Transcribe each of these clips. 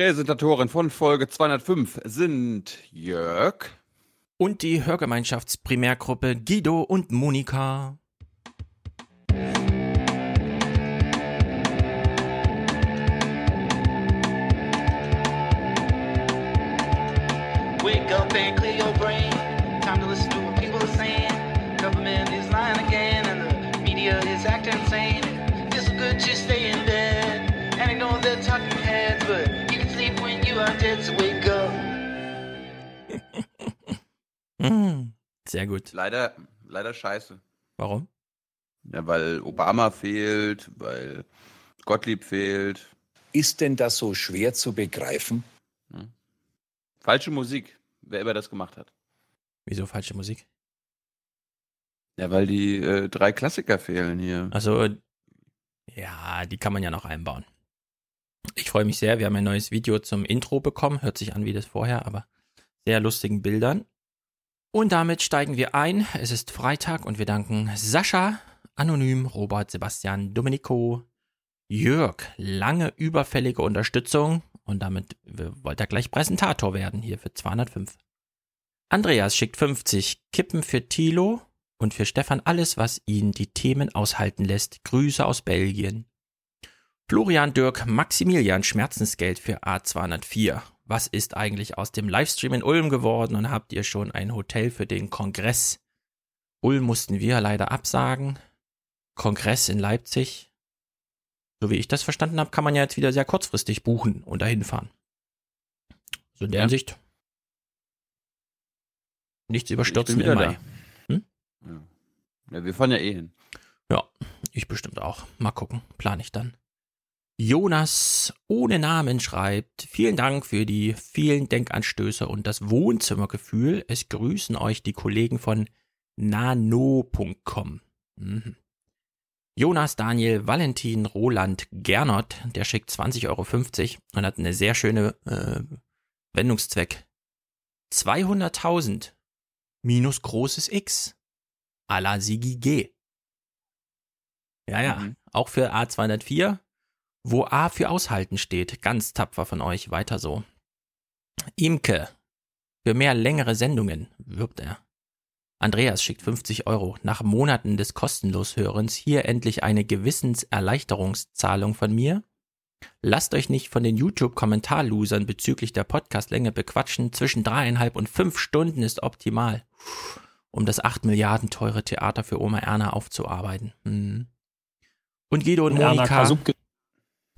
Präsentatoren von Folge 205 sind Jörg und die Hörgemeinschaftsprimärgruppe Guido und Monika. Mm, sehr gut. leider, leider scheiße. Warum? Ja, weil Obama fehlt, weil Gottlieb fehlt. Ist denn das so schwer zu begreifen? Falsche Musik, wer immer das gemacht hat. Wieso falsche Musik? Ja, weil die äh, drei Klassiker fehlen hier. Also, ja, die kann man ja noch einbauen. Ich freue mich sehr. Wir haben ein neues Video zum Intro bekommen. Hört sich an wie das vorher, aber sehr lustigen Bildern. Und damit steigen wir ein. Es ist Freitag und wir danken Sascha, Anonym, Robert, Sebastian, Domenico, Jörg. Lange überfällige Unterstützung. Und damit wollte er gleich Präsentator werden hier für 205. Andreas schickt 50 Kippen für Thilo und für Stefan alles, was ihn die Themen aushalten lässt. Grüße aus Belgien. Florian Dirk Maximilian Schmerzensgeld für A204. Was ist eigentlich aus dem Livestream in Ulm geworden und habt ihr schon ein Hotel für den Kongress? Ulm mussten wir leider absagen. Kongress in Leipzig. So wie ich das verstanden habe, kann man ja jetzt wieder sehr kurzfristig buchen und dahin fahren. So in der Ja. Hinsicht. Nichts überstürzen im Mai. Ja. ja, wir fahren ja eh hin. Ja, ich bestimmt auch. Mal gucken, plane ich dann. Jonas ohne Namen schreibt, vielen Dank für die vielen Denkanstöße und das Wohnzimmergefühl. Es grüßen euch die Kollegen von nano.com. Mhm. Jonas Daniel Valentin Roland Gernot, der schickt 20,50 Euro und hat eine sehr schöne äh, Wendungszweck. 200.000 minus großes X. A la Sigi G. Ja, ja. Mhm. Auch für A204, wo A für Aushalten steht. Ganz tapfer von euch. Weiter so. Imke. Für mehr längere Sendungen wirbt er. Andreas schickt 50 Euro. Nach Monaten des Kostenloshörens hier endlich eine Gewissenserleichterungszahlung von mir. Lasst euch nicht von den YouTube-Kommentarlosern bezüglich der Podcastlänge bequatschen. Zwischen dreieinhalb und fünf Stunden ist optimal, um das acht Milliarden teure Theater für Oma Erna aufzuarbeiten. Mhm. Und Guido und Erna Monika. Kasubke.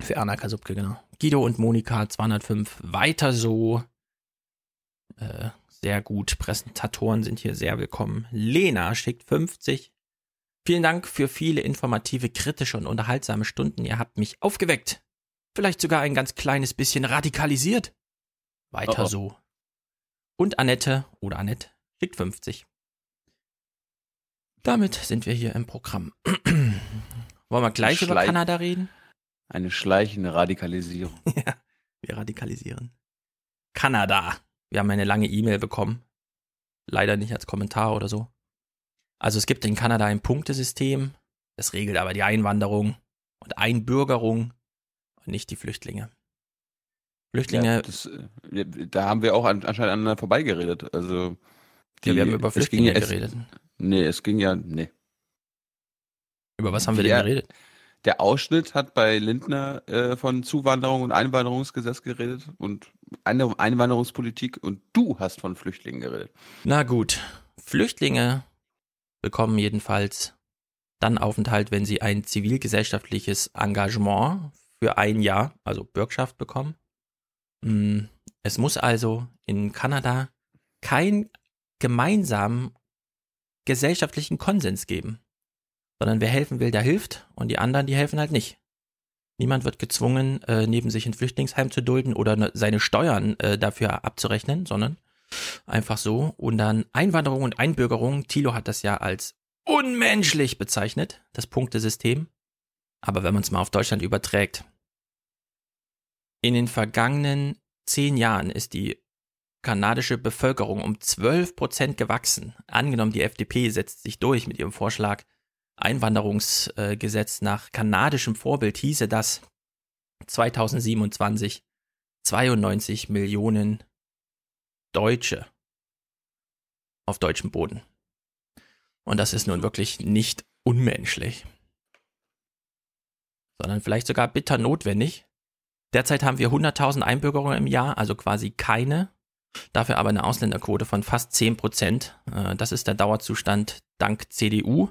Für Erna Kasubke, genau. Guido und Monika 205. Weiter so. Äh, sehr gut. Präsentatoren sind hier sehr willkommen. Lena schickt 50. Vielen Dank für viele informative, kritische und unterhaltsame Stunden. Ihr habt mich aufgeweckt. Vielleicht sogar ein ganz kleines bisschen radikalisiert. Weiter Oh oh. so. Und Annette oder Annette schickt 50. Damit sind wir hier im Programm. Wollen wir gleich über Schleich- Kanada reden? Eine schleichende Radikalisierung. Ja, wir radikalisieren. Kanada. Wir haben eine lange E-Mail bekommen. Leider nicht als Kommentar oder so. Also es gibt in Kanada ein Punktesystem. Das regelt aber die Einwanderung und Einbürgerung und nicht die Flüchtlinge. Flüchtlinge, Ja, das, äh, da haben wir auch an, anscheinend aneinander vorbeigeredet. Also, ja, wir haben über es ging Flüchtlinge ja- es, geredet. Nee, es ging ja, nee. Über was haben wir wir- denn geredet? Der Ausschnitt hat bei Lindner äh, von Zuwanderung und Einwanderungsgesetz geredet und Einwanderungspolitik und du hast von Flüchtlingen geredet. Na gut, Flüchtlinge bekommen jedenfalls dann Aufenthalt, wenn sie ein zivilgesellschaftliches Engagement für ein Jahr, also Bürgschaft bekommen. Mm, Es muss also in Kanada keinen gemeinsamen gesellschaftlichen Konsens geben, sondern wer helfen will, der hilft und die anderen, die helfen halt nicht. Niemand wird gezwungen, äh, neben sich ein Flüchtlingsheim zu dulden oder ne- seine Steuern äh, dafür abzurechnen, sondern einfach so. Und dann Einwanderung und Einbürgerung. Thilo hat das ja als unmenschlich bezeichnet, das Punktesystem. Aber wenn man es mal auf Deutschland überträgt, in den vergangenen zehn Jahren ist die kanadische Bevölkerung um 12 Prozent gewachsen. Angenommen, die FDP setzt sich durch mit ihrem Vorschlag, Einwanderungsgesetz nach kanadischem Vorbild hieße das 2027 92 Millionen Deutsche auf deutschem Boden. Und das ist nun wirklich nicht unmenschlich, sondern vielleicht sogar bitter notwendig. Derzeit haben wir 100.000 Einbürgerungen im Jahr, also quasi keine. Dafür aber eine Ausländerquote von fast 10 Prozent. Äh, das ist der Dauerzustand dank CDU.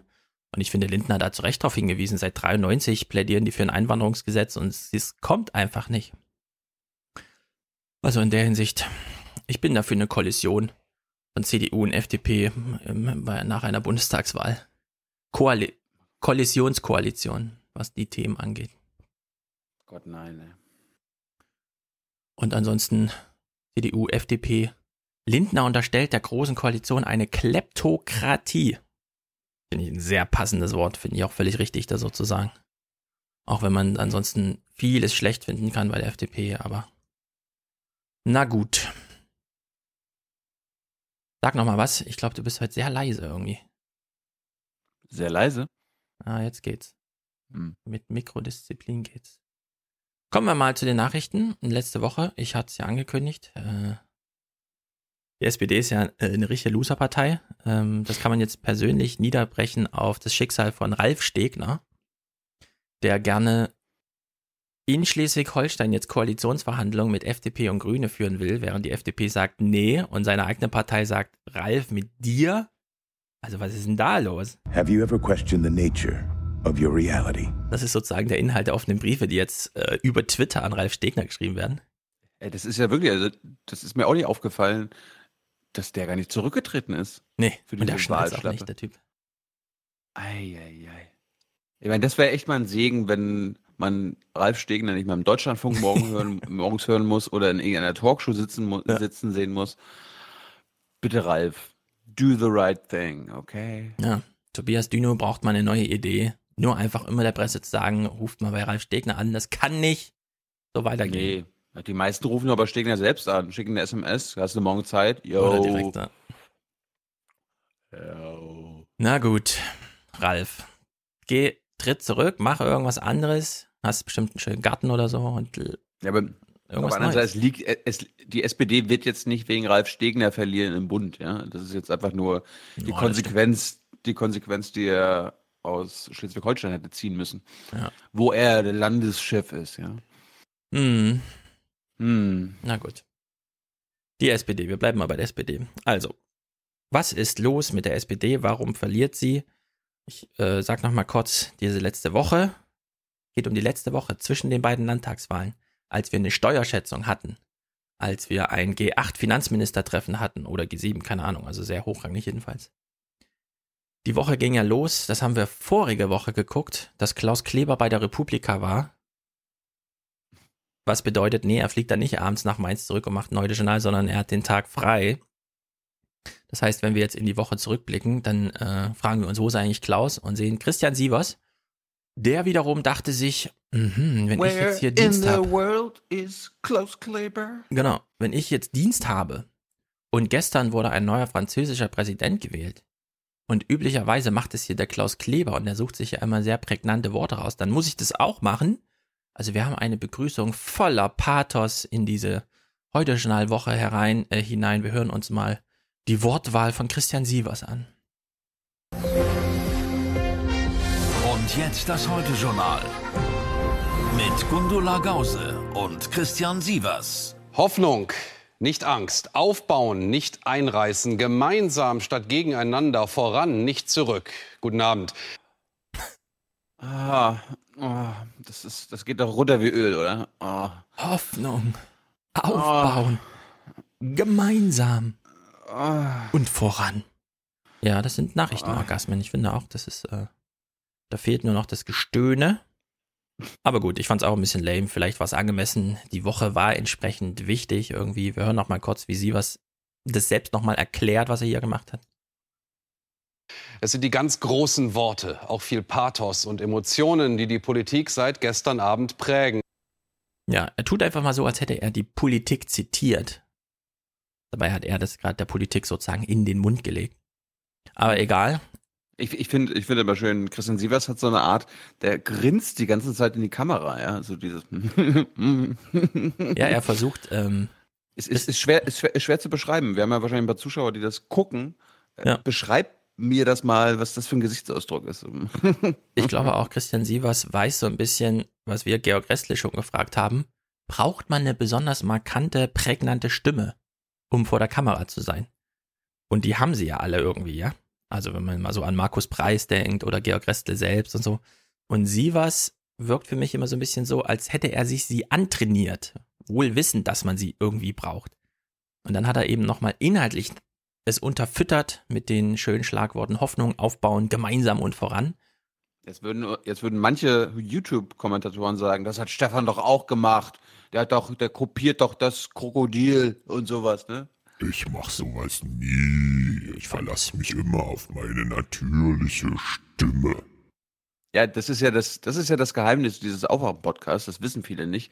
Und ich finde, Lindner hat da zu Recht darauf hingewiesen. Seit 93 plädieren die für ein Einwanderungsgesetz und es kommt einfach nicht. Also in der Hinsicht, ich bin dafür eine Kollision von CDU und FDP nach einer Bundestagswahl. Koali Kollisionskoalition, was die Themen angeht. Gott nein. Ey. Und ansonsten CDU, FDP. Lindner unterstellt der Großen Koalition eine Kleptokratie. Finde ich ein sehr passendes Wort, finde ich auch völlig richtig, das so zu sagen. Auch wenn man ansonsten vieles schlecht finden kann bei der FDP, aber na gut. Sag noch mal was. Ich glaube, du bist heute sehr leise irgendwie. Sehr leise? Ah, jetzt geht's. Hm. Mit Mikrodisziplin geht's. Kommen wir mal zu den Nachrichten. Letzte Woche, ich hatte es ja angekündigt, äh, die SPD ist ja äh, eine richtige Loserpartei. Ähm, das kann man jetzt persönlich niederbrechen auf das Schicksal von Ralf Stegner, der gerne in Schleswig-Holstein jetzt Koalitionsverhandlungen mit FDP und Grüne führen will, während die FDP sagt nee und seine eigene Partei sagt, Ralf, mit dir? Also was ist denn da los? Have you ever questioned the nature of your reality. Das ist sozusagen der Inhalt der offenen Briefe, die jetzt äh, über Twitter an Ralf Stegner geschrieben werden. Ey, das ist ja wirklich, also das ist mir auch nicht aufgefallen, dass der gar nicht zurückgetreten ist. Nee, Für und der schnallt auch nicht, der Typ. Eieiei. Ich meine, das wäre echt mal ein Segen, wenn man Ralf Stegner nicht mal im Deutschlandfunk morgen hören, morgens hören muss oder in irgendeiner Talkshow sitzen, mu Ja. sitzen sehen muss. Bitte, Ralf, do the right thing, okay? Ja, Tobias Düno braucht mal eine neue Idee. Nur einfach immer der Presse zu sagen, ruft mal bei Ralf Stegner an, das kann nicht so weitergehen. Nee. Die meisten rufen aber Stegner selbst an, schicken eine SMS, hast du morgen Zeit? Yo. Oder direkt. Ja. Yo. Na gut, Ralf. Geh, tritt zurück, mach irgendwas anderes. Hast bestimmt einen schönen Garten oder so und Ja, aber irgendwas der anderen Neues. Seite, es liegt, es, die SPD wird jetzt nicht wegen Ralf Stegner verlieren im Bund, ja. Das ist jetzt einfach nur die das Konsequenz, die Konsequenz, die er aus Schleswig-Holstein hätte ziehen müssen. Ja. Wo er der Landeschef ist, ja. Hm, Hm. na gut. Die SPD, wir bleiben mal bei der SPD. Also, was ist los mit der SPD? Warum verliert sie? Ich äh, sag noch mal kurz, diese letzte Woche geht um die letzte Woche zwischen den beiden Landtagswahlen, als wir eine Steuerschätzung hatten, als wir ein G8-Finanzministertreffen hatten oder G7, keine Ahnung, also sehr hochrangig jedenfalls. Die Woche ging ja los, das haben wir vorige Woche geguckt, dass Klaus Kleber bei der Republika war. Was bedeutet, nee, er fliegt dann nicht abends nach Mainz zurück und macht ein neues Journal, sondern er hat den Tag frei. Das heißt, wenn wir jetzt in die Woche zurückblicken, dann äh, fragen wir uns, wo ist eigentlich Klaus und sehen Christian Sievers. Der wiederum dachte sich, mhm, wenn ich jetzt hier Dienst habe. world is Klaus Kleber? Genau, wenn ich jetzt Dienst habe und gestern wurde ein neuer französischer Präsident gewählt und üblicherweise macht es hier der Klaus Kleber und der sucht sich ja immer sehr prägnante Worte raus, dann muss ich das auch machen. Also wir haben eine Begrüßung voller Pathos in diese heute Journalwoche herein äh, hinein. Wir hören uns mal die Wortwahl von Christian Sievers an. Und jetzt das Heute-Journal. Mit Gundula Gause und Christian Sievers. Hoffnung, nicht Angst. Aufbauen, nicht einreißen. Gemeinsam statt gegeneinander. Voran, nicht zurück. Guten Abend. Ah, oh, das ist, das geht doch runter wie Öl, oder? Oh. Hoffnung, aufbauen, gemeinsam Ah. und voran. Ja, das sind Nachrichtenorgasmen. Ich finde auch, das ist, äh, da fehlt nur noch das Gestöhne. Aber gut, ich fand es auch ein bisschen lame. Vielleicht war es angemessen. Die Woche war entsprechend wichtig irgendwie. Wir hören noch mal kurz, wie sie was das selbst noch mal erklärt, was er hier gemacht hat. Es sind die ganz großen Worte, auch viel Pathos und Emotionen, die die Politik seit gestern Abend prägen. Ja, er tut einfach mal so, als hätte er die Politik zitiert. Dabei hat er das gerade der Politik sozusagen in den Mund gelegt. Aber egal. Ich, ich finde ich finde aber schön, Christian Sievers hat so eine Art, der grinst die ganze Zeit in die Kamera, ja, so dieses. Ja, er versucht, ähm, Es ist, ist, schwer, ist, schwer, ist schwer zu beschreiben. Wir haben ja wahrscheinlich ein paar Zuschauer, die das gucken. Äh, Ja. Beschreib mir das mal, was das für ein Gesichtsausdruck ist. ich glaube auch, Christian Sievers weiß so ein bisschen, was wir Georg Restle schon gefragt haben. Braucht man eine besonders markante, prägnante Stimme, um vor der Kamera zu sein? Und die haben sie ja alle irgendwie, ja? Also wenn man mal so an Markus Preis denkt oder Georg Restle selbst und so. Und Sievers wirkt für mich immer so ein bisschen so, als hätte er sich sie antrainiert, wohl wissend, dass man sie irgendwie braucht. Und dann hat er eben nochmal inhaltlich es unterfüttert mit den schönen Schlagworten Hoffnung, Aufbauen, gemeinsam und voran. Jetzt würden, jetzt würden manche YouTube-Kommentatoren sagen, das hat Stefan doch auch gemacht. Der hat doch, der kopiert doch das Krokodil und sowas, ne? Ich mach sowas nie. Ich verlasse mich immer auf meine natürliche Stimme. Ja, das ist ja das, das ist ja das Geheimnis dieses Aufwachen-Podcasts, das wissen viele nicht.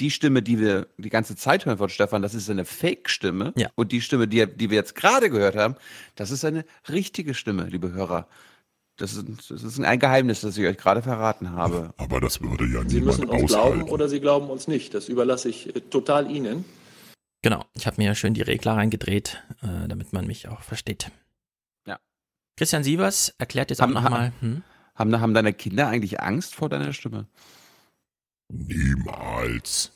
Die Stimme, die wir die ganze Zeit hören von Stefan, das ist eine Fake-Stimme. Ja. Und die Stimme, die, die wir jetzt gerade gehört haben, das ist eine richtige Stimme, liebe Hörer. Das ist, das ist ein Geheimnis, das ich euch gerade verraten habe. Aber das würde ja Sie niemand müssen uns glauben aushalten. oder Sie glauben uns nicht. Das überlasse ich äh, total Ihnen. Genau, ich habe mir ja schön die Regler reingedreht, äh, damit man mich auch versteht. Ja. Christian Sievers erklärt jetzt auch nochmal, hm? Haben, haben deine Kinder eigentlich Angst vor deiner Stimme? Niemals.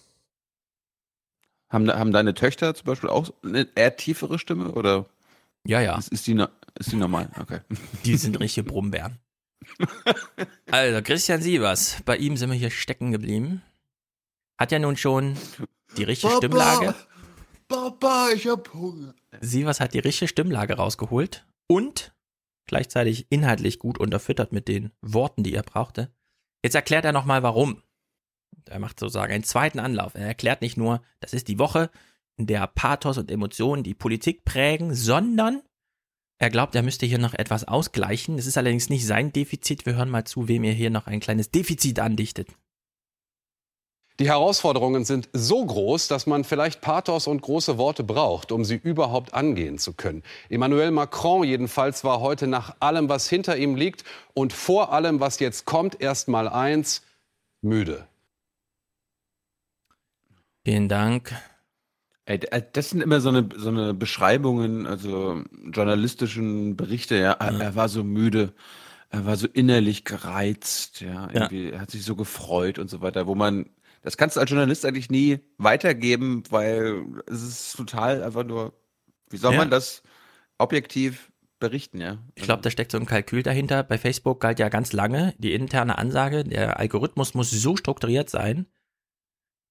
Haben, haben deine Töchter zum Beispiel auch eine eher tiefere Stimme oder ja, ja, ist, ist, die, ist die normal? Okay. die sind richtige Brummbären. Also, Christian Sievers, bei ihm sind wir hier stecken geblieben. Hat ja nun schon die richtige Stimmlage. Papa, ich hab Hunger. Sievers hat die richtige Stimmlage rausgeholt und gleichzeitig inhaltlich gut unterfüttert mit den Worten, die er brauchte. Jetzt erklärt er nochmal, warum. Er macht sozusagen einen zweiten Anlauf. Er erklärt nicht nur, das ist die Woche, in der Pathos und Emotionen die Politik prägen, sondern er glaubt, er müsste hier noch etwas ausgleichen. Es ist allerdings nicht sein Defizit. Wir hören mal zu, wem er hier noch ein kleines Defizit andichtet. Die Herausforderungen sind so groß, dass man vielleicht Pathos und große Worte braucht, um sie überhaupt angehen zu können. Emmanuel Macron jedenfalls war heute nach allem, was hinter ihm liegt und vor allem, was jetzt kommt, erst mal eins, müde. Vielen Dank. Ey, äh, das sind immer so eine, so eine Beschreibungen, also journalistischen Berichte, ja. Er, Ja. er war so müde, er war so innerlich gereizt, ja. Irgendwie, er hat sich so gefreut und so weiter, wo man, das kannst du als Journalist eigentlich nie weitergeben, weil es ist total einfach nur, wie soll Ja. man das objektiv berichten, ja? Ich glaube, da steckt so ein Kalkül dahinter. Bei Facebook galt ja ganz lange die interne Ansage, der Algorithmus muss so strukturiert sein,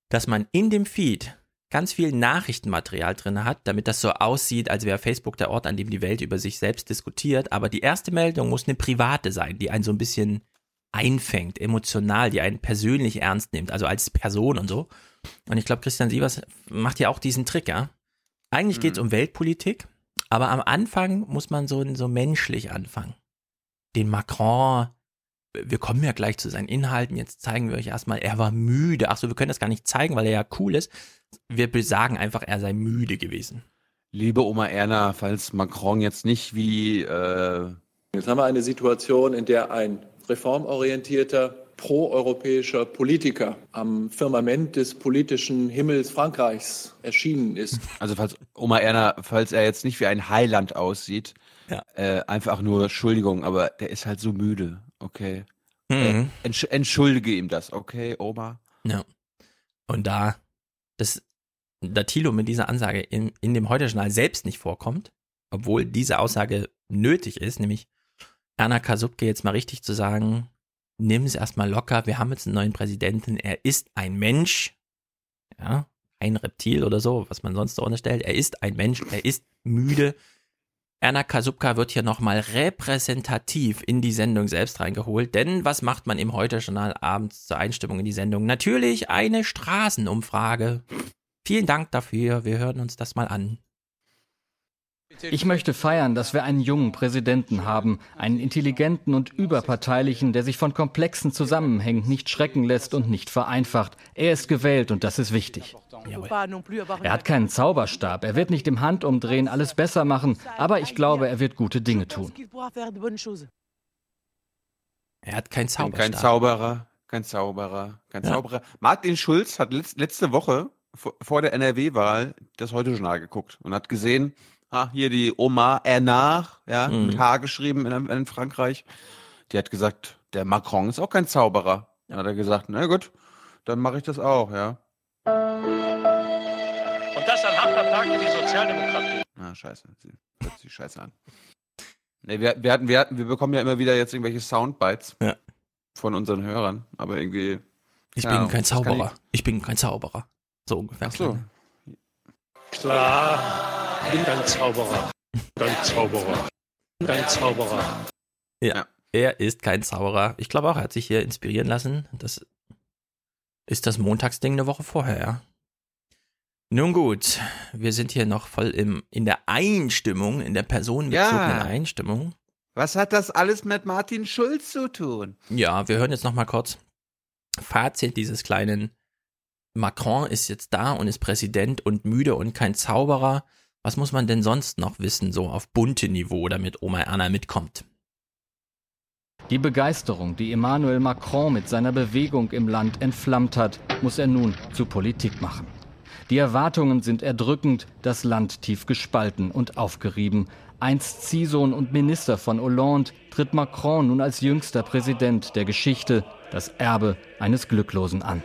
dass man in dem Feed ganz viel Nachrichtenmaterial drin hat, damit das so aussieht, als wäre Facebook der Ort, an dem die Welt über sich selbst diskutiert. Aber die erste Meldung muss eine private sein, die einen so ein bisschen einfängt, emotional, die einen persönlich ernst nimmt, also als Person und so. Und ich glaube, Christian Sievers macht ja auch diesen Trick, ja. Eigentlich geht es um Weltpolitik, aber am Anfang muss man so, so menschlich anfangen. Den Macron, wir kommen ja gleich zu seinen Inhalten, jetzt zeigen wir euch erstmal, er war müde. Achso, wir können das gar nicht zeigen, weil er ja cool ist. Wir sagen einfach, er sei müde gewesen. Liebe Oma Erna, falls Macron jetzt nicht wie, äh, Jetzt haben wir eine Situation, in der ein reformorientierter, proeuropäischer Politiker am Firmament des politischen Himmels Frankreichs erschienen ist. Also falls Oma Erna, falls er jetzt nicht wie ein Heiland aussieht, Ja. äh, einfach nur Entschuldigung, aber der ist halt so müde, okay. Mhm. Entsch entschuldige ihm das, okay, Oma. Ja. Und da das, da Thilo mit dieser Ansage in, in dem Heute-Journal selbst nicht vorkommt, obwohl diese Aussage nötig ist, nämlich Erna Kasubke jetzt mal richtig zu sagen, nimm es erstmal locker, wir haben jetzt einen neuen Präsidenten, er ist ein Mensch, ja, ein Reptil oder so, was man sonst so unterstellt, er ist ein Mensch, er ist müde. Erna Kasubka wird hier nochmal repräsentativ in die Sendung selbst reingeholt, denn was macht man im Heute-Journal abends zur Einstimmung in die Sendung? Natürlich eine Straßenumfrage. Vielen Dank dafür, wir hören uns das mal an. Ich möchte feiern, dass wir einen jungen Präsidenten haben, einen intelligenten und überparteilichen, der sich von komplexen Zusammenhängen nicht schrecken lässt und nicht vereinfacht. Er ist gewählt und das ist wichtig. Er hat keinen Zauberstab, er wird nicht im Handumdrehen alles besser machen, aber ich glaube, er wird gute Dinge tun. Er hat keinen Zauberstab. Kein Zauberer, kein Zauberer, kein ja. Zauberer. Martin Schulz hat letzte Woche vor der NRW-Wahl das Heute-Journal geguckt und hat gesehen, ah, hier die Oma Ernard, ja, mhm. mit H geschrieben in, in, Frankreich. Die hat gesagt, der Macron ist auch kein Zauberer. Dann hat er gesagt, na gut, dann mache ich das auch, ja. Und das ein harter Tag für die Sozialdemokratie. Ah, scheiße. Sie hört sich scheiße an. Nee, wir, wir, hatten, wir, hatten, wir bekommen ja immer wieder jetzt irgendwelche Soundbites ja. von unseren Hörern, aber irgendwie. Ich bin kein Zauberer. Ich, ich, bin kein Zauberer. So ungefähr. Ach so. Klar, ich bin kein Zauberer. Kein Zauberer. Kein Zauberer. Ja, ja, er ist kein Zauberer. Ich glaube auch, er hat sich hier inspirieren lassen. Das ist das Montagsding eine Woche vorher, ja. Nun gut, wir sind hier noch voll im, in der Einstimmung, in der personenbezogenen ja. Einstimmung. Was hat das alles mit Martin Schulz zu tun? Ja, wir hören jetzt noch mal kurz Fazit dieses kleinen Macron ist jetzt da und ist Präsident und müde und kein Zauberer. Was muss man denn sonst noch wissen, so auf bunte Niveau, damit Oma Erna mitkommt? Die Begeisterung, die Emmanuel Macron mit seiner Bewegung im Land entflammt hat, muss er nun zu Politik machen. Die Erwartungen sind erdrückend, das Land tief gespalten und aufgerieben. Einst Ziehsohn und Minister von Hollande tritt Macron nun als jüngster Präsident der Geschichte das Erbe eines Glücklosen an.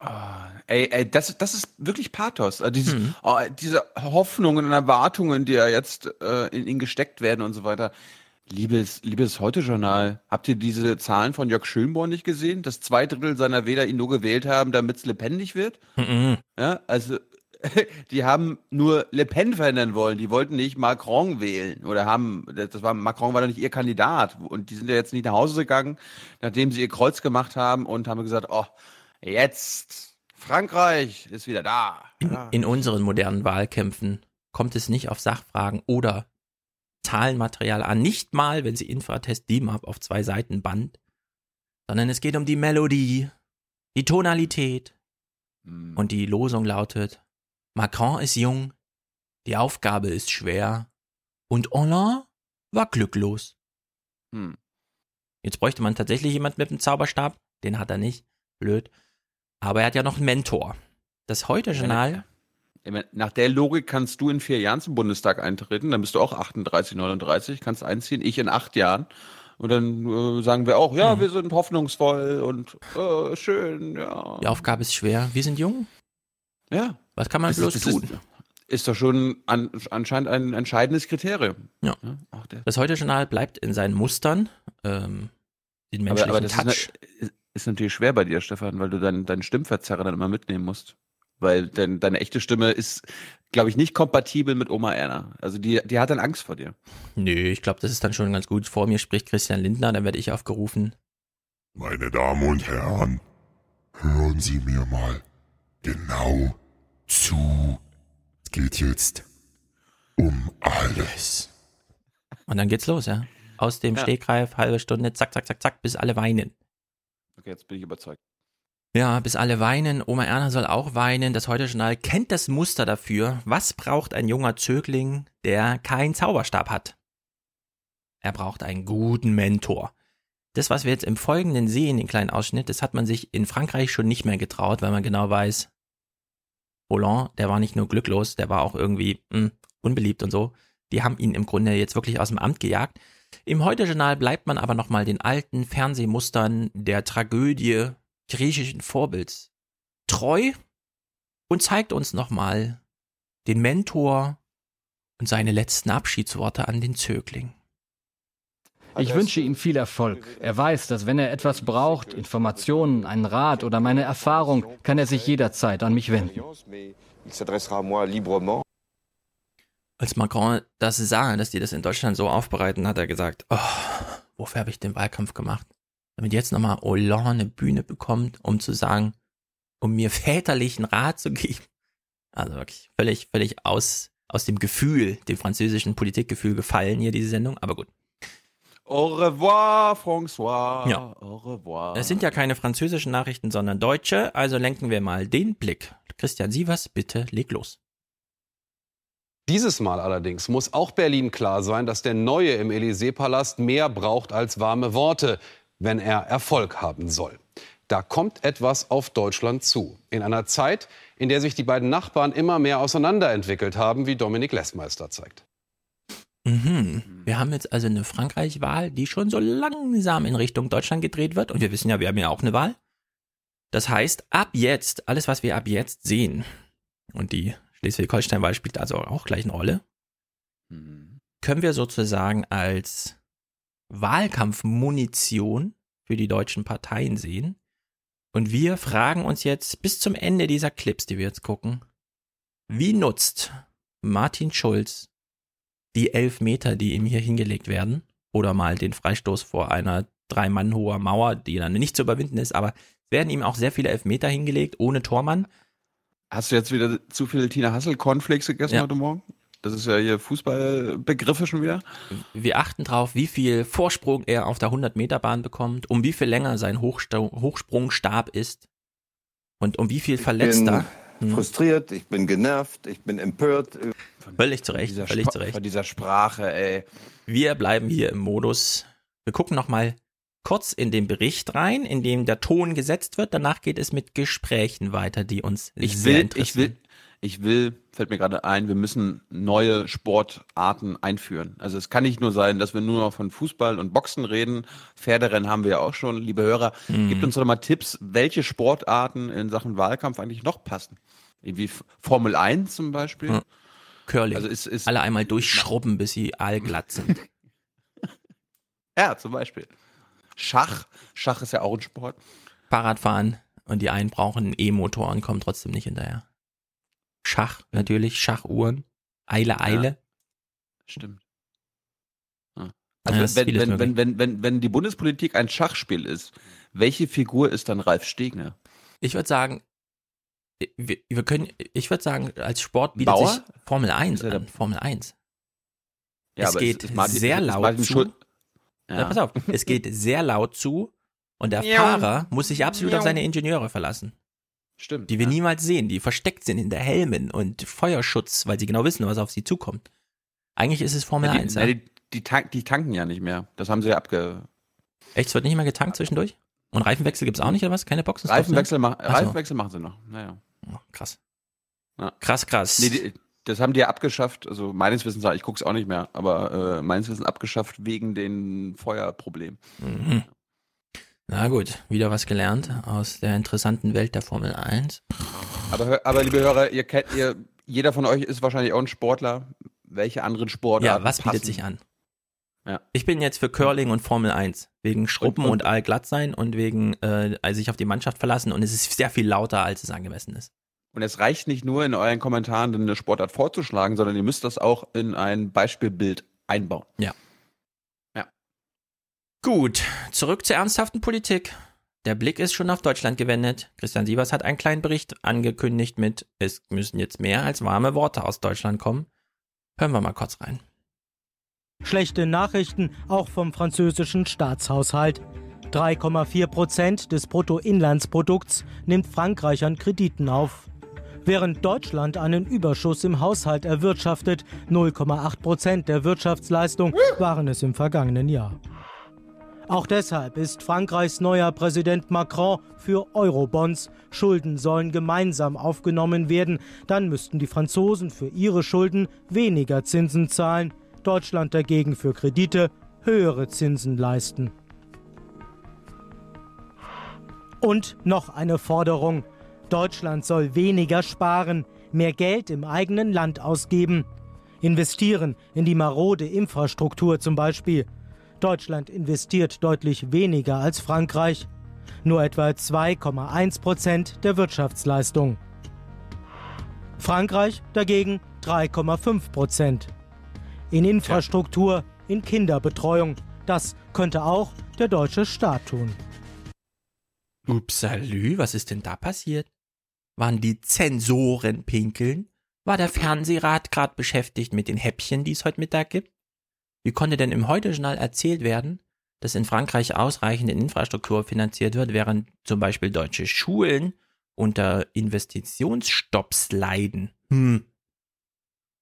Ah, ey, ey, das, das ist wirklich Pathos. Also dieses, mhm. oh, diese Hoffnungen und Erwartungen, die ja jetzt äh, in ihn gesteckt werden und so weiter. Liebes, liebes Heute-Journal, habt ihr diese Zahlen von Jörg Schönborn nicht gesehen? Dass zwei Drittel seiner Wähler ihn nur gewählt haben, damit es lebendig wird? Mhm. Ja, also die haben nur Le Pen verändern wollen. Die wollten nicht Macron wählen oder haben, das war Macron war doch nicht ihr Kandidat und die sind ja jetzt nicht nach Hause gegangen, nachdem sie ihr Kreuz gemacht haben und haben gesagt, oh, jetzt Frankreich ist wieder da. In, in unseren modernen Wahlkämpfen kommt es nicht auf Sachfragen oder Zahlenmaterial an, nicht mal, wenn sie Infratest DIMAP auf zwei Seiten band, sondern es geht um die Melodie, die Tonalität. Hm. Und die Losung lautet, Macron ist jung, die Aufgabe ist schwer und Hollande war glücklos. Hm. Jetzt bräuchte man tatsächlich jemand mit einem Zauberstab, den hat er nicht, blöd. Aber er hat ja noch einen Mentor. Das Heute-Journal nach der Logik kannst du in vier Jahren zum Bundestag eintreten, dann bist du auch 38, 39, kannst einziehen, ich in acht Jahren. Und dann äh, sagen wir auch, ja, mhm. wir sind hoffnungsvoll und äh, schön, ja. Die Aufgabe ist schwer. Wir sind jung. Ja. Was kann man das bloß ist, tun? Ist, ist doch schon an, anscheinend ein entscheidendes Kriterium. Ja. ja das Heute-Journal bleibt in seinen Mustern. Ähm, den menschlichen aber, aber das Touch. Ist, ist, natürlich schwer bei dir, Stefan, weil du deinen, deinen Stimmverzerrer dann immer mitnehmen musst. Weil dein, deine echte Stimme ist, glaube ich, nicht kompatibel mit Oma Erna. Also die, die hat dann Angst vor dir. Nö, ich glaube, das ist dann schon ganz gut. Vor mir spricht Christian Lindner, dann werde ich aufgerufen. Meine Damen und Herren, hören Sie mir mal genau zu. Es geht jetzt um alles. Und dann geht's los, ja. Aus dem ja. Stegreif, halbe Stunde, zack, zack, zack, zack, bis alle weinen. Okay, jetzt bin ich überzeugt. Ja, bis alle weinen. Oma Erna soll auch weinen. Das Heute-Journal kennt das Muster dafür. Was braucht ein junger Zögling, der keinen Zauberstab hat? Er braucht einen guten Mentor. Das, was wir jetzt im Folgenden sehen, den kleinen Ausschnitt, das hat man sich in Frankreich schon nicht mehr getraut, weil man genau weiß, Hollande, der war nicht nur glücklos, der war auch irgendwie mh, hm, unbeliebt und so. Die haben ihn im Grunde jetzt wirklich aus dem Amt gejagt. Im Heute-Journal bleibt man aber nochmal den alten Fernsehmustern der Tragödie griechischen Vorbilds treu und zeigt uns nochmal den Mentor und seine letzten Abschiedsworte an den Zögling. Ich wünsche ihm viel Erfolg. Er weiß, dass wenn er etwas braucht, Informationen, einen Rat oder meine Erfahrung, kann er sich jederzeit an mich wenden. Als Macron das sah, dass die das in Deutschland so aufbereiten, hat er gesagt, oh, wofür habe ich den Wahlkampf gemacht? damit jetzt nochmal Hollande eine Bühne bekommt, um zu sagen, um mir väterlichen Rat zu geben. Also wirklich völlig, völlig aus, aus dem Gefühl, dem französischen Politikgefühl gefallen hier diese Sendung, aber gut. Au revoir, François. Ja. Au revoir. Es sind ja keine französischen Nachrichten, sondern deutsche, also lenken wir mal den Blick. Christian Sievers, bitte leg los. Dieses Mal allerdings muss auch Berlin klar sein, dass der Neue im Élysée-Palast mehr braucht als warme Worte, wenn er Erfolg haben soll. Da kommt etwas auf Deutschland zu. In einer Zeit, in der sich die beiden Nachbarn immer mehr auseinanderentwickelt haben, wie Dominik Lessmeister zeigt. Mhm. Wir haben jetzt also eine Frankreich-Wahl, die schon so langsam in Richtung Deutschland gedreht wird. Und wir wissen ja, wir haben ja auch eine Wahl. Das heißt, ab jetzt, alles, was wir ab jetzt sehen, und die Schleswig-Holstein-Wahl spielt also auch gleich eine Rolle, Mhm. können wir sozusagen als Wahlkampfmunition für die deutschen Parteien sehen. Und wir fragen uns jetzt bis zum Ende dieser Clips, die wir jetzt gucken, wie nutzt Martin Schulz die elf Meter, die ihm hier hingelegt werden, oder mal den Freistoß vor einer drei Mann hoher Mauer, die dann nicht zu überwinden ist, aber es werden ihm auch sehr viele Elfmeter hingelegt, ohne Tormann. Hast du jetzt wieder zu viel Tina Hassel Cornflakes gegessen Ja. heute Morgen? Das ist ja hier Fußballbegriffe schon wieder. Wir achten drauf, wie viel Vorsprung er auf der 100-Meter-Bahn bekommt, um wie viel länger sein Hochsta Hochsprungstab ist und um wie viel Verletzter. bin frustriert, ich bin genervt, ich bin empört. Völlig zu Recht, Dieser völlig Spa- zu Recht. Von dieser Sprache, ey. Wir bleiben hier im Modus. Wir gucken nochmal kurz in den Bericht rein, in dem der Ton gesetzt wird. Danach geht es mit Gesprächen weiter, die uns nicht Ich sehr will, interessieren. ich will, ich will, fällt mir gerade ein, wir müssen neue Sportarten einführen. Also es kann nicht nur sein, dass wir nur noch von Fußball und Boxen reden. Pferderennen haben wir ja auch schon. Liebe Hörer, Mhm. gebt uns doch mal Tipps, welche Sportarten in Sachen Wahlkampf eigentlich noch passen. Irgendwie Formel 1 zum Beispiel. Ja. Curling. Also ist, ist Alle einmal durchschrubben, bis sie allglatt sind. Ja, zum Beispiel. Schach. Schach ist ja auch ein Sport. Fahrradfahren und die einen brauchen einen E-Motor und kommen trotzdem nicht hinterher. Schach, natürlich, Schachuhren. Eile, Eile. Stimmt. Ja. Ja, Also ist wenn, wenn, wenn, wenn, wenn, wenn die Bundespolitik ein Schachspiel ist, welche Figur ist dann Ralf Stegner? Ich würde sagen, wir, wir können, ich würde sagen, als Sport bietet Bauer? sich Formel 1 Ist er der- an. Formel 1. Ja, es geht ist Martin- sehr laut Martin zu. Schul- Ja. Ja. pass auf, es geht sehr laut zu und der Miau. Fahrer muss sich absolut auf Miau. seine Ingenieure verlassen, Stimmt. die wir ja. niemals sehen, die versteckt sind hinter Helmen und Feuerschutz, weil sie genau wissen, was auf sie zukommt. Eigentlich ist es Formel Ja, die, 1. na, Ja? die, die, tank, die tanken ja nicht mehr. Das haben sie ja abge. Echt, es wird nicht mehr getankt zwischendurch? Und Reifenwechsel gibt's auch nicht, oder was? Keine Boxen? Reifenwechsel, so. Reifenwechsel machen sie noch. Naja. Oh, krass. Ja. Krass, krass. Nee, die, das haben die ja abgeschafft. Also meines Wissens, ich gucke es auch nicht mehr, aber äh, meines Wissens abgeschafft wegen den Feuerproblemen. Mhm. Na gut, wieder was gelernt aus der interessanten Welt der Formel 1. Aber, aber liebe Hörer, ihr kennt, ihr, jeder von euch ist wahrscheinlich auch ein Sportler. Welche anderen Sportarten Ja, was bietet passen? sich an? Ja. Ich bin jetzt für Curling und Formel 1. Wegen Schrubben Und- und, und- allglatt sein und wegen äh, also sich auf die Mannschaft verlassen und es ist sehr viel lauter, als es angemessen ist. Und es reicht nicht nur in euren Kommentaren eine Sportart vorzuschlagen, sondern ihr müsst das auch in ein Beispielbild einbauen. Ja. Ja. Gut, zurück zur ernsthaften Politik. Der Blick ist schon auf Deutschland gewendet. Christian Sievers hat einen kleinen Bericht angekündigt mit, es müssen jetzt mehr als warme Worte aus Deutschland kommen. Hören wir mal kurz rein. Schlechte Nachrichten auch vom französischen Staatshaushalt. 3,4 Prozent des Bruttoinlandsprodukts nimmt Frankreich an Krediten auf. Während Deutschland einen Überschuss im Haushalt erwirtschaftet, 0,8 Prozent der Wirtschaftsleistung waren es im vergangenen Jahr. Auch deshalb ist Frankreichs neuer Präsident Macron für Eurobonds. Schulden sollen gemeinsam aufgenommen werden. Dann müssten die Franzosen für ihre Schulden weniger Zinsen zahlen. Deutschland dagegen für Kredite höhere Zinsen leisten. Und noch eine Forderung. Deutschland soll weniger sparen, mehr Geld im eigenen Land ausgeben. Investieren in die marode Infrastruktur zum Beispiel. Deutschland investiert deutlich weniger als Frankreich. Nur etwa 2,1 Prozent der Wirtschaftsleistung. Frankreich dagegen 3,5 Prozent. In Infrastruktur, in Kinderbetreuung. Das könnte auch der deutsche Staat tun. Upsalü, was ist denn da passiert? Waren die Zensoren pinkeln? War der Fernsehrat gerade beschäftigt mit den Häppchen, die es heute Mittag gibt? Wie konnte denn im Heute-Journal erzählt werden, dass in Frankreich ausreichend in Infrastruktur finanziert wird, während zum Beispiel deutsche Schulen unter Investitionsstopps leiden? Hm.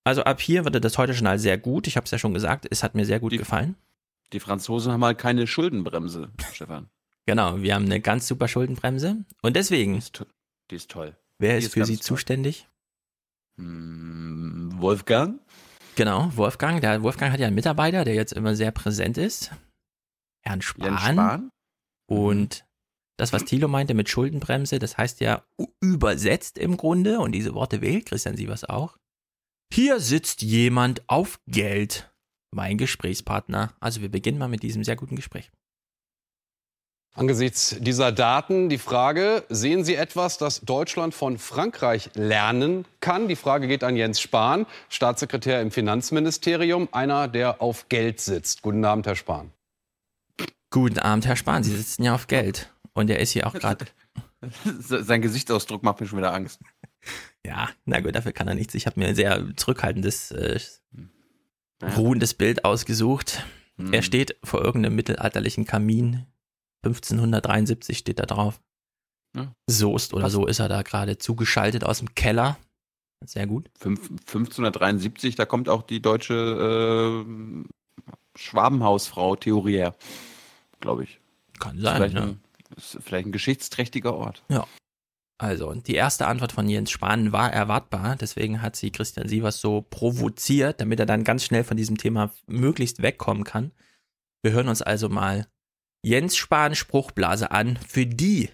Also ab hier wurde das Heute-Journal sehr gut. Ich habe es ja schon gesagt, es hat mir sehr gut Die- gefallen. Die Franzosen haben halt keine Schuldenbremse, Stefan. Genau, wir haben eine ganz super Schuldenbremse. Und Die deswegen, ist, to- die ist toll. Wer ist ist für Sie zuständig? Hm, Wolfgang? Genau, Wolfgang. Der Wolfgang hat ja einen Mitarbeiter, der jetzt immer sehr präsent ist. Herrn Spahn. Jens Spahn? Und das, was Thilo meinte mit Schuldenbremse, das heißt ja übersetzt im Grunde, und diese Worte wählt Christian Sievers auch. Hier sitzt jemand auf Geld. Mein Gesprächspartner. Also wir beginnen mal mit diesem sehr guten Gespräch. Angesichts dieser Daten die Frage, sehen Sie etwas, das Deutschland von Frankreich lernen kann? Die Frage geht an Jens Spahn, Staatssekretär im Finanzministerium, einer, der auf Geld sitzt. Guten Abend, Herr Spahn. Guten Abend, Herr Spahn. Sie sitzen ja auf Geld. Und er ist hier auch gerade. Sein Gesichtsausdruck macht mir schon wieder Angst. Ja, na gut, dafür kann er nichts. Ich habe mir ein sehr zurückhaltendes, äh, ruhendes Bild ausgesucht. Hm. Er steht vor irgendeinem mittelalterlichen Kamin. 1573 steht da drauf. Ja. Soest oder so ist er da gerade zugeschaltet aus dem Keller. Sehr gut. Fünf- 1573, da kommt auch die deutsche äh, Schwabenhausfrau Theorier, glaube ich. Kann Ist sein. vielleicht, Ne? ein, ist vielleicht ein geschichtsträchtiger Ort. Also, die erste Antwort von Jens Spahn war erwartbar. Deswegen hat sie Christian Sievers so provoziert, damit er dann ganz schnell von diesem Thema möglichst wegkommen kann. Wir hören uns also mal Jens Spahn Spruchblase an. Für die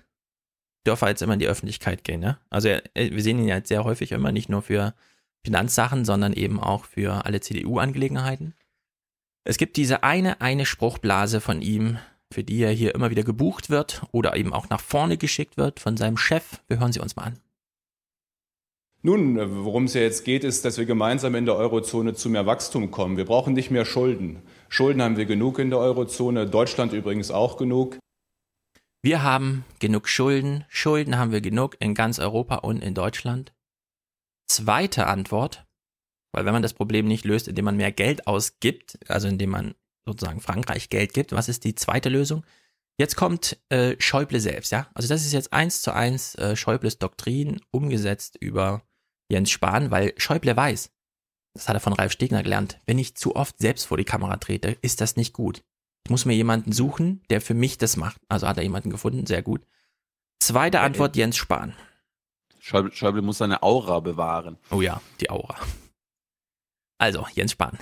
dürfen wir jetzt immer in die Öffentlichkeit gehen. Ne? Also, er, wir sehen ihn ja jetzt sehr häufig immer nicht nur für Finanzsachen, sondern eben auch für alle CDU-Angelegenheiten. Es gibt diese eine, eine Spruchblase von ihm, für die er hier immer wieder gebucht wird oder eben auch nach vorne geschickt wird von seinem Chef. Wir hören sie uns mal an. Nun, äh, worum es ja jetzt geht, ist, dass wir gemeinsam in der Eurozone zu mehr Wachstum kommen. Wir brauchen nicht mehr Schulden. Schulden haben wir genug in der Eurozone, Deutschland übrigens auch genug. Wir haben genug Schulden. Schulden haben wir genug in ganz Europa und in Deutschland. Zweite Antwort, weil wenn man das Problem nicht löst, indem man mehr Geld ausgibt, also indem man sozusagen Frankreich Geld gibt, was ist die zweite Lösung? Jetzt kommt äh, Schäuble selbst, ja. Also das ist jetzt eins zu eins äh, Schäubles Doktrin umgesetzt über Jens Spahn, weil Schäuble weiß, das hat er von Ralf Stegner gelernt, wenn ich zu oft selbst vor die Kamera trete, ist das nicht gut. Ich muss mir jemanden suchen, der für mich das macht. Also hat er jemanden gefunden, sehr gut. Zweite Antwort, Jens Spahn. Schäuble, Schäuble muss seine Aura bewahren. Oh ja, die Aura. Also, Jens Spahn.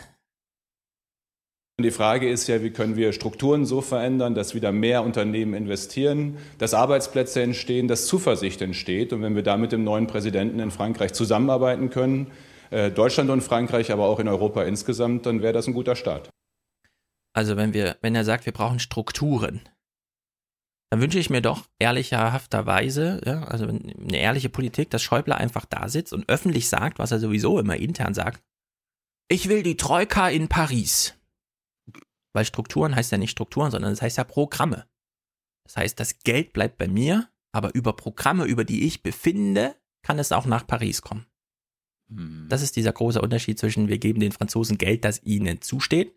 Und die Frage ist ja, wie können wir Strukturen so verändern, dass wieder mehr Unternehmen investieren, dass Arbeitsplätze entstehen, dass Zuversicht entsteht. Und wenn wir da mit dem neuen Präsidenten in Frankreich zusammenarbeiten können, äh, Deutschland und Frankreich, aber auch in Europa insgesamt, dann wäre das ein guter Start. Also, wenn wir, wenn er sagt, wir brauchen Strukturen, dann wünsche ich mir doch ehrlicherhafterweise, ja, also eine ehrliche Politik, dass Schäuble einfach da sitzt und öffentlich sagt, was er sowieso immer intern sagt. Ich will die Troika in Paris. Weil Strukturen heißt ja nicht Strukturen, sondern es heißt ja Programme. Das heißt, das Geld bleibt bei mir, aber über Programme, über die ich befinde, kann es auch nach Paris kommen. Hm. Das ist dieser große Unterschied zwischen wir geben den Franzosen Geld, das ihnen zusteht,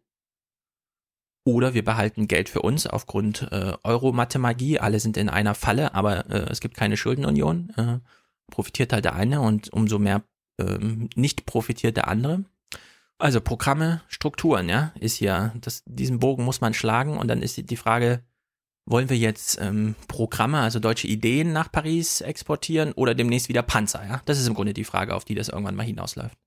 oder wir behalten Geld für uns aufgrund äh, Euro-Mathemagie. Alle sind in einer Falle, aber äh, es gibt keine Schuldenunion. Äh, profitiert halt der eine und umso mehr ähm, nicht profitiert der andere. Also Programme, Strukturen, ja, ist hier, das, diesen Bogen muss man schlagen und dann ist die Frage, wollen wir jetzt ähm, Programme, also deutsche Ideen nach Paris exportieren oder demnächst wieder Panzer, ja? Das ist im Grunde die Frage, auf die das irgendwann mal hinausläuft.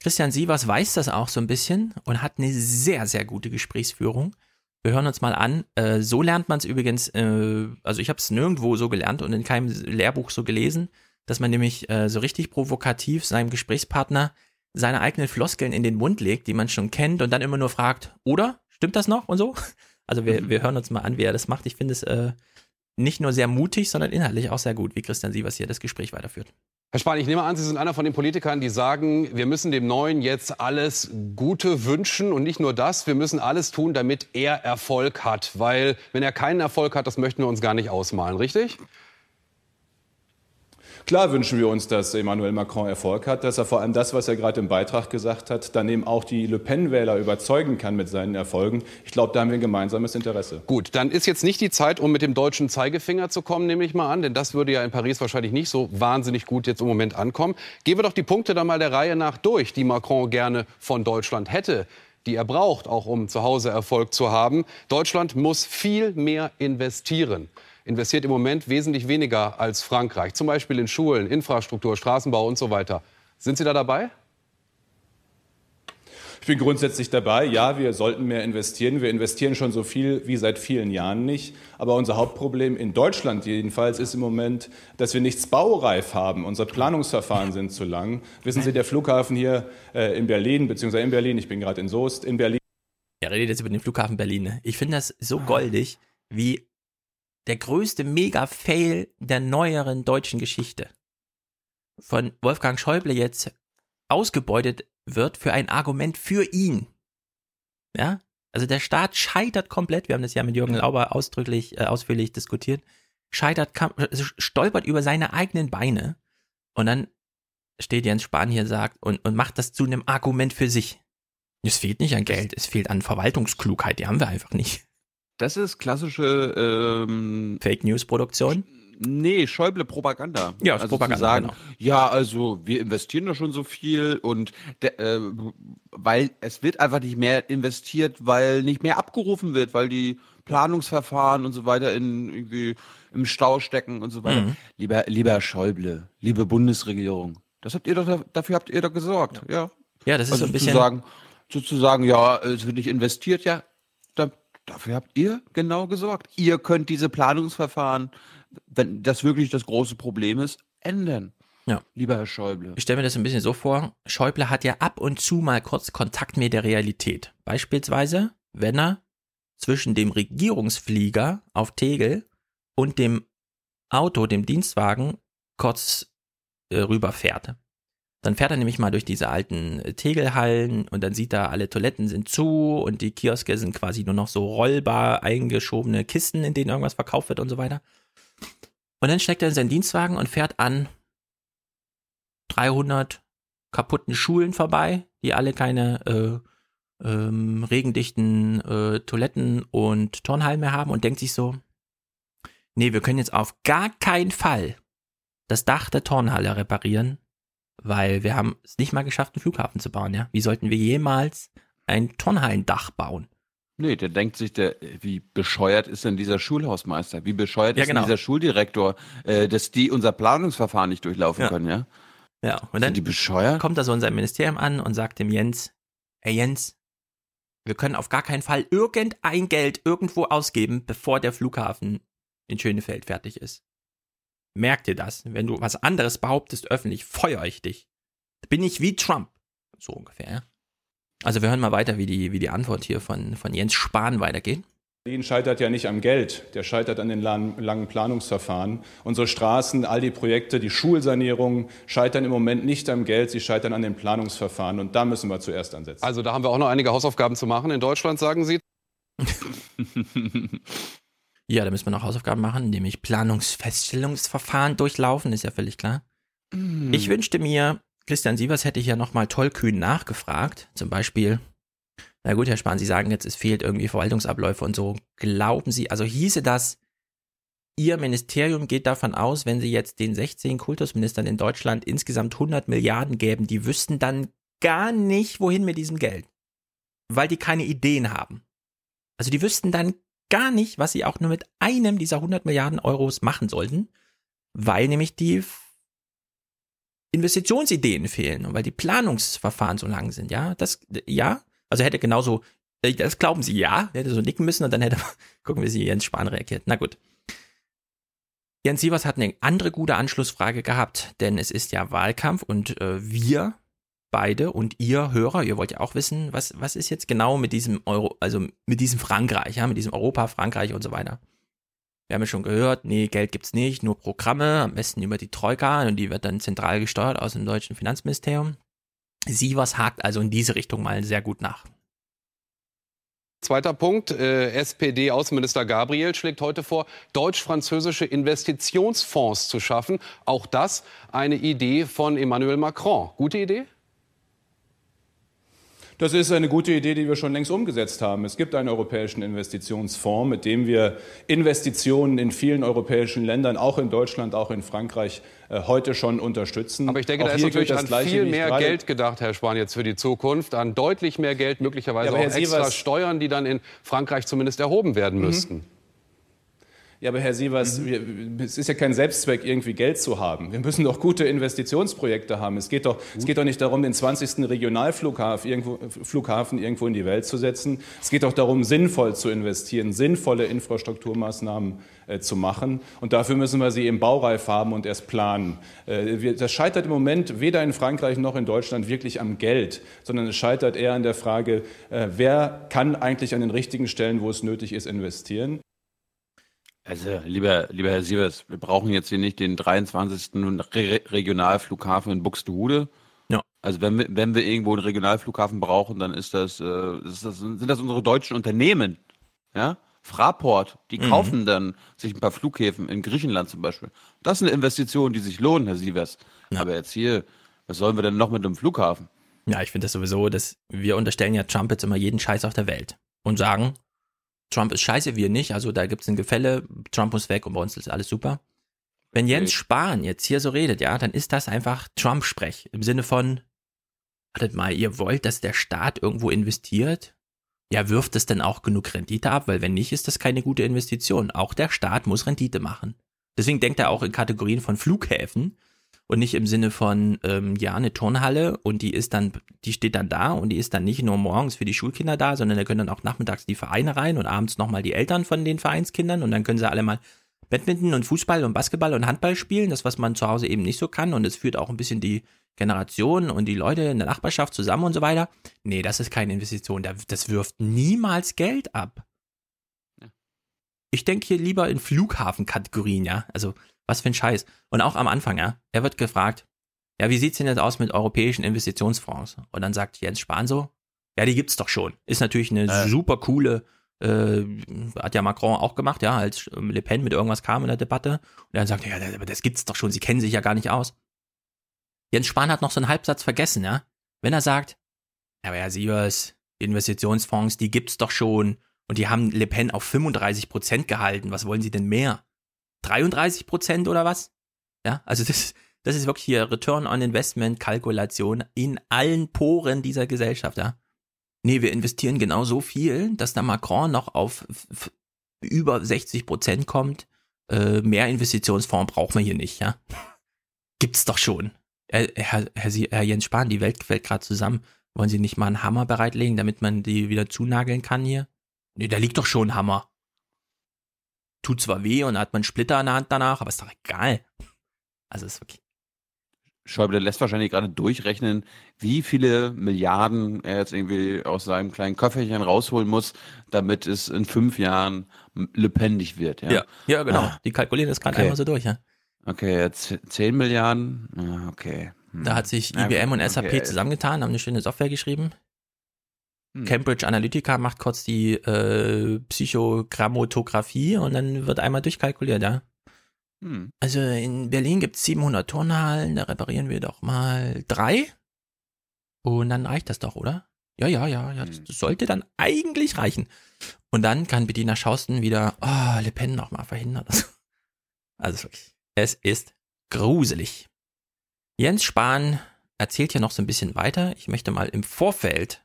Christian Sievers weiß das auch so ein bisschen und hat eine sehr, sehr gute Gesprächsführung. Wir hören uns mal an. Äh, so lernt man es übrigens, äh, also ich habe es nirgendwo so gelernt und in keinem Lehrbuch so gelesen, dass man nämlich äh, so richtig provokativ seinem Gesprächspartner seine eigenen Floskeln in den Mund legt, die man schon kennt und dann immer nur fragt, oder? Stimmt das noch? Und so? Also wir, wir hören uns mal an, wie er das macht. Ich finde es äh, nicht nur sehr mutig, sondern inhaltlich auch sehr gut, wie Christian Sievers hier das Gespräch weiterführt. Herr Spahn, ich nehme an, Sie sind einer von den Politikern, die sagen, wir müssen dem Neuen jetzt alles Gute wünschen und nicht nur das, wir müssen alles tun, damit er Erfolg hat. Weil wenn er keinen Erfolg hat, das möchten wir uns gar nicht ausmalen, richtig? Klar wünschen wir uns, dass Emmanuel Macron Erfolg hat, dass er vor allem das, was er gerade im Beitrag gesagt hat, dann eben auch die Le Pen-Wähler überzeugen kann mit seinen Erfolgen. Ich glaube, da haben wir ein gemeinsames Interesse. Gut, dann ist jetzt nicht die Zeit, um mit dem deutschen Zeigefinger zu kommen, nehme ich mal an, denn das würde ja in Paris wahrscheinlich nicht so wahnsinnig gut jetzt im Moment ankommen. Gehen wir doch die Punkte dann mal der Reihe nach durch, die Macron gerne von Deutschland hätte die er braucht, auch um zu Hause Erfolg zu haben. Deutschland muss viel mehr investieren investiert im Moment wesentlich weniger als Frankreich, zum Beispiel in Schulen, Infrastruktur, Straßenbau und so weiter. Sind Sie da dabei? Ich bin grundsätzlich dabei. Ja, wir sollten mehr investieren. Wir investieren schon so viel wie seit vielen Jahren nicht. Aber unser Hauptproblem in Deutschland jedenfalls ist im Moment, dass wir nichts baureif haben. Unsere Planungsverfahren sind zu lang. Wissen Sie, der Flughafen hier äh, in Berlin, beziehungsweise in Berlin, ich bin gerade in Soest, in Berlin. Er redet jetzt über den Flughafen Berlin. Ne? Ich finde das so goldig, wie der größte Mega-Fail der neueren deutschen Geschichte von Wolfgang Schäuble jetzt ausgebeutet wird für ein Argument für ihn. Ja, also der Staat scheitert komplett. Wir haben das ja mit Jürgen Lauber ausdrücklich, äh, ausführlich diskutiert. Scheitert, also stolpert über seine eigenen Beine und dann steht Jens Spahn hier sagt und, und macht das zu einem Argument für sich. Es fehlt nicht an Geld, es fehlt an Verwaltungsklugheit, die haben wir einfach nicht. Das ist klassische ähm, Fake News Produktion. Nee, Schäuble Propaganda. Ja, also Propaganda. Zu sagen, genau. Ja, also wir investieren da schon so viel und der, äh, weil es wird einfach nicht mehr investiert, weil nicht mehr abgerufen wird, weil die Planungsverfahren und so weiter in irgendwie im Stau stecken und so weiter. Mhm. Lieber, lieber Schäuble, liebe Bundesregierung, das habt ihr doch dafür habt ihr doch gesorgt, ja. Ja, das ist also so ein bisschen. Sozusagen, sozusagen, ja, es wird nicht investiert, ja, dafür habt ihr genau gesorgt. Ihr könnt diese Planungsverfahren, wenn das wirklich das große Problem ist, ändern. Ja. Lieber Herr Schäuble. Ich stelle mir das ein bisschen so vor, Schäuble hat ja ab und zu mal kurz Kontakt mit der Realität. Beispielsweise, wenn er zwischen dem Regierungsflieger auf Tegel und dem Auto, dem Dienstwagen, kurz äh, rüberfährt. Dann fährt er nämlich mal durch diese alten äh, Tegelhallen und dann sieht er, alle Toiletten sind zu und die Kioske sind quasi nur noch so rollbar eingeschobene Kisten, in denen irgendwas verkauft wird und so weiter. Und dann steckt er in seinen Dienstwagen und fährt an 300 kaputten Schulen vorbei, die alle keine äh, ähm, regendichten äh, Toiletten und Turnhallen mehr haben und denkt sich so, nee, wir können jetzt auf gar keinen Fall das Dach der Turnhalle reparieren, weil wir haben es nicht mal geschafft, einen Flughafen zu bauen, ja. Wie sollten wir jemals ein Turnhallendach bauen? Nee, der denkt sich, der, wie bescheuert ist denn dieser Schulhausmeister? Wie bescheuert Ja, ist genau. denn dieser Schuldirektor, äh, dass die unser Planungsverfahren nicht durchlaufen Ja. können, ja? Ja, und dann Sind die bescheuert? kommt er so in sein Ministerium an und sagt dem Jens, ey Jens, wir können auf gar keinen Fall irgendein Geld irgendwo ausgeben, bevor der Flughafen in Schönefeld fertig ist. Merk dir das. Wenn du was anderes behauptest öffentlich, feuer ich dich. Bin ich wie Trump. So ungefähr, ja. Also wir hören mal weiter, wie die, wie die Antwort hier von, von Jens Spahn weitergeht. Berlin scheitert ja nicht am Geld, der scheitert an den lang- langen Planungsverfahren. Unsere Straßen, all die Projekte, die Schulsanierung scheitern im Moment nicht am Geld, sie scheitern an den Planungsverfahren. Und da müssen wir zuerst ansetzen. Also da haben wir auch noch einige Hausaufgaben zu machen in Deutschland, sagen Sie. Ja, da müssen wir noch Hausaufgaben machen, nämlich Planungsfeststellungsverfahren durchlaufen, ist ja völlig klar. Hm. Ich wünschte mir, Christian Sievers hätte hier nochmal tollkühn nachgefragt. Zum Beispiel, na gut, Herr Spahn, Sie sagen jetzt, es fehlt irgendwie Verwaltungsabläufe und so. Glauben Sie, also hieße das, Ihr Ministerium geht davon aus, wenn Sie jetzt den 16 Kultusministern in Deutschland insgesamt 100 Milliarden gäben, die wüssten dann gar nicht, wohin mit diesem Geld. Weil die keine Ideen haben. Also die wüssten dann gar nicht, was sie auch nur mit einem dieser 100 Milliarden Euros machen sollten, weil nämlich die Investitionsideen fehlen und weil die Planungsverfahren so lang sind, ja, das, ja, also hätte genauso, äh, das glauben Sie, ja, hätte so nicken müssen und dann hätte, gucken wir, wie Jens Spahn reagiert. Na gut. Jens Sievers hat eine andere gute Anschlussfrage gehabt, denn es ist ja Wahlkampf und äh, wir beide und ihr Hörer, ihr wollt ja auch wissen, was, was ist jetzt genau mit diesem Euro, also mit diesem Frankreich, ja, mit diesem Europa, Frankreich und so weiter. Wir haben ja schon gehört, nee, Geld gibt's nicht, nur Programme, am besten über die Troika und die wird dann zentral gesteuert aus dem deutschen Finanzministerium. Sievers hakt also in diese Richtung mal sehr gut nach. Zweiter Punkt. Äh, SPD-Außenminister Gabriel schlägt heute vor, deutsch-französische Investitionsfonds zu schaffen. Auch das eine Idee von Emmanuel Macron. Gute Idee? Das ist eine gute Idee, die wir schon längst umgesetzt haben. Es gibt einen europäischen Investitionsfonds, mit dem wir Investitionen in vielen europäischen Ländern, auch in Deutschland, auch in Frankreich, äh, heute schon unterstützen. Aber ich denke, auch da ist natürlich an viel mehr Geld gedacht, Herr Spahn, jetzt für die Zukunft, an deutlich mehr Geld, möglicherweise Ja, auch extra Steuern, die dann in Frankreich zumindest erhoben werden Mhm. müssten. Ja, aber Herr Sievers, wir, es ist ja kein Selbstzweck, irgendwie Geld zu haben. Wir müssen doch gute Investitionsprojekte haben. Es geht doch, es geht doch nicht darum, den 20. Regionalflughafen irgendwo, Flughafen irgendwo in die Welt zu setzen. Es geht doch darum, sinnvoll zu investieren, sinnvolle Infrastrukturmaßnahmen äh, zu machen. Und dafür müssen wir sie im Baureif haben und erst planen. Äh, wir, das scheitert im Moment weder in Frankreich noch in Deutschland wirklich am Geld, sondern es scheitert eher an der Frage, äh, wer kann eigentlich an den richtigen Stellen, wo es nötig ist, investieren. Also, lieber, lieber Herr Sievers, wir brauchen jetzt hier nicht den 23. Re Regionalflughafen in Buxtehude. Ja. Also, wenn wir, wenn wir irgendwo einen Regionalflughafen brauchen, dann ist das, äh, ist das, sind das unsere deutschen Unternehmen. Ja? Fraport, die Mhm. kaufen dann sich ein paar Flughäfen in Griechenland zum Beispiel. Das ist eine Investition, die sich lohnen, Herr Sievers. Aber jetzt hier, was sollen wir denn noch mit einem Flughafen? Ja, ich finde das sowieso, dass wir unterstellen ja Trump jetzt immer jeden Scheiß auf der Welt und sagen, Trump ist scheiße, wir nicht, also da gibt es ein Gefälle, Trump muss weg und bei uns ist alles super. Wenn Jens Spahn jetzt hier so redet, ja, dann ist das einfach Trump-Sprech im Sinne von, wartet mal, ihr wollt, dass der Staat irgendwo investiert? Ja, wirft es denn auch genug Rendite ab? Weil wenn nicht, ist das keine gute Investition. Auch der Staat muss Rendite machen. Deswegen denkt er auch in Kategorien von Flughäfen und nicht im Sinne von, ähm, ja, eine Turnhalle und die ist dann, die steht dann da und die ist dann nicht nur morgens für die Schulkinder da, sondern da können dann auch nachmittags die Vereine rein und abends nochmal die Eltern von den Vereinskindern und dann können sie alle mal Badminton und Fußball und Basketball und Handball spielen, das was man zu Hause eben nicht so kann und es führt auch ein bisschen die Generation und die Leute in der Nachbarschaft zusammen und so weiter. Nee, das ist keine Investition, Da- das wirft niemals Geld ab. Ich denke hier lieber in Flughafenkategorien, ja. Also, was für ein Scheiß. Und auch am Anfang, ja. Er wird gefragt, ja, wie sieht's denn jetzt aus mit europäischen Investitionsfonds? Und dann sagt Jens Spahn so, ja, die gibt's doch schon. Ist natürlich eine Äh. super coole, äh, hat ja Macron auch gemacht, ja, als ähm, Le Pen mit irgendwas kam in der Debatte. Und dann sagt er, ja, aber das gibt's doch schon, sie kennen sich ja gar nicht aus. Jens Spahn hat noch so einen Halbsatz vergessen, ja. Wenn er sagt, aber Herr Sievers, die Investitionsfonds, die gibt's doch schon. Und die haben Le Pen auf 35 Prozent gehalten. Was wollen sie denn mehr? 33 Prozent oder was? Ja, also das, das ist wirklich hier Return on Investment Kalkulation in allen Poren dieser Gesellschaft, ja. Nee, wir investieren genau so viel, dass der Macron noch auf über 60 Prozent kommt. Äh, mehr Investitionsfonds brauchen wir hier nicht, ja. Gibt's doch schon. Äh, Herr, Herr, Herr Jens Spahn, die Welt fällt gerade zusammen. Wollen Sie nicht mal einen Hammer bereitlegen, damit man die wieder zunageln kann hier? Nee, da liegt doch schon ein Hammer. Tut zwar weh und hat man einen Splitter an der Hand danach, aber ist doch egal. Also ist wirklich. Schäuble lässt wahrscheinlich gerade durchrechnen, wie viele Milliarden er jetzt irgendwie aus seinem kleinen Köfferchen rausholen muss, damit es in fünf Jahren lebendig wird. Ja, Ja, ja genau. Ah. Die kalkulieren das gerade Okay. einmal so durch, ja. Okay, jetzt 10 Milliarden. Ja, okay. Hm. Da hat sich IBM und SAP okay. zusammengetan, haben eine schöne Software geschrieben. Hm. Cambridge Analytica macht kurz die äh, Psychogrammotographie und dann wird einmal durchkalkuliert, ja. Hm. Also in Berlin gibt es 700 Turnhallen, da reparieren wir doch mal drei. Und dann reicht das doch, oder? Ja, ja, ja, ja, das, das sollte dann eigentlich reichen. Und dann kann Bettina Schausten wieder, oh, Le Pen nochmal verhindern. Also wirklich, es ist gruselig. Jens Spahn erzählt hier noch so ein bisschen weiter. Ich möchte mal im Vorfeld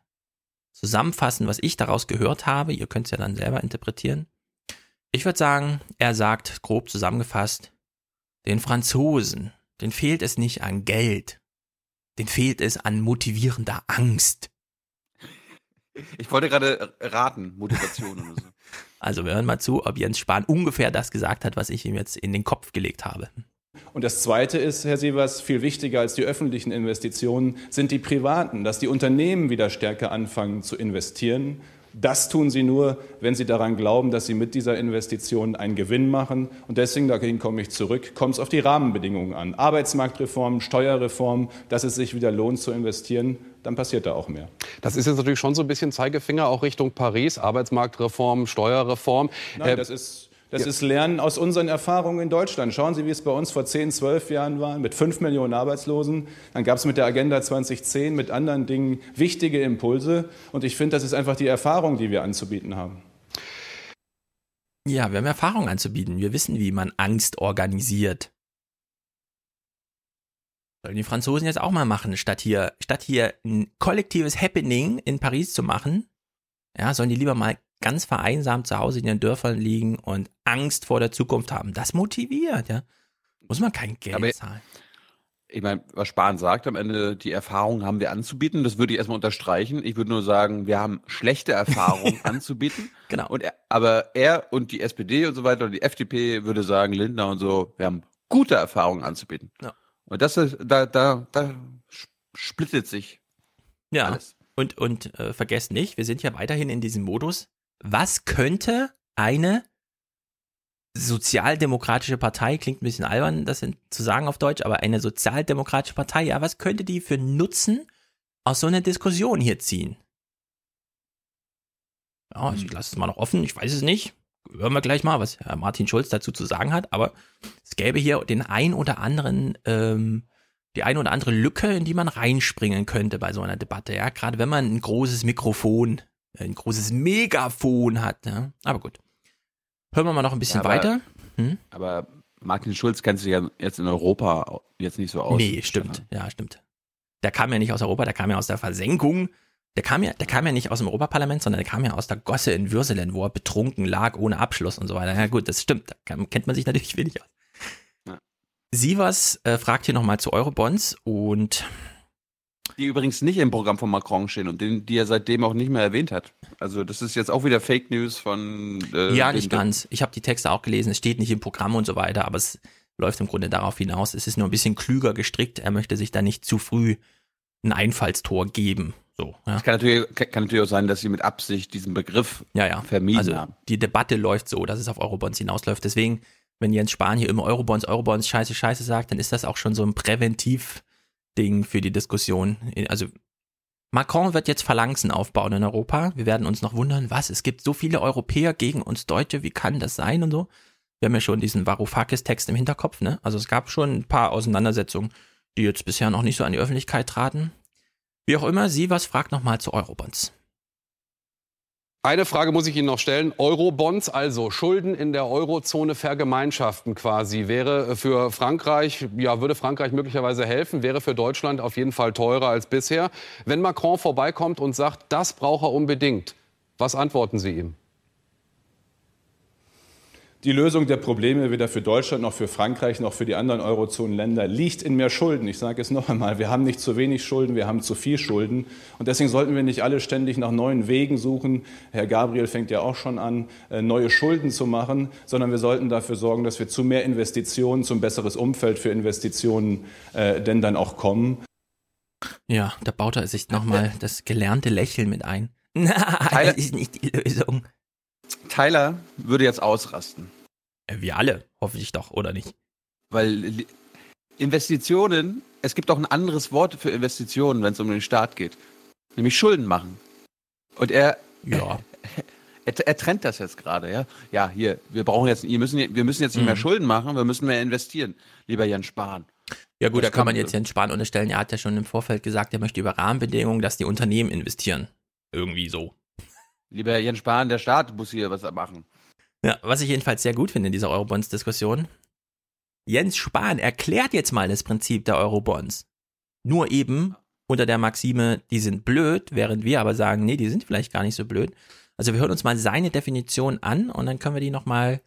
zusammenfassen, was ich daraus gehört habe. Ihr könnt es ja dann selber interpretieren. Ich würde sagen, er sagt grob zusammengefasst, den Franzosen, den fehlt es nicht an Geld, den fehlt es an motivierender Angst. Ich wollte gerade raten, Motivation oder so. Also wir hören mal zu, ob Jens Spahn ungefähr das gesagt hat, was ich ihm jetzt in den Kopf gelegt habe. Und das Zweite ist, Herr Sievers, viel wichtiger als die öffentlichen Investitionen sind die privaten, dass die Unternehmen wieder stärker anfangen zu investieren. Das tun sie nur, wenn sie daran glauben, dass sie mit dieser Investition einen Gewinn machen. Und deswegen, dagegen komme ich zurück, kommt es auf die Rahmenbedingungen an. Arbeitsmarktreform, Steuerreform, dass es sich wieder lohnt zu investieren, dann passiert da auch mehr. Das ist jetzt natürlich schon so ein bisschen Zeigefinger auch Richtung Paris, Arbeitsmarktreform, Steuerreform. Nein, Äh, das ist das ist Lernen aus unseren Erfahrungen in Deutschland. Schauen Sie, wie es bei uns vor 10, 12 Jahren war, mit 5 Millionen Arbeitslosen. Dann gab es mit der Agenda 2010, mit anderen Dingen wichtige Impulse. Und ich finde, das ist einfach die Erfahrung, die wir anzubieten haben. Ja, wir haben Erfahrung anzubieten. Wir wissen, wie man Angst organisiert. Sollen die Franzosen jetzt auch mal machen, statt hier, statt hier ein kollektives Happening in Paris zu machen, ja, sollen die lieber mal ganz vereinsamt zu Hause in ihren Dörfern liegen und Angst vor der Zukunft haben. Das motiviert, ja. Muss man kein Geld Aber- zahlen. Ich meine, was Spahn sagt am Ende, die Erfahrung haben wir anzubieten, das würde ich erstmal unterstreichen. Ich würde nur sagen, wir haben schlechte Erfahrungen anzubieten. Genau. Und er, aber er und die SPD und so weiter und die FDP würde sagen, Lindner und so, wir haben gute Erfahrungen anzubieten. Ja. Und das ist, da, da, da splittet sich Ja. alles. Und, und äh, vergesst nicht, wir sind ja weiterhin in diesem Modus. Was könnte eine sozialdemokratische Partei, klingt ein bisschen albern, das zu sagen auf Deutsch, aber eine sozialdemokratische Partei, ja, was könnte die für Nutzen aus so einer Diskussion hier ziehen? Ja, also ich lasse es mal noch offen, ich weiß es nicht. Hören wir gleich mal, was Herr Martin Schulz dazu zu sagen hat, aber es gäbe hier den ein oder anderen, ähm, die ein oder andere Lücke, in die man reinspringen könnte bei so einer Debatte, ja, gerade wenn man ein großes Mikrofon, ein großes Megafon hat, ja. Aber gut. Hören wir mal noch ein bisschen Ja, aber- weiter. Hm? Aber Martin Schulz kennt sich ja jetzt in Europa jetzt nicht so aus. Nee, stimmt. Ja, stimmt. Der kam ja nicht aus Europa, der kam ja aus der Versenkung. Der kam ja, der kam ja nicht aus dem Europaparlament, sondern der kam ja aus der Gosse in Würselen, wo er betrunken lag, ohne Abschluss und so weiter. Ja, gut, das stimmt. Da kann, kennt man sich natürlich wenig aus. Ja. Sievers äh, fragt hier nochmal zu Eurobonds und Die übrigens nicht im Programm von Macron stehen und den, die er seitdem auch nicht mehr erwähnt hat. Also das ist jetzt auch wieder Fake News von äh, ja, nicht ganz. Ich habe die Texte auch gelesen, es steht nicht im Programm und so weiter, aber es läuft im Grunde darauf hinaus. Es ist nur ein bisschen klüger gestrickt. Er möchte sich da nicht zu früh ein Einfallstor geben. So, ja. Es kann natürlich, kann natürlich auch sein, dass sie mit Absicht diesen Begriff Ja, ja. vermieden also haben. die Debatte läuft so, dass es auf Eurobonds hinausläuft. Deswegen, wenn Jens Spahn hier immer Eurobonds, Eurobonds, scheiße, scheiße sagt, dann ist das auch schon so ein Präventiv-Ding für die Diskussion. Also Macron wird jetzt Phalanxen aufbauen in Europa. Wir werden uns noch wundern, was, es gibt so viele Europäer gegen uns Deutsche, wie kann das sein und so. Wir haben ja schon diesen Varoufakis-Text im Hinterkopf, ne? Also es gab schon ein paar Auseinandersetzungen, die jetzt bisher noch nicht so an die Öffentlichkeit traten. Wie auch immer, sie was fragt nochmal zu Eurobonds. Eine Frage muss ich Ihnen noch stellen. Eurobonds, also Schulden in der Eurozone vergemeinschaften quasi, wäre für Frankreich, ja, würde Frankreich möglicherweise helfen, wäre für Deutschland auf jeden Fall teurer als bisher. Wenn Macron vorbeikommt und sagt, das braucht er unbedingt, was antworten Sie ihm? Die Lösung der Probleme weder für Deutschland noch für Frankreich noch für die anderen Eurozonenländer liegt in mehr Schulden. Ich sage es noch einmal, wir haben nicht zu wenig Schulden, wir haben zu viel Schulden. Und deswegen sollten wir nicht alle ständig nach neuen Wegen suchen. Herr Gabriel fängt ja auch schon an, äh, neue Schulden zu machen, sondern wir sollten dafür sorgen, dass wir zu mehr Investitionen, zum besseres Umfeld für Investitionen äh, denn dann auch kommen. Ja, da baut er sich nochmal das gelernte Lächeln mit ein. Tyler- das ist nicht die Lösung. Tyler würde jetzt ausrasten. Äh, Wir alle, hoffe ich doch, oder nicht? Weil Investitionen, es gibt auch ein anderes Wort für Investitionen, wenn es um den Staat geht. Nämlich Schulden machen. Und er, Ja. er, er trennt das jetzt gerade, ja. Ja, hier, wir brauchen jetzt, wir müssen, wir müssen jetzt nicht mehr Mhm. Schulden machen, wir müssen mehr investieren. Lieber Jan Spahn. Ja gut, Das da kann man jetzt Jens Spahn unterstellen, er hat ja schon im Vorfeld gesagt, er möchte über Rahmenbedingungen, dass die Unternehmen investieren. Irgendwie so. Lieber Jens Spahn, der Staat muss hier was machen. Ja, was ich jedenfalls sehr gut finde in dieser Eurobonds-Diskussion, Jens Spahn erklärt jetzt mal das Prinzip der Eurobonds. Nur eben unter der Maxime, die sind blöd, während wir aber sagen, nee, die sind vielleicht gar nicht so blöd. Also wir hören uns mal seine Definition an und dann können wir die nochmal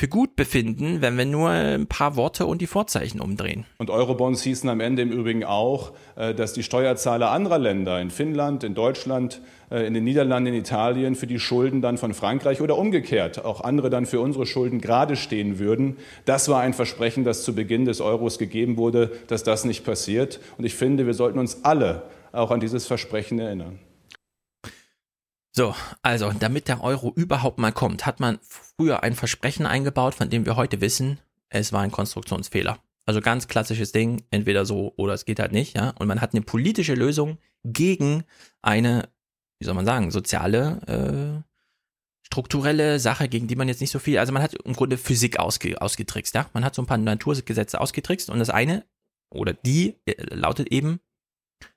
für gut befinden, wenn wir nur ein paar Worte und die Vorzeichen umdrehen. Und Eurobonds hießen am Ende im Übrigen auch, äh, dass die Steuerzahler anderer Länder, in Finnland, in Deutschland, äh, in den Niederlanden, in Italien, für die Schulden dann von Frankreich oder umgekehrt auch andere dann für unsere Schulden gerade stehen würden. Das war ein Versprechen, das zu Beginn des Euros gegeben wurde, dass das nicht passiert. Und ich finde, wir sollten uns alle auch an dieses Versprechen erinnern. So, also, damit der Euro überhaupt mal kommt, hat man früher ein Versprechen eingebaut, von dem wir heute wissen, es war ein Konstruktionsfehler. Also ganz klassisches Ding, entweder so oder es geht halt nicht, ja. Und man hat eine politische Lösung gegen eine, wie soll man sagen, soziale, äh, strukturelle Sache, gegen die man jetzt nicht so viel, also man hat im Grunde Physik ausge, ausgetrickst, ja. Man hat so ein paar Naturgesetze ausgetrickst und das eine oder die äh, lautet eben,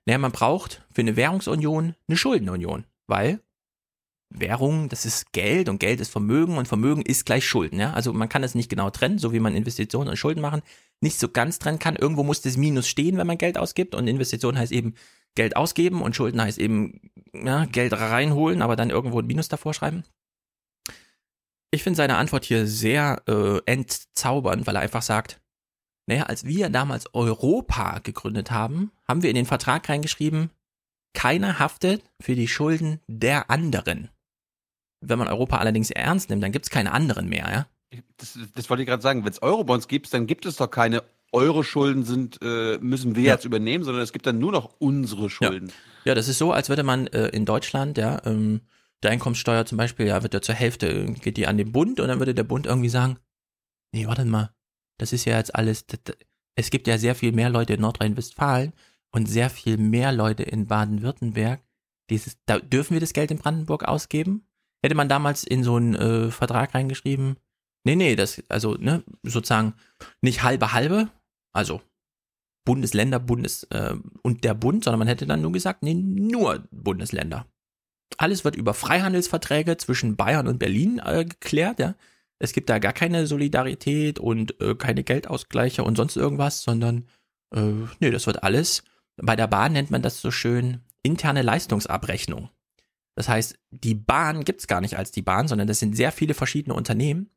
naja, man braucht für eine Währungsunion eine Schuldenunion, weil Währung, das ist Geld und Geld ist Vermögen und Vermögen ist gleich Schulden. Ja? Also man kann das nicht genau trennen, so wie man Investitionen und Schulden machen, nicht so ganz trennen kann. Irgendwo muss das Minus stehen, wenn man Geld ausgibt und Investition heißt eben Geld ausgeben und Schulden heißt eben ja, Geld reinholen, aber dann irgendwo ein Minus davor schreiben. Ich finde seine Antwort hier sehr äh, entzaubernd, weil er einfach sagt, naja, als wir damals Europa gegründet haben, haben wir in den Vertrag reingeschrieben, keiner haftet für die Schulden der anderen. Wenn man Europa allerdings ernst nimmt, dann gibt es keine anderen mehr, ja? Das, das wollte ich gerade sagen. Wenn es Eurobonds gibt, dann gibt es doch keine Euro-Schulden sind, äh, müssen wir Ja. jetzt übernehmen, sondern es gibt dann nur noch unsere Schulden. Ja, das ist so, als würde man äh, in Deutschland, ja, ähm, der Einkommenssteuer zum Beispiel, ja, wird ja zur Hälfte, äh, geht die an den Bund und dann würde der Bund irgendwie sagen, nee, warte mal, das ist ja jetzt alles, das, das, es gibt ja sehr viel mehr Leute in Nordrhein-Westfalen und sehr viel mehr Leute in Baden-Württemberg. Dieses, da dürfen wir das Geld in Brandenburg ausgeben? Hätte man damals in so einen äh, Vertrag reingeschrieben, nee, nee, das, also, ne, sozusagen nicht halbe halbe, also Bundesländer, Bundes äh, und der Bund, sondern man hätte dann nur gesagt, nee, nur Bundesländer. Alles wird über Freihandelsverträge zwischen Bayern und Berlin äh, geklärt, ja. Es gibt da gar keine Solidarität und äh, keine Geldausgleiche und sonst irgendwas, sondern äh, nee, das wird alles. Bei der Bahn nennt man das so schön interne Leistungsabrechnung. Das heißt, die Bahn gibt's gar nicht als die Bahn, sondern das sind sehr viele verschiedene Unternehmen.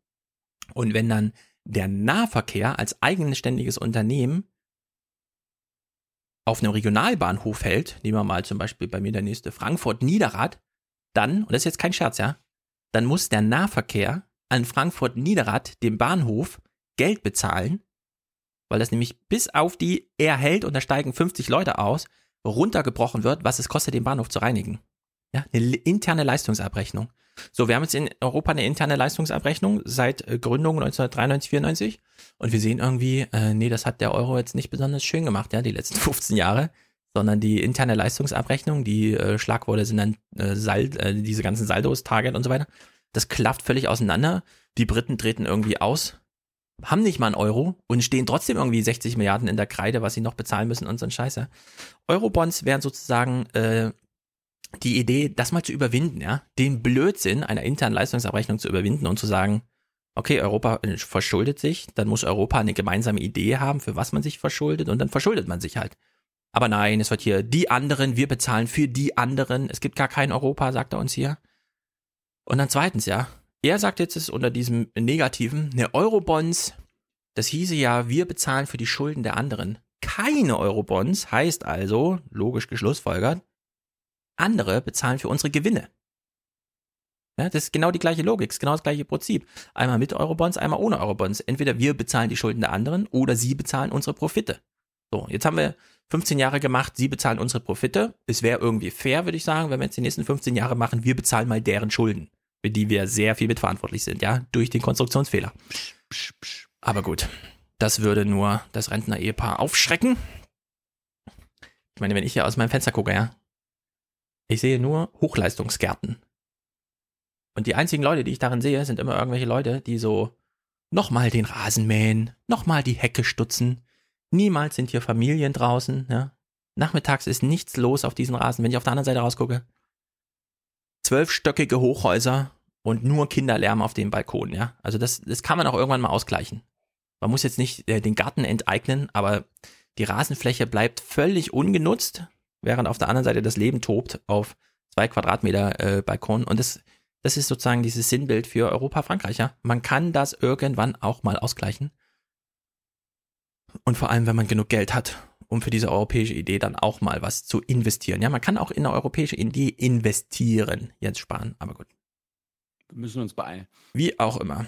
Und wenn dann der Nahverkehr als eigenständiges Unternehmen auf einem Regionalbahnhof hält, nehmen wir mal zum Beispiel bei mir der nächste Frankfurt-Niederrad, dann, und das ist jetzt kein Scherz, ja, dann muss der Nahverkehr an Frankfurt-Niederrad dem Bahnhof Geld bezahlen, weil das nämlich bis auf die er hält und da steigen 50 Leute aus, runtergebrochen wird, was es kostet, den Bahnhof zu reinigen. Ja, eine interne Leistungsabrechnung. So, wir haben jetzt in Europa eine interne Leistungsabrechnung seit äh, Gründung 1993, 94 und wir sehen irgendwie, äh, nee, das hat der Euro jetzt nicht besonders schön gemacht, ja, die letzten 15 Jahre, sondern die interne Leistungsabrechnung, die äh, Schlagworte sind dann äh, Sal äh, diese ganzen Saldos, Target und so weiter. Das klafft völlig auseinander. Die Briten treten irgendwie aus, haben nicht mal einen Euro und stehen trotzdem irgendwie 60 Milliarden in der Kreide, was sie noch bezahlen müssen und so ein Scheiße. Eurobonds wären sozusagen äh, die Idee, das mal zu überwinden, ja, den Blödsinn einer internen Leistungsabrechnung zu überwinden und zu sagen, okay, Europa äh, verschuldet sich, dann muss Europa eine gemeinsame Idee haben, für was man sich verschuldet und dann verschuldet man sich halt. Aber nein, es wird hier die anderen, wir bezahlen für die anderen, es gibt gar kein Europa, sagt er uns hier. Und dann zweitens, ja, er sagt jetzt es unter diesem Negativen, ne Eurobonds, das hieße ja, wir bezahlen für die Schulden der anderen. Keine Eurobonds heißt also, logisch geschlussfolgert, andere bezahlen für unsere Gewinne. Ja, das ist genau die gleiche Logik, ist genau das gleiche Prinzip. Einmal mit Eurobonds, einmal ohne Eurobonds. Entweder wir bezahlen die Schulden der anderen oder sie bezahlen unsere Profite. So, jetzt haben wir 15 Jahre gemacht, sie bezahlen unsere Profite. Es wäre irgendwie fair, würde ich sagen, wenn wir jetzt die nächsten 15 Jahre machen, wir bezahlen mal deren Schulden, für die wir sehr viel mitverantwortlich sind, ja, durch den Konstruktionsfehler. Aber gut, das würde nur das Rentner-Ehepaar aufschrecken. Ich meine, wenn ich hier aus meinem Fenster gucke, ja, ich sehe nur Hochleistungsgärten. Und die einzigen Leute, die ich darin sehe, sind immer irgendwelche Leute, die so nochmal den Rasen mähen, nochmal die Hecke stutzen. Niemals sind hier Familien draußen, ja. Nachmittags ist nichts los auf diesen Rasen. Wenn ich auf der anderen Seite rausgucke, zwölfstöckige Hochhäuser und nur Kinderlärm auf dem Balkon, ja. Also das, das kann man auch irgendwann mal ausgleichen. Man muss jetzt nicht äh, den Garten enteignen, aber die Rasenfläche bleibt völlig ungenutzt, während auf der anderen Seite das Leben tobt auf zwei Quadratmeter äh, Balkon. Und das, das ist sozusagen dieses Sinnbild für Europa, Frankreich. Ja? Man kann das irgendwann auch mal ausgleichen. Und vor allem, wenn man genug Geld hat, um für diese europäische Idee dann auch mal was zu investieren. Ja, man kann auch in eine europäische Idee investieren, Jens Spahn, aber gut. Wir müssen uns beeilen. Wie auch immer.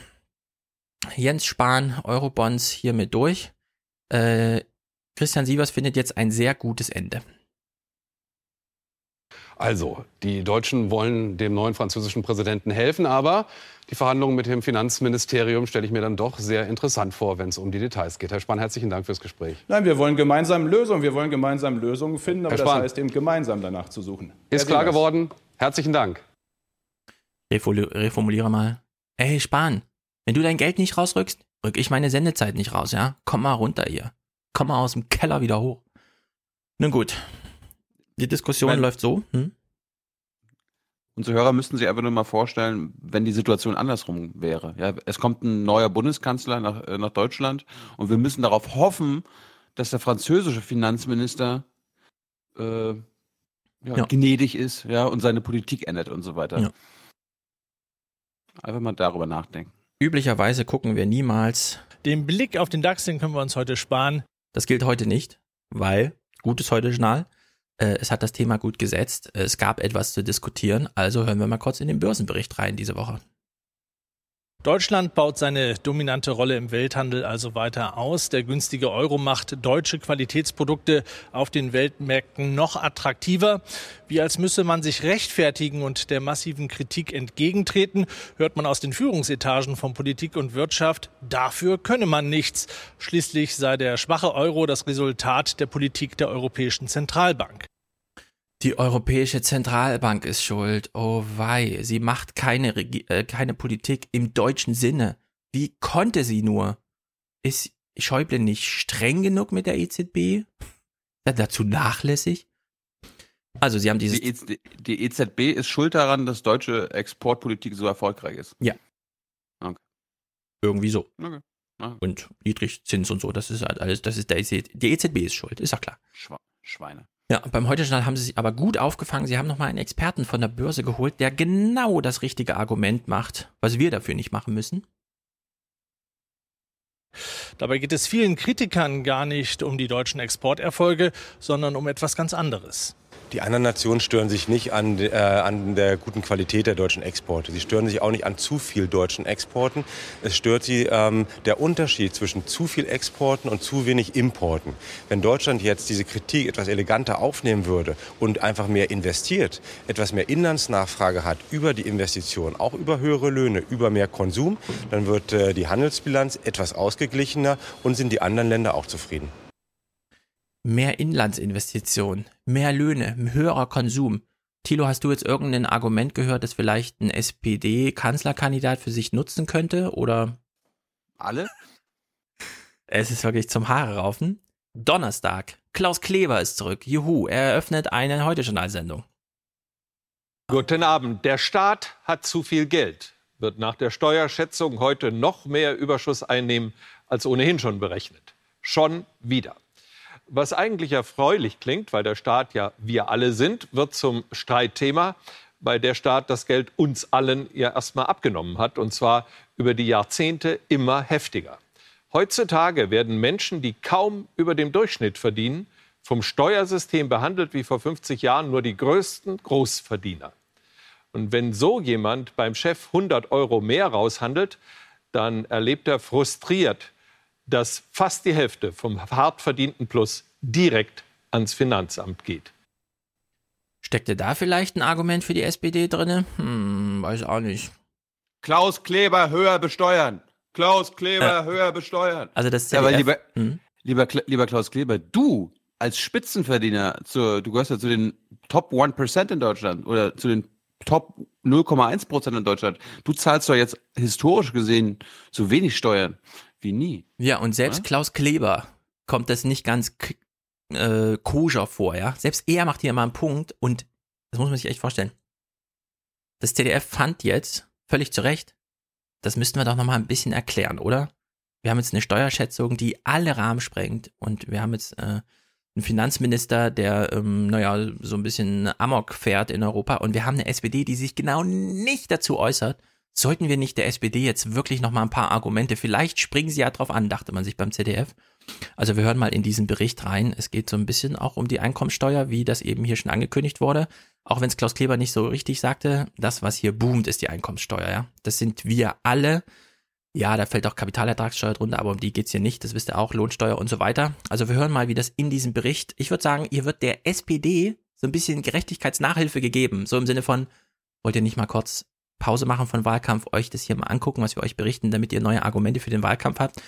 Jens Spahn, Eurobonds hiermit durch. Äh, Christian Sievers findet jetzt ein sehr gutes Ende. Also, die Deutschen wollen dem neuen französischen Präsidenten helfen, aber die Verhandlungen mit dem Finanzministerium stelle ich mir dann doch sehr interessant vor, wenn es um die Details geht. Herr Spahn, herzlichen Dank fürs Gespräch. Nein, wir wollen gemeinsam Lösungen. Wir wollen gemeinsam Lösungen finden, aber Herr das heißt eben gemeinsam danach zu suchen. Ist klar geworden. Herzlichen Dank. Reformuliere mal. Ey, Spahn, wenn du dein Geld nicht rausrückst, rück ich meine Sendezeit nicht raus, ja? Komm mal runter hier. Komm mal aus dem Keller wieder hoch. Nun gut. Die Diskussion Wenn- läuft so. Hm? Unsere Hörer müssten sich einfach nur mal vorstellen, wenn die Situation andersrum wäre. Ja, es kommt ein neuer Bundeskanzler nach, äh, nach Deutschland und wir müssen darauf hoffen, dass der französische Finanzminister äh, ja, Ja. gnädig ist, ja, und seine Politik ändert und so weiter. Ja. Einfach mal darüber nachdenken. Üblicherweise gucken wir niemals. Den Blick auf den DAX, den können wir uns heute sparen. Das gilt heute nicht, weil, gutes Heute-Journal, äh, es hat das Thema gut gesetzt. Es gab etwas zu diskutieren, also hören wir mal kurz in den Börsenbericht rein diese Woche. Deutschland baut seine dominante Rolle im Welthandel also weiter aus. Der günstige Euro macht deutsche Qualitätsprodukte auf den Weltmärkten noch attraktiver. Wie als müsse man sich rechtfertigen und der massiven Kritik entgegentreten, hört man aus den Führungsetagen von Politik und Wirtschaft, dafür könne man nichts. Schließlich sei der schwache Euro das Resultat der Politik der Europäischen Zentralbank. Die Europäische Zentralbank ist schuld. Oh wei, sie macht keine, Regi äh, keine Politik im deutschen Sinne. Wie konnte sie nur? Ist Schäuble nicht streng genug mit der EZB? Ist er dazu nachlässig? Also, sie haben dieses. Die, EZ die EZB ist schuld daran, dass deutsche Exportpolitik so erfolgreich ist. Ja. Okay. Irgendwie so. Okay. Ah, Und Niedrigzins und so, das ist halt alles, das ist der EZB, die EZB ist schuld, ist ja klar. Schweine. Ja, beim Heute-Journal haben sie sich aber gut aufgefangen. Sie haben nochmal einen Experten von der Börse geholt, der genau das richtige Argument macht, was wir dafür nicht machen müssen. Dabei geht es vielen Kritikern gar nicht um die deutschen Exporterfolge, sondern um etwas ganz anderes. Die anderen Nationen stören sich nicht an, äh, an der guten Qualität der deutschen Exporte. Sie stören sich auch nicht an zu viel deutschen Exporten. Es stört sie ähm, der Unterschied zwischen zu viel Exporten und zu wenig Importen. Wenn Deutschland jetzt diese Kritik etwas eleganter aufnehmen würde und einfach mehr investiert, etwas mehr Inlandsnachfrage hat über die Investition, auch über höhere Löhne, über mehr Konsum, dann wird äh, die Handelsbilanz etwas ausgeglichener und sind die anderen Länder auch zufrieden. Mehr Inlandsinvestitionen, mehr Löhne, höherer Konsum. Thilo, hast du jetzt irgendein Argument gehört, das vielleicht ein SPD-Kanzlerkandidat für sich nutzen könnte? Oder Alle? es ist wirklich zum Haare raufen. Donnerstag. Klaus Kleber ist zurück. Juhu, er eröffnet eine Heute-Journal-Sendung. Guten Abend. Der Staat hat zu viel Geld, wird nach der Steuerschätzung heute noch mehr Überschuss einnehmen als ohnehin schon berechnet. Schon wieder. Was eigentlich erfreulich klingt, weil der Staat ja wir alle sind, wird zum Streitthema, weil der Staat das Geld uns allen ja erstmal abgenommen hat und zwar über die Jahrzehnte immer heftiger. Heutzutage werden Menschen, die kaum über dem Durchschnitt verdienen, vom Steuersystem behandelt wie vor 50 Jahren nur die größten Großverdiener. Und wenn so jemand beim Chef 100 Euro mehr raushandelt, dann erlebt er frustriert, dass fast die Hälfte vom hart verdienten Plus direkt ans Finanzamt geht. Steckte da vielleicht ein Argument für die SPD drinne? Hm, weiß auch nicht. Klaus Kleber höher besteuern. Klaus Kleber Äh, höher besteuern. Also das Ja, aber ZDF lieber, Hm? lieber, lieber Klaus Kleber, du als Spitzenverdiener, zur, du gehörst ja zu den Top 1% in Deutschland oder zu den Top 0,1% in Deutschland. Du zahlst doch jetzt historisch gesehen so wenig Steuern wie nie. Ja, und selbst Ja? Klaus Kleber kommt das nicht ganz äh, koscher vor, ja. Selbst er macht hier mal einen Punkt und das muss man sich echt vorstellen. Das ZDF fand jetzt, völlig zu Recht, das müssten wir doch nochmal ein bisschen erklären, oder? Wir haben jetzt eine Steuerschätzung, die alle Rahmen sprengt und wir haben jetzt äh, einen Finanzminister, der, ähm, naja, so ein bisschen Amok fährt in Europa und wir haben eine SPD, die sich genau nicht dazu äußert. Sollten wir nicht der SPD jetzt wirklich noch mal ein paar Argumente, vielleicht springen sie ja drauf an, dachte man sich beim ZDF. Also wir hören mal in diesen Bericht rein. Es geht so ein bisschen auch um die Einkommensteuer, wie das eben hier schon angekündigt wurde. Auch wenn es Klaus Kleber nicht so richtig sagte, das, was hier boomt, ist die Einkommensteuer, ja. Das sind wir alle. Ja, da fällt auch Kapitalertragssteuer drunter, aber um die geht's hier nicht. Das wisst ihr auch, Lohnsteuer und so weiter. Also wir hören mal, wie das in diesem Bericht, ich würde sagen, hier wird der SPD so ein bisschen Gerechtigkeitsnachhilfe gegeben. So im Sinne von, wollt ihr nicht mal kurz Pause machen von Wahlkampf, euch das hier mal angucken, was wir euch berichten, damit ihr neue Argumente für den Wahlkampf habt.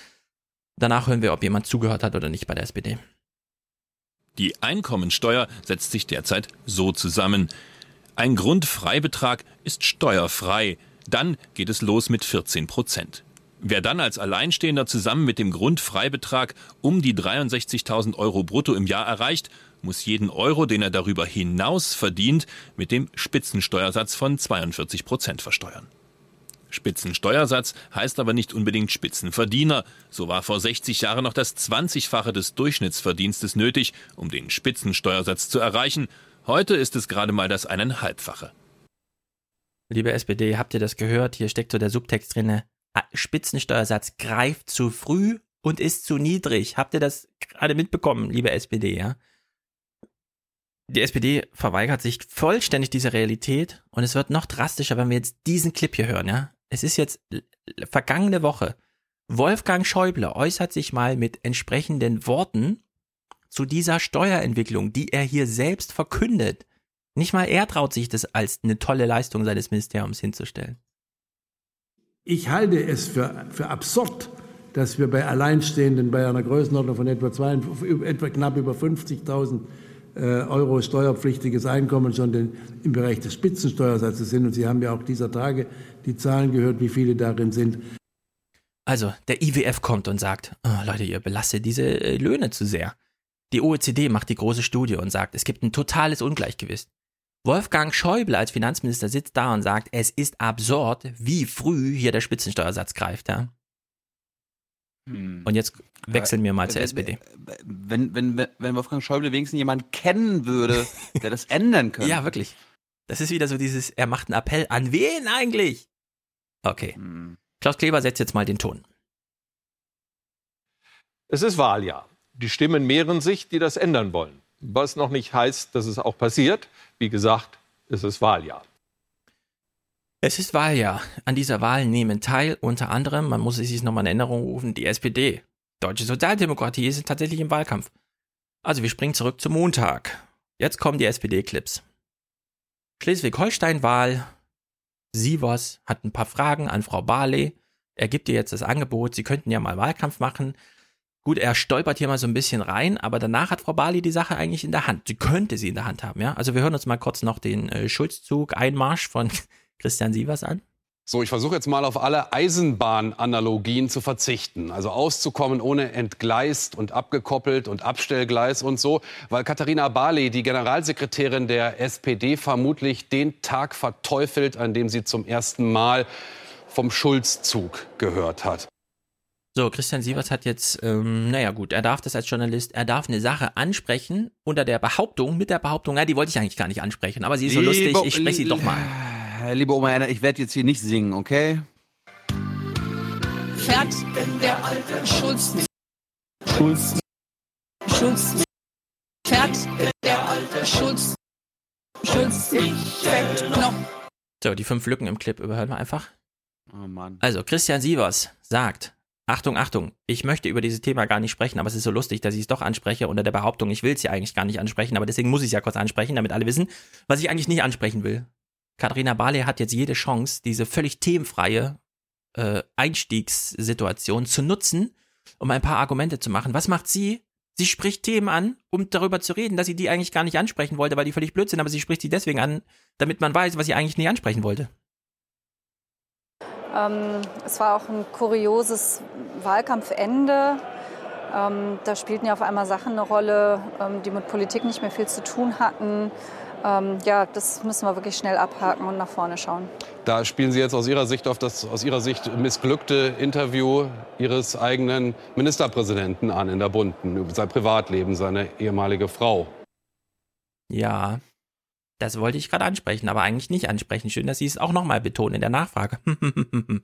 Danach hören wir, ob jemand zugehört hat oder nicht bei der SPD. Die Einkommensteuer setzt sich derzeit so zusammen. Ein Grundfreibetrag ist steuerfrei. Dann geht es los mit 14 Prozent. Wer dann als Alleinstehender zusammen mit dem Grundfreibetrag um die 63.000 Euro brutto im Jahr erreicht, muss jeden Euro, den er darüber hinaus verdient, mit dem Spitzensteuersatz von 42 Prozent versteuern. Spitzensteuersatz heißt aber nicht unbedingt Spitzenverdiener. So war vor 60 Jahren noch das 20-fache des Durchschnittsverdienstes nötig, um den Spitzensteuersatz zu erreichen. Heute ist es gerade mal das eineinhalbfache. Liebe SPD, habt ihr das gehört? Hier steckt so der Subtext drinne. Ah, Spitzensteuersatz greift zu früh und ist zu niedrig. Habt ihr das gerade mitbekommen, liebe SPD, ja? Die SPD verweigert sich vollständig dieser Realität und es wird noch drastischer, wenn wir jetzt diesen Clip hier hören, ja? Es ist jetzt vergangene Woche. Wolfgang Schäuble äußert sich mal mit entsprechenden Worten zu dieser Steuerentwicklung, die er hier selbst verkündet. Nicht mal er traut sich das als eine tolle Leistung seines Ministeriums hinzustellen. Ich halte es für, für absurd, dass wir bei Alleinstehenden bei einer Größenordnung von etwa, zwei, etwa knapp über 50.000 äh, Euro steuerpflichtiges Einkommen schon im Bereich des Spitzensteuersatzes sind. Und Sie haben ja auch dieser Tage die Zahlen gehört, wie viele darin sind. Also, der IWF kommt und sagt, oh, Leute, ihr belastet diese äh, Löhne zu sehr. Die OECD macht die große Studie und sagt, es gibt ein totales Ungleichgewicht. Wolfgang Schäuble als Finanzminister sitzt da und sagt, es ist absurd, wie früh hier der Spitzensteuersatz greift, ja. Hm. Und jetzt wechseln wir mal wenn, zur SPD. Wenn, wenn, wenn Wolfgang Schäuble wenigstens jemanden kennen würde, der das ändern könnte. Ja, wirklich. Das ist wieder so dieses, er macht einen Appell an wen eigentlich? Okay. Hm. Klaus Kleber setzt jetzt mal den Ton. Es ist Wahljahr. Die Stimmen mehren sich, die das ändern wollen. Was noch nicht heißt, dass es auch passiert. Wie gesagt, es ist Wahljahr. Es ist Wahljahr. An dieser Wahl nehmen teil unter anderem, man muss es sich nochmal in Erinnerung rufen, die SPD. Deutsche Sozialdemokratie ist tatsächlich im Wahlkampf. Also wir springen zurück zum Montag. Jetzt kommen die SPD-Clips. Schleswig-Holstein-Wahl. Sievers hat ein paar Fragen an Frau Barley. Er gibt ihr jetzt das Angebot, sie könnten ja mal Wahlkampf machen. Gut, er stolpert hier mal so ein bisschen rein, aber danach hat Frau Bali die Sache eigentlich in der Hand. Sie könnte sie in der Hand haben, ja. Also wir hören uns mal kurz noch den äh, Schulzzug Einmarsch von Christian Sievers an. So, ich versuche jetzt mal auf alle Eisenbahnanalogien zu verzichten. Also auszukommen ohne entgleist und abgekoppelt und Abstellgleis und so, weil Katharina Barley, die Generalsekretärin der SPD, vermutlich den Tag verteufelt, an dem sie zum ersten Mal vom Schulzzug gehört hat. So, Christian Sievers hat jetzt, ähm, naja gut, er darf das als Journalist, er darf eine Sache ansprechen unter der Behauptung, mit der Behauptung, na, die wollte ich eigentlich gar nicht ansprechen, aber sie ist so lustig, ich spreche sie doch mal. Liebe Oma Erna, ich werde jetzt hier nicht singen, okay? Fährt denn der alte Schulz nicht? Schulz. Schulz. Fährt denn der alte Schulz? Schulz nicht fährt noch. So, die fünf Lücken im Clip überhören wir einfach. Oh Mann. Also, Christian Sievers sagt, Achtung, Achtung, ich möchte über dieses Thema gar nicht sprechen, aber es ist so lustig, dass ich es doch anspreche unter der Behauptung, ich will es ja eigentlich gar nicht ansprechen, aber deswegen muss ich es ja kurz ansprechen, damit alle wissen, was ich eigentlich nicht ansprechen will. Katharina Barley hat jetzt jede Chance, diese völlig themenfreie äh, Einstiegssituation zu nutzen, um ein paar Argumente zu machen. Was macht sie? Sie spricht Themen an, um darüber zu reden, dass sie die eigentlich gar nicht ansprechen wollte, weil die völlig blöd sind, aber sie spricht sie deswegen an, damit man weiß, was sie eigentlich nicht ansprechen wollte. Ähm, es war auch ein kurioses Wahlkampfende. Ähm, da spielten ja auf einmal Sachen eine Rolle, ähm, die mit Politik nicht mehr viel zu tun hatten. Ähm, ja, das müssen wir wirklich schnell abhaken und nach vorne schauen. Da spielen Sie jetzt aus Ihrer Sicht auf das aus Ihrer Sicht missglückte Interview Ihres eigenen Ministerpräsidenten an in der Bunden über sein Privatleben, seine ehemalige Frau. Ja, das wollte ich gerade ansprechen, aber eigentlich nicht ansprechen. Schön, dass Sie es auch nochmal betonen in der Nachfrage.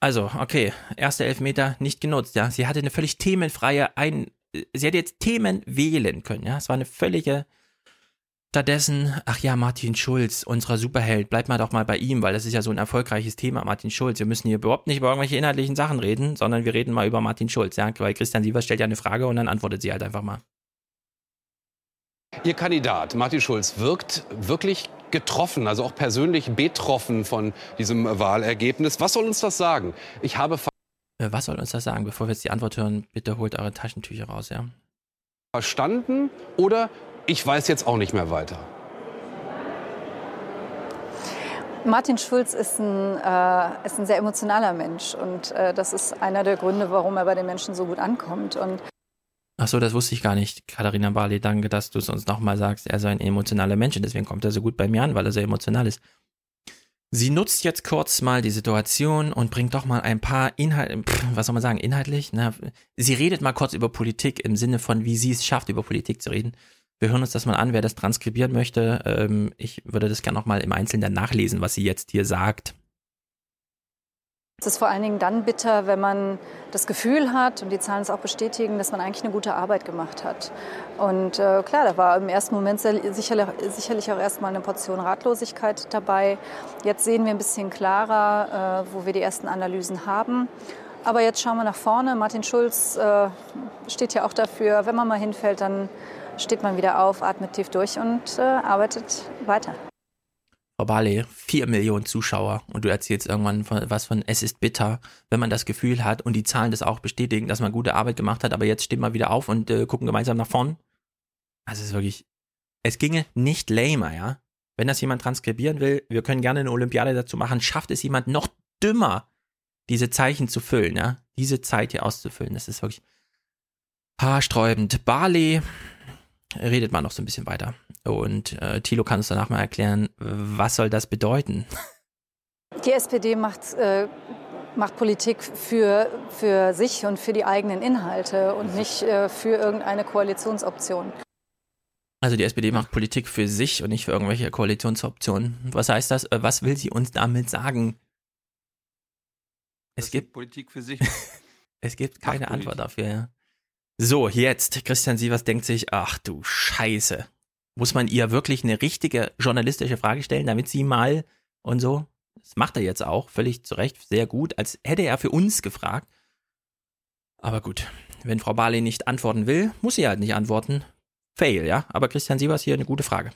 also, okay, erster Elfmeter nicht genutzt, ja. Sie hatte eine völlig themenfreie Ein... Sie hätte jetzt Themen wählen können, ja. Es war eine völlige... Stattdessen, ach ja, Martin Schulz, unser Superheld, bleibt mal doch mal bei ihm, weil das ist ja so ein erfolgreiches Thema, Martin Schulz. Wir müssen hier überhaupt nicht über irgendwelche inhaltlichen Sachen reden, sondern wir reden mal über Martin Schulz, ja, weil Christian Sievers stellt ja eine Frage und dann antwortet sie halt einfach mal. Ihr Kandidat Martin Schulz wirkt wirklich getroffen, also auch persönlich betroffen von diesem Wahlergebnis. Was soll uns das sagen? Ich habe Äh, Was soll uns das sagen? Bevor wir jetzt die Antwort hören, bitte holt eure Taschentücher raus, ja? verstanden oder ich weiß jetzt auch nicht mehr weiter. Martin Schulz ist ein, äh, ist ein sehr emotionaler Mensch und äh, das ist einer der Gründe, warum er bei den Menschen so gut ankommt. Und Ach so, das wusste ich gar nicht. Katharina Barley, danke, dass du es uns nochmal sagst. Er sei ein emotionaler Mensch und deswegen kommt er so gut bei mir an, weil er sehr emotional ist. Sie nutzt jetzt kurz mal die Situation und bringt doch mal ein paar Inhalte, was soll man sagen, inhaltlich? Na, sie redet mal kurz über Politik im Sinne von, wie sie es schafft, über Politik zu reden. Wir hören uns das mal an, wer das transkribieren möchte. Ähm, ich würde das gerne nochmal im Einzelnen nachlesen, was sie jetzt hier sagt. es ist vor allen Dingen dann bitter, wenn man das Gefühl hat, und die Zahlen es auch bestätigen, dass man eigentlich eine gute Arbeit gemacht hat. Und äh, klar, da war im ersten Moment sicherlich, sicherlich auch erstmal eine Portion Ratlosigkeit dabei. Jetzt sehen wir ein bisschen klarer, äh, wo wir die ersten Analysen haben. Aber jetzt schauen wir nach vorne. Martin Schulz äh, steht ja auch dafür, wenn man mal hinfällt, dann steht man wieder auf, atmet tief durch und äh, arbeitet weiter. Frau Barley, vier Millionen Zuschauer und du erzählst irgendwann von, was von Es ist bitter, wenn man das Gefühl hat und die Zahlen das auch bestätigen, dass man gute Arbeit gemacht hat, aber jetzt stehen wir wieder auf und äh, gucken gemeinsam nach vorn. Also es ist wirklich, es ginge nicht lamer, ja. Wenn das jemand transkribieren will, wir können gerne eine Olympiade dazu machen, schafft es jemand noch dümmer, diese Zeichen zu füllen, ja. Diese Zeit hier auszufüllen, das ist wirklich haarsträubend. Barley redet mal noch so ein bisschen weiter. Und äh, Thilo kann uns danach mal erklären, was soll das bedeuten? Die SPD macht, äh, macht Politik für, für sich und für die eigenen Inhalte und nicht äh, für irgendeine Koalitionsoption. Also die SPD macht Politik für sich und nicht für irgendwelche Koalitionsoptionen. Was heißt das? Äh, Was will sie uns damit sagen? Es gibt Politik für sich. es gibt keine Antwort dafür. Ja. So, jetzt, Christian Sievers denkt sich, ach du Scheiße. Muss man ihr wirklich eine richtige journalistische Frage stellen, damit sie mal und so? Das macht er jetzt auch, völlig zu Recht, sehr gut, als hätte er für uns gefragt. Aber gut, wenn Frau Barley nicht antworten will, muss sie halt nicht antworten. Fail, ja? Aber Christian Sievers hier eine gute Frage.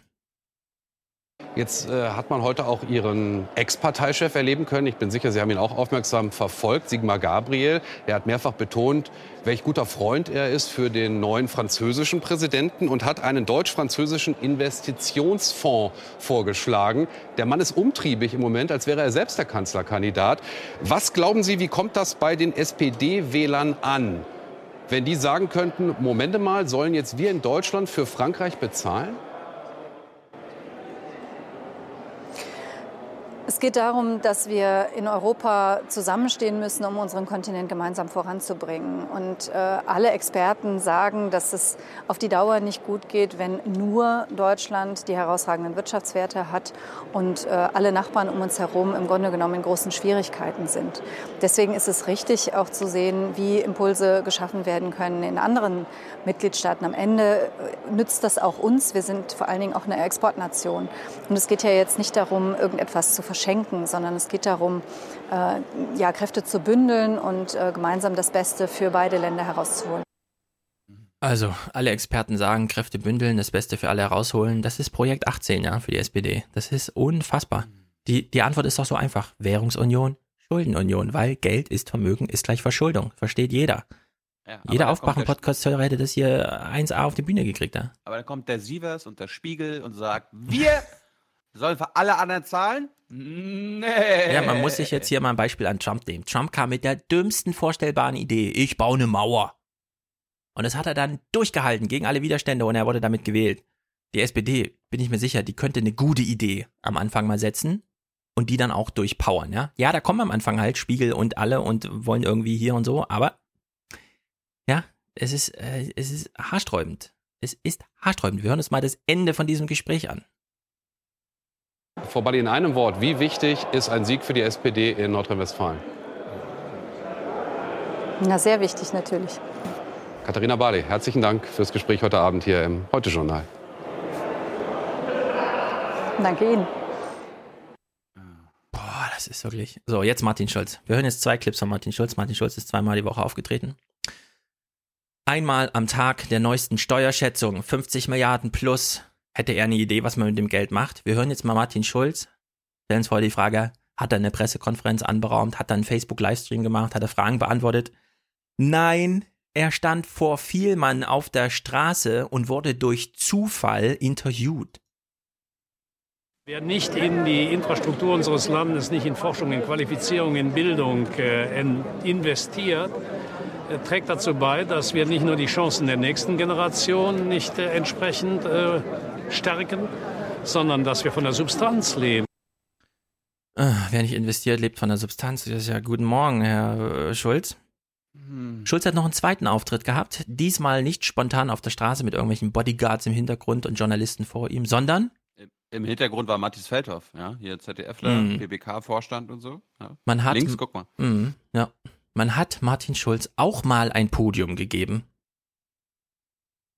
Jetzt äh, hat man heute auch Ihren Ex-Parteichef erleben können. Ich bin sicher, Sie haben ihn auch aufmerksam verfolgt, Sigmar Gabriel. Er hat mehrfach betont, welch guter Freund er ist für den neuen französischen Präsidenten und hat einen deutsch-französischen Investitionsfonds vorgeschlagen. Der Mann ist umtriebig im Moment, als wäre er selbst der Kanzlerkandidat. Was glauben Sie, wie kommt das bei den SPD-Wählern an? Wenn die sagen könnten, Momente mal, sollen jetzt wir in Deutschland für Frankreich bezahlen? Es geht darum, dass wir in Europa zusammenstehen müssen, um unseren Kontinent gemeinsam voranzubringen. Und äh, alle Experten sagen, dass es auf die Dauer nicht gut geht, wenn nur Deutschland die herausragenden Wirtschaftswerte hat und äh, alle Nachbarn um uns herum im Grunde genommen in großen Schwierigkeiten sind. Deswegen ist es richtig, auch zu sehen, wie Impulse geschaffen werden können in anderen Mitgliedstaaten. Am Ende äh, nützt das auch uns. Wir sind vor allen Dingen auch eine Exportnation. Und es geht ja jetzt nicht darum, irgendetwas zu verschenken, sondern es geht darum, äh, ja, Kräfte zu bündeln und äh, gemeinsam das Beste für beide Länder herauszuholen. Also, alle Experten sagen, Kräfte bündeln, das Beste für alle herausholen. Das ist Projekt 18, ja, für die SPD. Das ist unfassbar. Die, die Antwort ist doch so einfach. Währungsunion, Schuldenunion, weil Geld ist Vermögen, ist gleich Verschuldung. Versteht jeder. Ja, jeder Aufwachen-Podcast-Hörer hätte das hier 1A auf die Bühne gekriegt, ja. Aber dann kommt der Sievers und der Spiegel und sagt, wir sollen für alle anderen zahlen? Nee. Ja, man muss sich jetzt hier mal ein Beispiel an Trump nehmen. Trump kam mit der dümmsten vorstellbaren Idee. Ich baue eine Mauer. Und das hat er dann durchgehalten gegen alle Widerstände und er wurde damit gewählt. Die SPD, bin ich mir sicher, die könnte eine gute Idee am Anfang mal setzen und die dann auch durchpowern, ja. Ja, da kommen am Anfang halt Spiegel und alle und wollen irgendwie hier und so, aber ja, es ist, äh, es ist haarsträubend. Es ist haarsträubend. Wir hören uns mal das Ende von diesem Gespräch an. Frau Balli, in einem Wort, wie wichtig ist ein Sieg für die SPD in Nordrhein-Westfalen? Na, sehr wichtig natürlich. Katharina Barley, herzlichen Dank fürs Gespräch heute Abend hier im Heute-Journal. Danke Ihnen. Boah, das ist wirklich. So, jetzt Martin Schulz. Wir hören jetzt zwei Clips von Martin Schulz. Martin Schulz ist zweimal die Woche aufgetreten. Einmal am Tag der neuesten Steuerschätzung, 50 Milliarden plus. Hätte er eine Idee, was man mit dem Geld macht? Wir hören jetzt mal Martin Schulz. Stellen uns vor die Frage, hat er eine Pressekonferenz anberaumt? Hat er einen Facebook-Livestream gemacht? Hat er Fragen beantwortet? Nein, er stand vor Vielmann auf der Straße und wurde durch Zufall interviewt. Wer nicht in die Infrastruktur unseres Landes, nicht in Forschung, in Qualifizierung, in Bildung äh, in- investiert, äh, trägt dazu bei, dass wir nicht nur die Chancen der nächsten Generation nicht äh, entsprechend äh, stärken, sondern dass wir von der Substanz leben. Äh, wer nicht investiert, lebt von der Substanz. Das ist ja guten Morgen, Herr äh, Schulz. Schulz hat noch einen zweiten Auftritt gehabt. Diesmal nicht spontan auf der Straße mit irgendwelchen Bodyguards im Hintergrund und Journalisten vor ihm, sondern Im Hintergrund war Matthias Feldhoff, ja, hier ZDFler, Mhm. PBK-Vorstand und so. Ja. man hat. Links, guck mal. Mhm, ja. Man hat Martin Schulz auch mal ein Podium gegeben.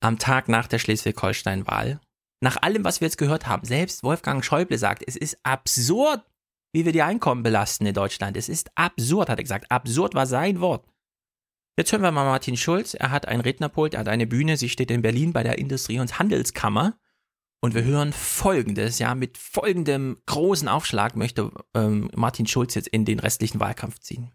Am Tag nach der Schleswig-Holstein-Wahl. Nach allem, was wir jetzt gehört haben, selbst Wolfgang Schäuble sagt, es ist absurd, wie wir die Einkommen belasten in Deutschland. Es ist absurd, hat er gesagt. Absurd war sein Wort. Jetzt hören wir mal Martin Schulz. Er hat ein Rednerpult, er hat eine Bühne. Sie steht in Berlin bei der Industrie- und Handelskammer. Und wir hören Folgendes, ja, mit folgendem großen Aufschlag möchte ähm, Martin Schulz jetzt in den restlichen Wahlkampf ziehen.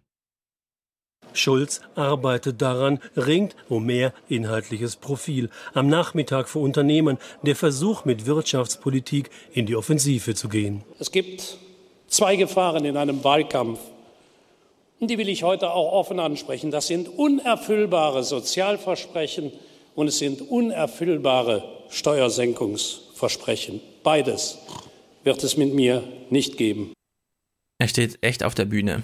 Schulz arbeitet daran, ringt um mehr inhaltliches Profil. Am Nachmittag für Unternehmen der Versuch, mit Wirtschaftspolitik in die Offensive zu gehen. Es gibt zwei Gefahren in einem Wahlkampf. Und die will ich heute auch offen ansprechen. Das sind unerfüllbare Sozialversprechen und es sind unerfüllbare Steuersenkungsversprechen. Beides wird es mit mir nicht geben. Er steht echt auf der Bühne.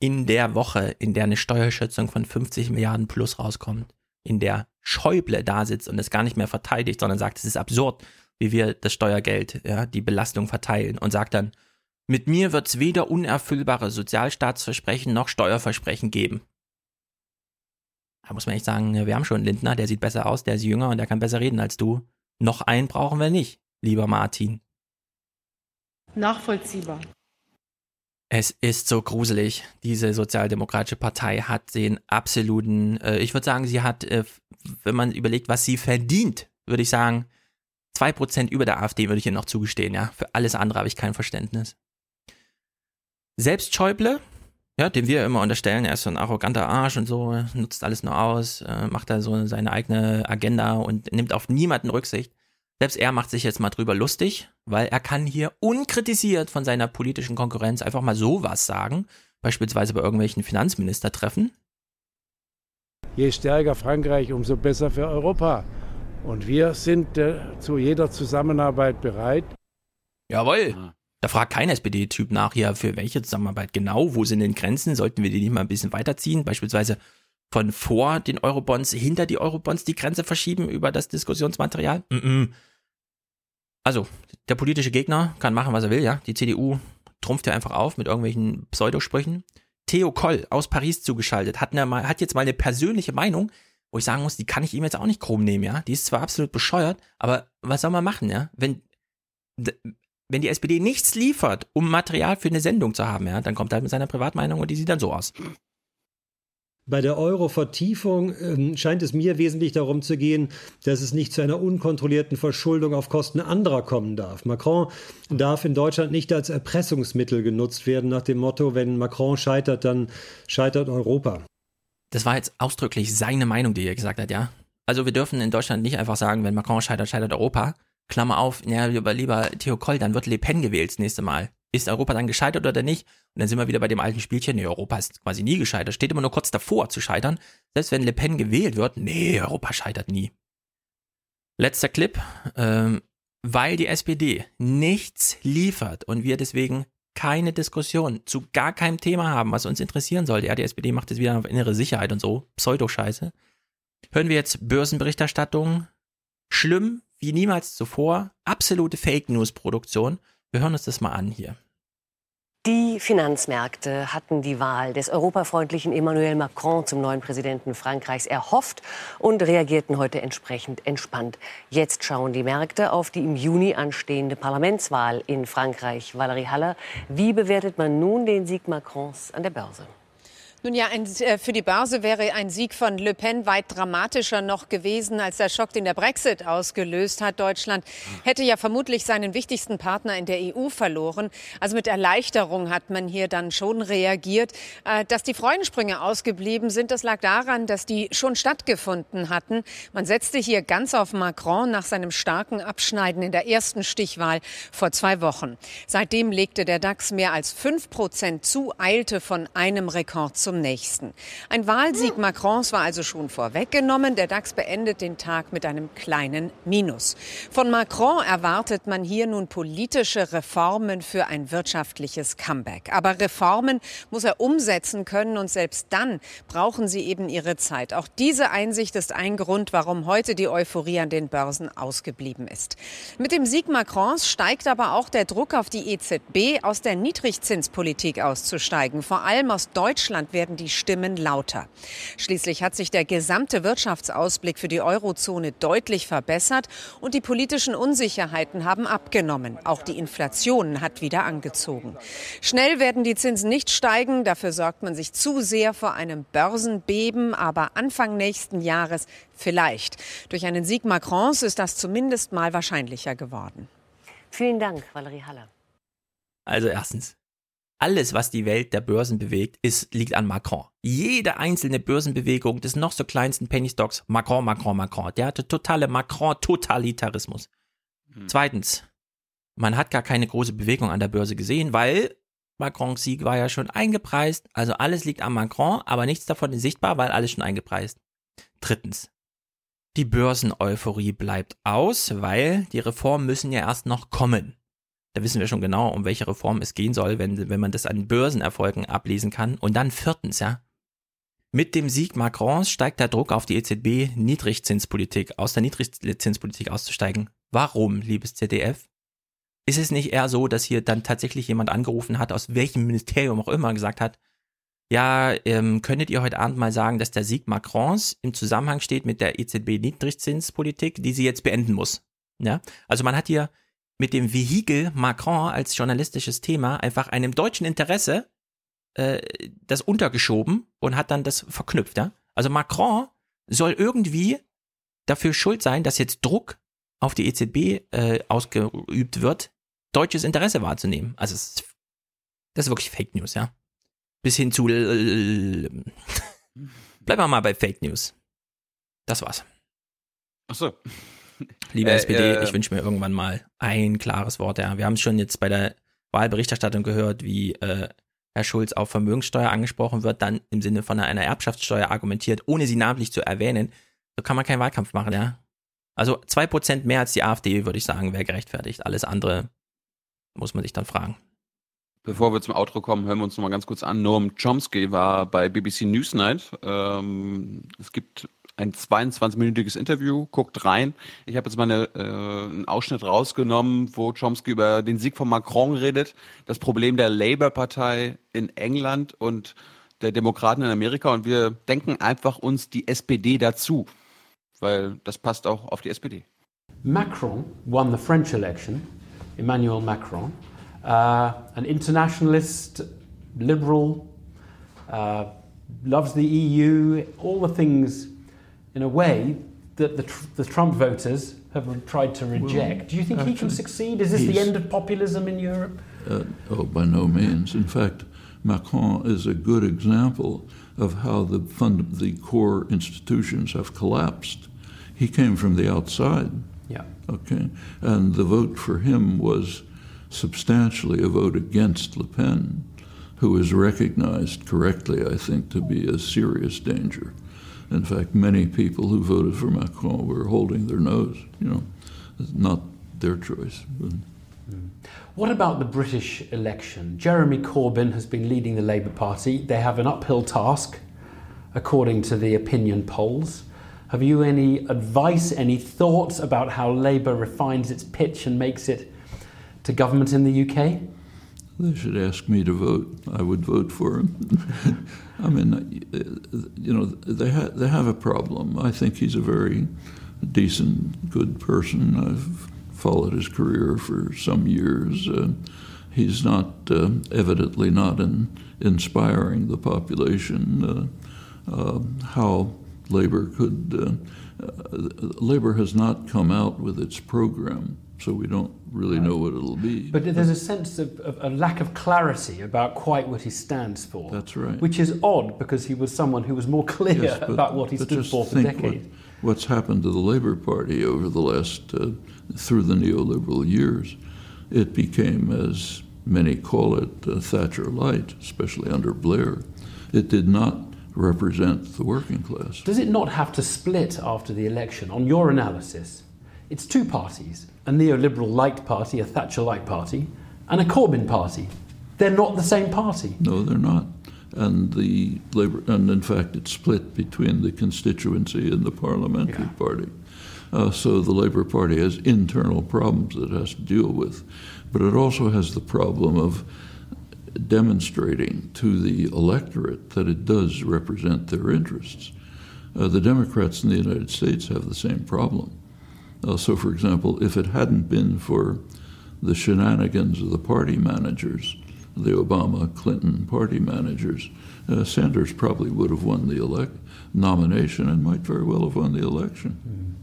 In der Woche, in der eine Steuerschätzung von 50 Milliarden plus rauskommt, in der Schäuble da sitzt und es gar nicht mehr verteidigt, sondern sagt, es ist absurd, wie wir das Steuergeld, ja, die Belastung verteilen und sagt dann, mit mir wird es weder unerfüllbare Sozialstaatsversprechen noch Steuerversprechen geben. Da muss man echt sagen, wir haben schon einen Lindner, der sieht besser aus, der ist jünger und der kann besser reden als du. Noch einen brauchen wir nicht, lieber Martin. Nachvollziehbar. Es ist so gruselig. Diese sozialdemokratische Partei hat den absoluten, äh, ich würde sagen, sie hat, äh, wenn man überlegt, was sie verdient, würde ich sagen, zwei Prozent über der AfD würde ich ihr noch zugestehen, ja. Für alles andere habe ich kein Verständnis. Selbst Schäuble, ja, dem wir immer unterstellen, er ist so ein arroganter Arsch und so, nutzt alles nur aus, äh, macht da so seine eigene Agenda und nimmt auf niemanden Rücksicht. Selbst er macht sich jetzt mal drüber lustig, weil er kann hier unkritisiert von seiner politischen Konkurrenz einfach mal sowas sagen, beispielsweise bei irgendwelchen Finanzministertreffen. Je stärker Frankreich, umso besser für Europa. Und wir sind äh, zu jeder Zusammenarbeit bereit. Jawohl. Da fragt kein SPD-Typ nach, ja, für welche Zusammenarbeit genau, wo sind denn Grenzen, sollten wir die nicht mal ein bisschen weiterziehen, beispielsweise von vor den Eurobonds hinter die Eurobonds die Grenze verschieben über das Diskussionsmaterial? Mm -mm. Also, der politische Gegner kann machen, was er will, ja. Die CDU trumpft ja einfach auf mit irgendwelchen Pseudosprüchen. Theo Koll aus Paris zugeschaltet, hat, eine, hat jetzt mal eine persönliche Meinung, wo ich sagen muss, die kann ich ihm jetzt auch nicht krumm nehmen, ja. Die ist zwar absolut bescheuert, aber was soll man machen, ja? Wenn, wenn die SPD nichts liefert, um Material für eine Sendung zu haben, ja, dann kommt er halt mit seiner Privatmeinung und die sieht dann so aus. Bei der Euro-Vertiefung ähm, scheint es mir wesentlich darum zu gehen, dass es nicht zu einer unkontrollierten Verschuldung auf Kosten anderer kommen darf. Macron darf in Deutschland nicht als Erpressungsmittel genutzt werden, nach dem Motto, wenn Macron scheitert, dann scheitert Europa. Das war jetzt ausdrücklich seine Meinung, die er gesagt hat, ja. Also wir dürfen in Deutschland nicht einfach sagen, wenn Macron scheitert, scheitert Europa. Klammer auf, ja, lieber, lieber Theo Koll, dann wird Le Pen gewählt das nächste Mal. Ist Europa dann gescheitert oder nicht? Und dann sind wir wieder bei dem alten Spielchen, nee, Europa ist quasi nie gescheitert, steht immer nur kurz davor zu scheitern. Selbst wenn Le Pen gewählt wird, nee, Europa scheitert nie. Letzter Clip, ähm, weil die SPD nichts liefert und wir deswegen keine Diskussion zu gar keinem Thema haben, was uns interessieren sollte. Ja, die SPD macht jetzt wieder auf innere Sicherheit und so, Pseudoscheiße. Hören wir jetzt Börsenberichterstattung. Schlimm wie niemals zuvor. Absolute Fake News Produktion. Wir hören uns das mal an hier. Die Finanzmärkte hatten die Wahl des europafreundlichen Emmanuel Macron zum neuen Präsidenten Frankreichs erhofft und reagierten heute entsprechend entspannt. Jetzt schauen die Märkte auf die im Juni anstehende Parlamentswahl in Frankreich. Valerie Haller, wie bewertet man nun den Sieg Macrons an der Börse? Nun ja, ein, äh, für die Börse wäre ein Sieg von Le Pen weit dramatischer noch gewesen als der Schock, den der Brexit ausgelöst hat. Deutschland hätte ja vermutlich seinen wichtigsten Partner in der EU verloren. Also mit Erleichterung hat man hier dann schon reagiert. Äh, dass die Freudensprünge ausgeblieben sind, das lag daran, dass die schon stattgefunden hatten. Man setzte hier ganz auf Macron nach seinem starken Abschneiden in der ersten Stichwahl vor zwei Wochen. Seitdem legte der DAX mehr als fünf Prozent zu, eilte von einem Rekord zum nächsten. Ein Wahlsieg Macrons war also schon vorweggenommen. Der DAX beendet den Tag mit einem kleinen Minus. Von Macron erwartet man hier nun politische Reformen für ein wirtschaftliches Comeback. Aber Reformen muss er umsetzen können und selbst dann brauchen sie eben ihre Zeit. Auch diese Einsicht ist ein Grund, warum heute die Euphorie an den Börsen ausgeblieben ist. Mit dem Sieg Macrons steigt aber auch der Druck auf die EZB, aus der Niedrigzinspolitik auszusteigen. Vor allem aus Deutschland werden die Stimmen lauter. Schließlich hat sich der gesamte Wirtschaftsausblick für die Eurozone deutlich verbessert und die politischen Unsicherheiten haben abgenommen. Auch die Inflation hat wieder angezogen. Schnell werden die Zinsen nicht steigen, dafür sorgt man sich zu sehr vor einem Börsenbeben, aber Anfang nächsten Jahres vielleicht. Durch einen Sieg Macrons ist das zumindest mal wahrscheinlicher geworden. Vielen Dank, Valerie Haller. Also erstens, alles, was die Welt der Börsen bewegt, ist, liegt an Macron. Jede einzelne Börsenbewegung des noch so kleinsten Penny Stocks, Macron, Macron, Macron. Der hatte totale Macron-Totalitarismus. Hm. Zweitens, man hat gar keine große Bewegung an der Börse gesehen, weil Macrons Sieg war ja schon eingepreist. Also alles liegt an Macron, aber nichts davon ist sichtbar, weil alles schon eingepreist. Drittens, die Börseneuphorie bleibt aus, weil die Reformen müssen ja erst noch kommen. Da wissen wir schon genau, um welche Reform es gehen soll, wenn, wenn man das an Börsenerfolgen ablesen kann. Und dann viertens, ja. Mit dem Sieg Macrons steigt der Druck auf die EZB, Niedrigzinspolitik, aus der Niedrigzinspolitik auszusteigen. Warum, liebes ZDF? Ist es nicht eher so, dass hier dann tatsächlich jemand angerufen hat, aus welchem Ministerium auch immer, gesagt hat, ja, ähm, könntet ihr heute Abend mal sagen, dass der Sieg Macrons im Zusammenhang steht mit der EZB Niedrigzinspolitik, die sie jetzt beenden muss? Ja, also man hat hier mit dem Vehikel Macron als journalistisches Thema einfach einem deutschen Interesse äh, das untergeschoben und hat dann das verknüpft. Ja? Also Macron soll irgendwie dafür schuld sein, dass jetzt Druck auf die EZB äh, ausgeübt wird, deutsches Interesse wahrzunehmen. Also es, das ist wirklich Fake News, ja. Bis hin zu bleiben wir mal bei Fake News. Das war's. Ach so. Liebe äh, SPD, äh, ich wünsche mir irgendwann mal ein klares Wort. Ja. Wir haben es schon jetzt bei der Wahlberichterstattung gehört, wie äh, Herr Schulz auf Vermögenssteuer angesprochen wird, dann im Sinne von einer Erbschaftssteuer argumentiert, ohne sie namentlich zu erwähnen. So kann man keinen Wahlkampf machen, ja. Also zwei Prozent mehr als die AfD, würde ich sagen, wäre gerechtfertigt. Alles andere muss man sich dann fragen. Bevor wir zum Outro kommen, hören wir uns noch mal ganz kurz an. Noam Chomsky war bei BBC Newsnight. Ähm, es gibt ein 22-minütiges Interview, guckt rein. Ich habe jetzt mal eine, äh, einen Ausschnitt rausgenommen, wo Chomsky über den Sieg von Macron redet, das Problem der Labour-Partei in England und der Demokraten in Amerika und wir denken einfach uns die SPD dazu, weil das passt auch auf die SPD. Macron won the French election, Emmanuel Macron, uh, an internationalist, liberal, uh, loves the EU, all the things in a way that the, the Trump voters have tried to reject. Well, Do you think he can succeed? Is this the end of populism in Europe? Uh, oh, by no means. In fact, Macron is a good example of how the, fund, the core institutions have collapsed. He came from the outside. Yeah. Okay. And the vote for him was substantially a vote against Le Pen, who is recognized correctly, I think, to be a serious danger. In fact, many people who voted for Macron were holding their nose. You know, it's not their choice. But. Mm. What about the British election? Jeremy Corbyn has been leading the Labour Party. They have an uphill task, according to the opinion polls. Have you any advice, any thoughts about how Labour refines its pitch and makes it to government in the UK? They should ask me to vote. I would vote for him. I mean, you know, they ha- they have a problem. I think he's a very decent, good person. I've followed his career for some years. Uh, he's not uh, evidently not in, inspiring the population. Uh, uh, how labor could uh, uh, labor has not come out with its program, so we don't really know what it'll be. But there's a sense of, of a lack of clarity about quite what he stands for. That's right. Which is odd because he was someone who was more clear Yes, but- about what he stood for for decades. What, what's happened to the Labour Party over the last, uh, through the neoliberal years? It became, as many call it, uh, Thatcher light, especially under Blair. It did not represent the working class. Does it not have to split after the election? On your analysis, it's two parties a neoliberal light party, a Thatcher like party, and a Corbyn party. They're not the same party. No, they're not. And the labor, and in fact, it's split between the constituency and the parliamentary party. Uh, so the Labour Party has internal problems that it has to deal with, but it also has the problem of demonstrating to the electorate that it does represent their interests. Uh, the Democrats in the United States have the same problem. Uh, so, for example, if it hadn't been for the shenanigans of the party managers, the Obama Clinton party managers, uh, Sanders probably would have won the elect nomination and might very well have won the election.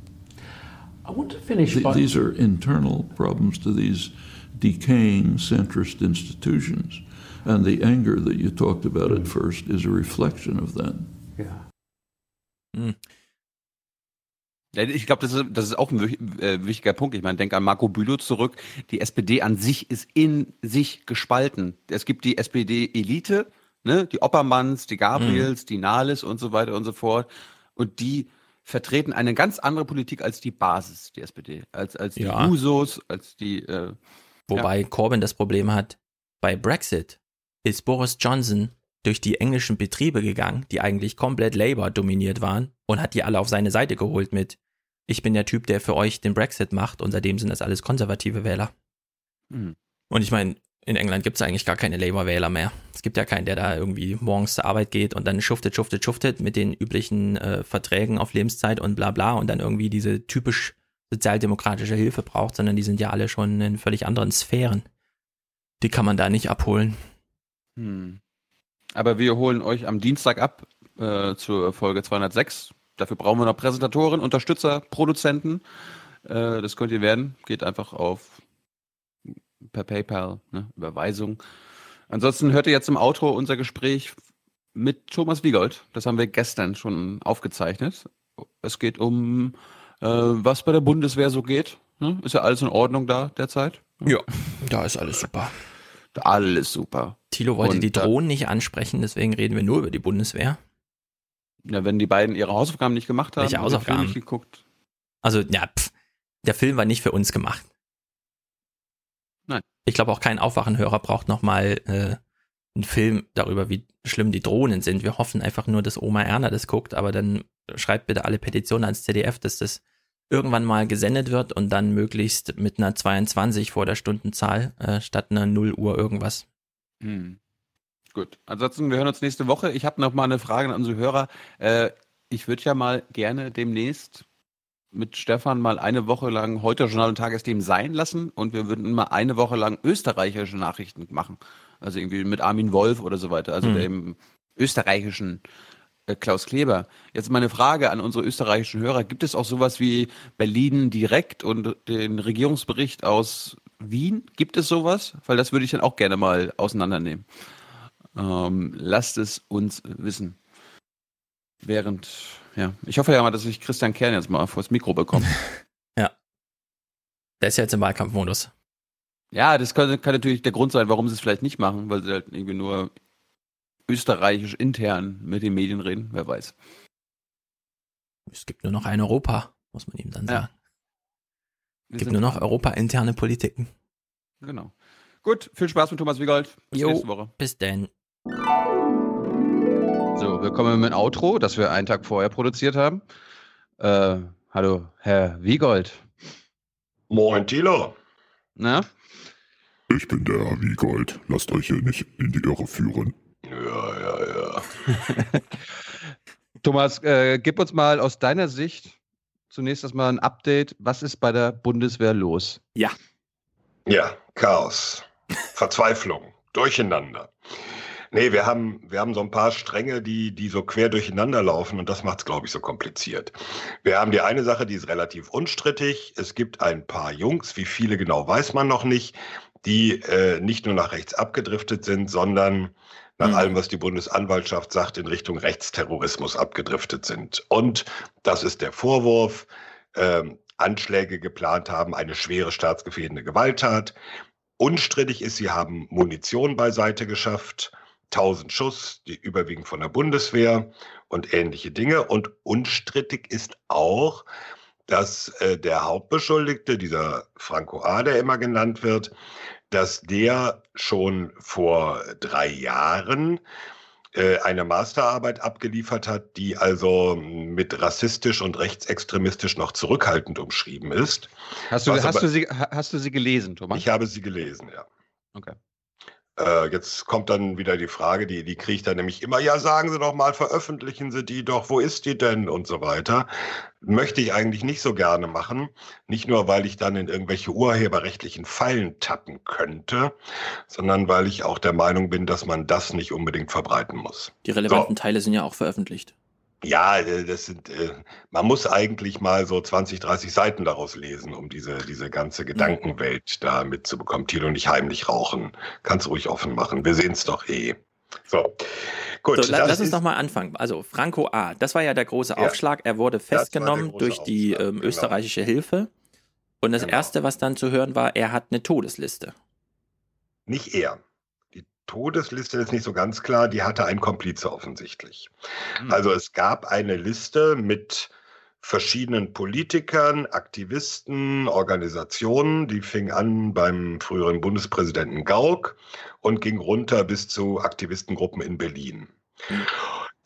I want to finish Th- by. these are internal problems to these decaying centrist institutions. And the anger that you talked about at first is a reflection of that. Yeah. Ja, Ich glaube, das ist, das ist auch ein äh, wichtiger Punkt. Ich meine, denk an Marco Bülow zurück. Die SPD an sich ist in sich gespalten. Es gibt die SPD-Elite, ne, die Oppermanns, die Gabriels, die Nahles und so weiter und so fort. Und die vertreten eine ganz andere Politik als die Basis, die SPD. Als, als die Ja. Jusos, als die, äh, Wobei Corbyn das Problem hat, bei Brexit ist Boris Johnson durch die englischen Betriebe gegangen, die eigentlich komplett Labour dominiert waren und hat die alle auf seine Seite geholt mit ich bin der Typ, der für euch den Brexit macht und seitdem sind das alles konservative Wähler. Mhm. Und ich meine, in England gibt es eigentlich gar keine Labour-Wähler mehr. Es gibt ja keinen, der da irgendwie morgens zur Arbeit geht und dann schuftet, schuftet, schuftet mit den üblichen äh, Verträgen auf Lebenszeit und bla bla und dann irgendwie diese typisch sozialdemokratische Hilfe braucht, sondern die sind ja alle schon in völlig anderen Sphären. Die kann man da nicht abholen. Hm. Aber wir holen euch am Dienstag ab äh, zur Folge 206. Dafür brauchen wir noch Präsentatoren, Unterstützer, Produzenten. Äh, das könnt ihr werden. Geht einfach auf per PayPal, ne, Überweisung. Ansonsten hört ihr jetzt im Outro unser Gespräch mit Thomas Wiegold. Das haben wir gestern schon aufgezeichnet. Es geht um, äh, was bei der Bundeswehr so geht. Ne? Ist ja alles in Ordnung da derzeit? Ja, da ist alles super. Alles super. Thilo wollte Und die da- Drohnen nicht ansprechen, deswegen reden wir nur über die Bundeswehr. Ja, wenn die beiden ihre Hausaufgaben nicht gemacht haben, Welche Hausaufgaben? nicht geguckt. Also, ja, pff, der Film war nicht für uns gemacht. Nein. Ich glaube auch kein Aufwachenhörer braucht nochmal äh, einen Film darüber, wie schlimm die Drohnen sind. Wir hoffen einfach nur, dass Oma Erna das guckt, aber dann schreibt bitte alle Petitionen ans ZDF, dass das irgendwann mal gesendet wird und dann möglichst mit einer 22 vor der Stundenzahl äh, statt einer 0 Uhr irgendwas. Hm. Gut. Ansonsten, wir hören uns nächste Woche. Ich habe noch mal eine Frage an unsere Hörer. Äh, ich würde ja mal gerne demnächst mit Stefan mal eine Woche lang heute Journal und Tagesthemen sein lassen und wir würden mal eine Woche lang österreichische Nachrichten machen. Also irgendwie mit Armin Wolf oder so weiter, also Hm. dem österreichischen äh, Klaus Kleber. Jetzt meine Frage an unsere österreichischen Hörer. Gibt es auch sowas wie Berlin direkt und den Regierungsbericht aus Wien? Gibt es sowas? Weil das würde ich dann auch gerne mal auseinandernehmen. Ähm, lasst es uns wissen. Während, ja, ich hoffe ja mal, dass ich Christian Kern jetzt mal vors Mikro bekomme. Ja. Der ist ja jetzt im Wahlkampfmodus. ja, das kann, kann natürlich der Grund sein, warum sie es vielleicht nicht machen, weil sie halt irgendwie nur österreichisch intern mit den Medien reden, wer weiß. Es gibt nur noch ein Europa, muss man ihm dann Ja. sagen. Wir Es gibt nur noch Europa-interne Politiken. Genau. Gut, viel Spaß mit Thomas Wiegold. Bis Jo, nächste Woche. bis denn. So, willkommen mit dem Outro, das wir einen Tag vorher produziert haben. Äh, hallo, Herr Wiegold. Moin, Thilo. Na? Ich bin der Herr Wiegold. Lasst euch hier nicht in die Irre führen. Ja, ja, ja. Thomas, äh, gib uns mal aus deiner Sicht zunächst erstmal ein Update. Was ist bei der Bundeswehr los? Ja. Ja, Chaos. Verzweiflung, Durcheinander. Nee, wir haben, wir haben so ein paar Stränge, die, die so quer durcheinander laufen und das macht es, glaube ich, so kompliziert. Wir haben die eine Sache, die ist relativ unstrittig. Es gibt ein paar Jungs, wie viele genau weiß man noch nicht, die äh, nicht nur nach rechts abgedriftet sind, sondern nach mhm. allem, was die Bundesanwaltschaft sagt, in Richtung Rechtsterrorismus abgedriftet sind. Und das ist der Vorwurf, äh, Anschläge geplant haben, eine schwere staatsgefährdende Gewalttat. Unstrittig ist, sie haben Munition beiseite geschafft, 1000 Schuss, die überwiegend von der Bundeswehr und ähnliche Dinge. Und unstrittig ist auch, dass äh, der Hauptbeschuldigte, dieser Franco A., der immer genannt wird, dass der schon vor drei Jahren äh, eine Masterarbeit abgeliefert hat, die also mit rassistisch und rechtsextremistisch noch zurückhaltend umschrieben ist. Hast du, hast, aber, du sie, hast du sie gelesen, Thomas? Ich habe sie gelesen, ja. Okay. Äh, jetzt kommt dann wieder die Frage, die, die kriege ich dann nämlich immer, ja, sagen Sie doch mal, veröffentlichen Sie die doch, wo ist die denn und so weiter. Möchte ich eigentlich nicht so gerne machen. Nicht nur, weil ich dann in irgendwelche urheberrechtlichen Fallen tappen könnte, sondern weil ich auch der Meinung bin, dass man das nicht unbedingt verbreiten muss. Die relevanten so. Teile sind ja auch veröffentlicht. Ja, äh, das sind, äh, man muss eigentlich mal so 20, 30 Seiten daraus lesen, um diese, diese ganze mhm. Gedankenwelt da mitzubekommen. Tilo nicht heimlich rauchen. Kannst ruhig offen machen. Wir sehen es doch eh. So. Gut, so, lass uns noch mal anfangen. Also Franco A., das war ja der große Aufschlag. Ja, er wurde festgenommen durch die ähm, genau. österreichische Hilfe. Und das genau. Erste, was dann zu hören war, er hat eine Todesliste. Nicht er. Todesliste ist nicht so ganz klar, die hatte ein Komplize offensichtlich. Mhm. Also es gab eine Liste mit verschiedenen Politikern, Aktivisten, Organisationen, die fing an beim früheren Bundespräsidenten Gauck und ging runter bis zu Aktivistengruppen in Berlin. Mhm.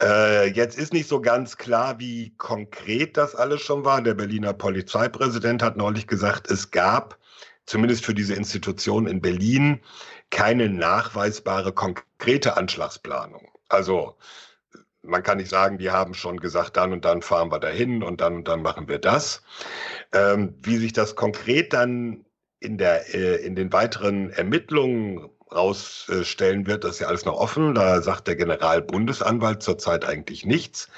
Äh, jetzt ist nicht so ganz klar, wie konkret das alles schon war. Der Berliner Polizeipräsident hat neulich gesagt, es gab zumindest für diese Institution in Berlin keine nachweisbare konkrete Anschlagsplanung. Also man kann nicht sagen, die haben schon gesagt, dann und dann fahren wir dahin und dann und dann machen wir das. Ähm, wie sich das konkret dann in, der, äh, in den weiteren Ermittlungen rausstellen wird, das ist ja alles noch offen. Da sagt der Generalbundesanwalt zurzeit eigentlich nichts.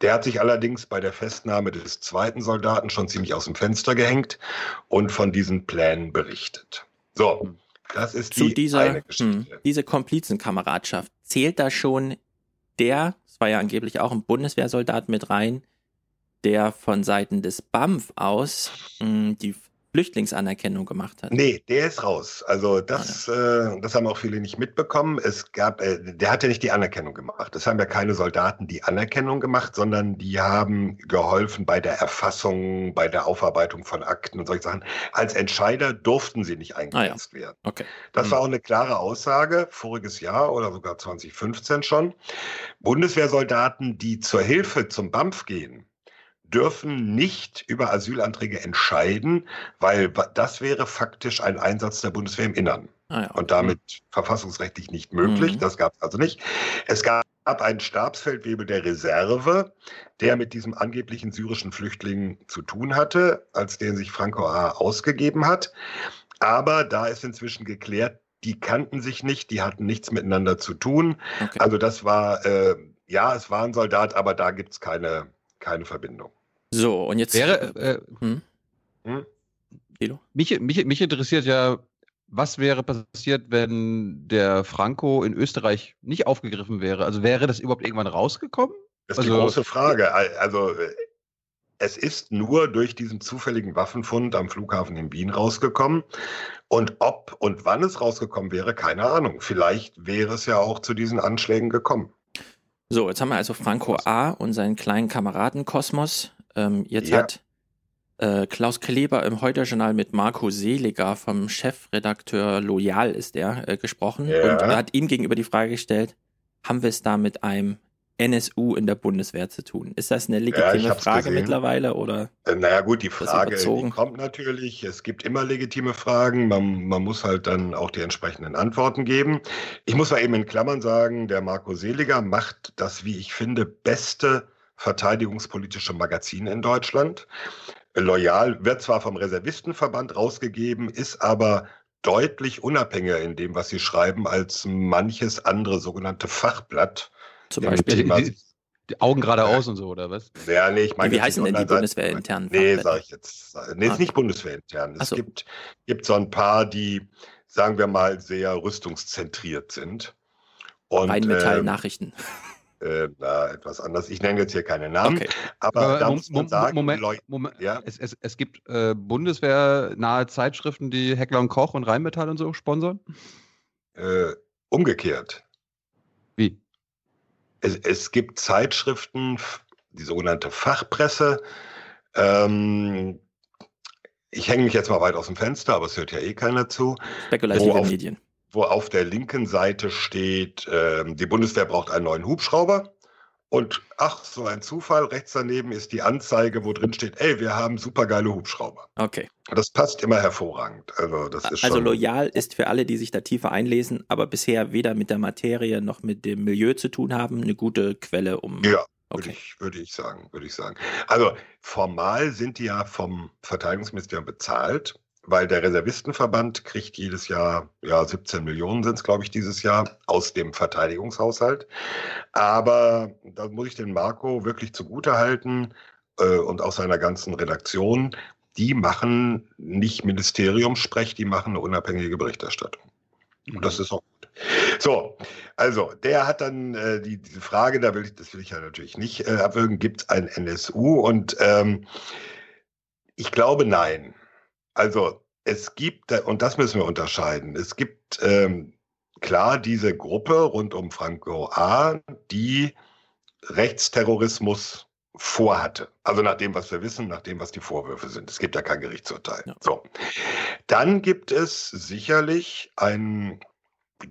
Der hat sich allerdings bei der Festnahme des zweiten Soldaten schon ziemlich aus dem Fenster gehängt und von diesen Plänen berichtet. So, das ist Zu die dieser, Geschichte. Hm, diese Komplizenkameradschaft. Zählt da schon der, es war ja angeblich auch ein Bundeswehrsoldat mit rein, der von Seiten des BAMF aus mh, hm, die Flüchtlingsanerkennung gemacht hat. Nee, der ist raus. Also das, ah, ja. äh, das haben auch viele nicht mitbekommen. Es gab, äh, der hat ja nicht die Anerkennung gemacht. Das haben ja keine Soldaten die Anerkennung gemacht, sondern die haben geholfen bei der Erfassung, bei der Aufarbeitung von Akten und solche Sachen. Als Entscheider durften sie nicht eingesetzt ah, ja. werden. Okay. Das mhm. war auch eine klare Aussage voriges Jahr oder sogar 2015 schon. Bundeswehrsoldaten, die zur Hilfe zum BAMF gehen, dürfen nicht über Asylanträge entscheiden, weil das wäre faktisch ein Einsatz der Bundeswehr im Innern. Ah ja, Und damit verfassungsrechtlich nicht möglich. Mhm. Das gab es also nicht. Es gab einen Stabsfeldwebel der Reserve, der mit diesem angeblichen syrischen Flüchtling zu tun hatte, als den sich Franco A. ausgegeben hat. Aber da ist inzwischen geklärt, die kannten sich nicht, die hatten nichts miteinander zu tun. Okay. Also das war, äh, ja, es war ein Soldat, aber da gibt es keine, keine Verbindung. So, und jetzt. Wäre, äh, hm? Hm? Mich, mich, mich interessiert ja, was wäre passiert, wenn der Franco in Österreich nicht aufgegriffen wäre? Also wäre das überhaupt irgendwann rausgekommen? Das ist also, die große Frage. Also es ist nur durch diesen zufälligen Waffenfund am Flughafen in Wien rausgekommen. Und ob und wann es rausgekommen wäre, keine Ahnung. Vielleicht wäre es ja auch zu diesen Anschlägen gekommen. So, jetzt haben wir also Franco A. und seinen kleinen Kameraden Kosmos. Ähm, jetzt ja. hat äh, Klaus Kleber im Heute-Journal mit Marco Seliger vom Chefredakteur Loyal ist er äh, gesprochen ja. und hat ihm gegenüber die Frage gestellt, haben wir es da mit einem NSU in der Bundeswehr zu tun? Ist das eine legitime ja, Frage gesehen. mittlerweile oder? Äh, naja gut, die Frage die kommt natürlich. Es gibt immer legitime Fragen. Man, man muss halt dann auch die entsprechenden Antworten geben. Ich muss mal eben in Klammern sagen, der Marco Seliger macht das, wie ich finde, beste verteidigungspolitische Magazin in Deutschland. Loyal wird zwar vom Reservistenverband rausgegeben, ist aber deutlich unabhängiger in dem, was sie schreiben, als manches andere sogenannte Fachblatt. Zum Beispiel Thema- Die, die Augen geradeaus und so, oder was? Ja, nee, ich meine. Wie heißen denn die bundeswehrinternen Nee, sag ich jetzt. Nee, Ah. ist nicht bundeswehrintern. Es so. gibt, gibt so ein paar, die, sagen wir mal, sehr rüstungszentriert sind. Und, Rheinmetall ähm, Nachrichten. Äh, na, etwas anders. Ich nenne jetzt hier keine Namen, Okay. aber, da Mom- muss man sagen, Moment, Leute, Moment. ja, Es, es, es gibt äh, bundeswehrnahe Zeitschriften, die Heckler und Koch und Rheinmetall und so sponsern? äh, umgekehrt. Wie? Es, es gibt Zeitschriften, die sogenannte Fachpresse. Ähm, ich hänge mich jetzt mal weit aus dem Fenster, aber es hört ja eh keiner zu. Spekulative Medien. Wo auf der linken Seite steht, ähm, die Bundeswehr braucht einen neuen Hubschrauber. Und ach, so ein Zufall, rechts daneben ist die Anzeige, wo drin steht, ey, wir haben supergeile Hubschrauber. Okay. Das passt immer hervorragend. Also das ist Also loyal ist für alle, die sich da tiefer einlesen, aber bisher weder mit der Materie noch mit dem Milieu zu tun haben, eine gute Quelle, um. Ja, würde ich, würde ich sagen, würde ich sagen. Also formal sind die ja vom Verteidigungsministerium bezahlt, weil der Reservistenverband kriegt jedes Jahr, ja, 17 Millionen sind es, glaube ich, dieses Jahr aus dem Verteidigungshaushalt. Aber da muss ich den Marco wirklich zugute halten äh, und auch seiner ganzen Redaktion. Die machen nicht Ministeriumssprech, die machen eine unabhängige Berichterstattung. Und das ist auch gut. So, also der hat dann äh, die, diese Frage, da will ich, das will ich ja natürlich nicht äh, abwürgen, gibt es ein NSU? Und ähm, ich glaube nein. Also es gibt, und das müssen wir unterscheiden, es gibt ähm, klar diese Gruppe rund um Franco A., die Rechtsterrorismus vorhatte. Also nach dem, was wir wissen, nach dem, was die Vorwürfe sind. Es gibt ja kein Gerichtsurteil. So. Dann gibt es sicherlich einen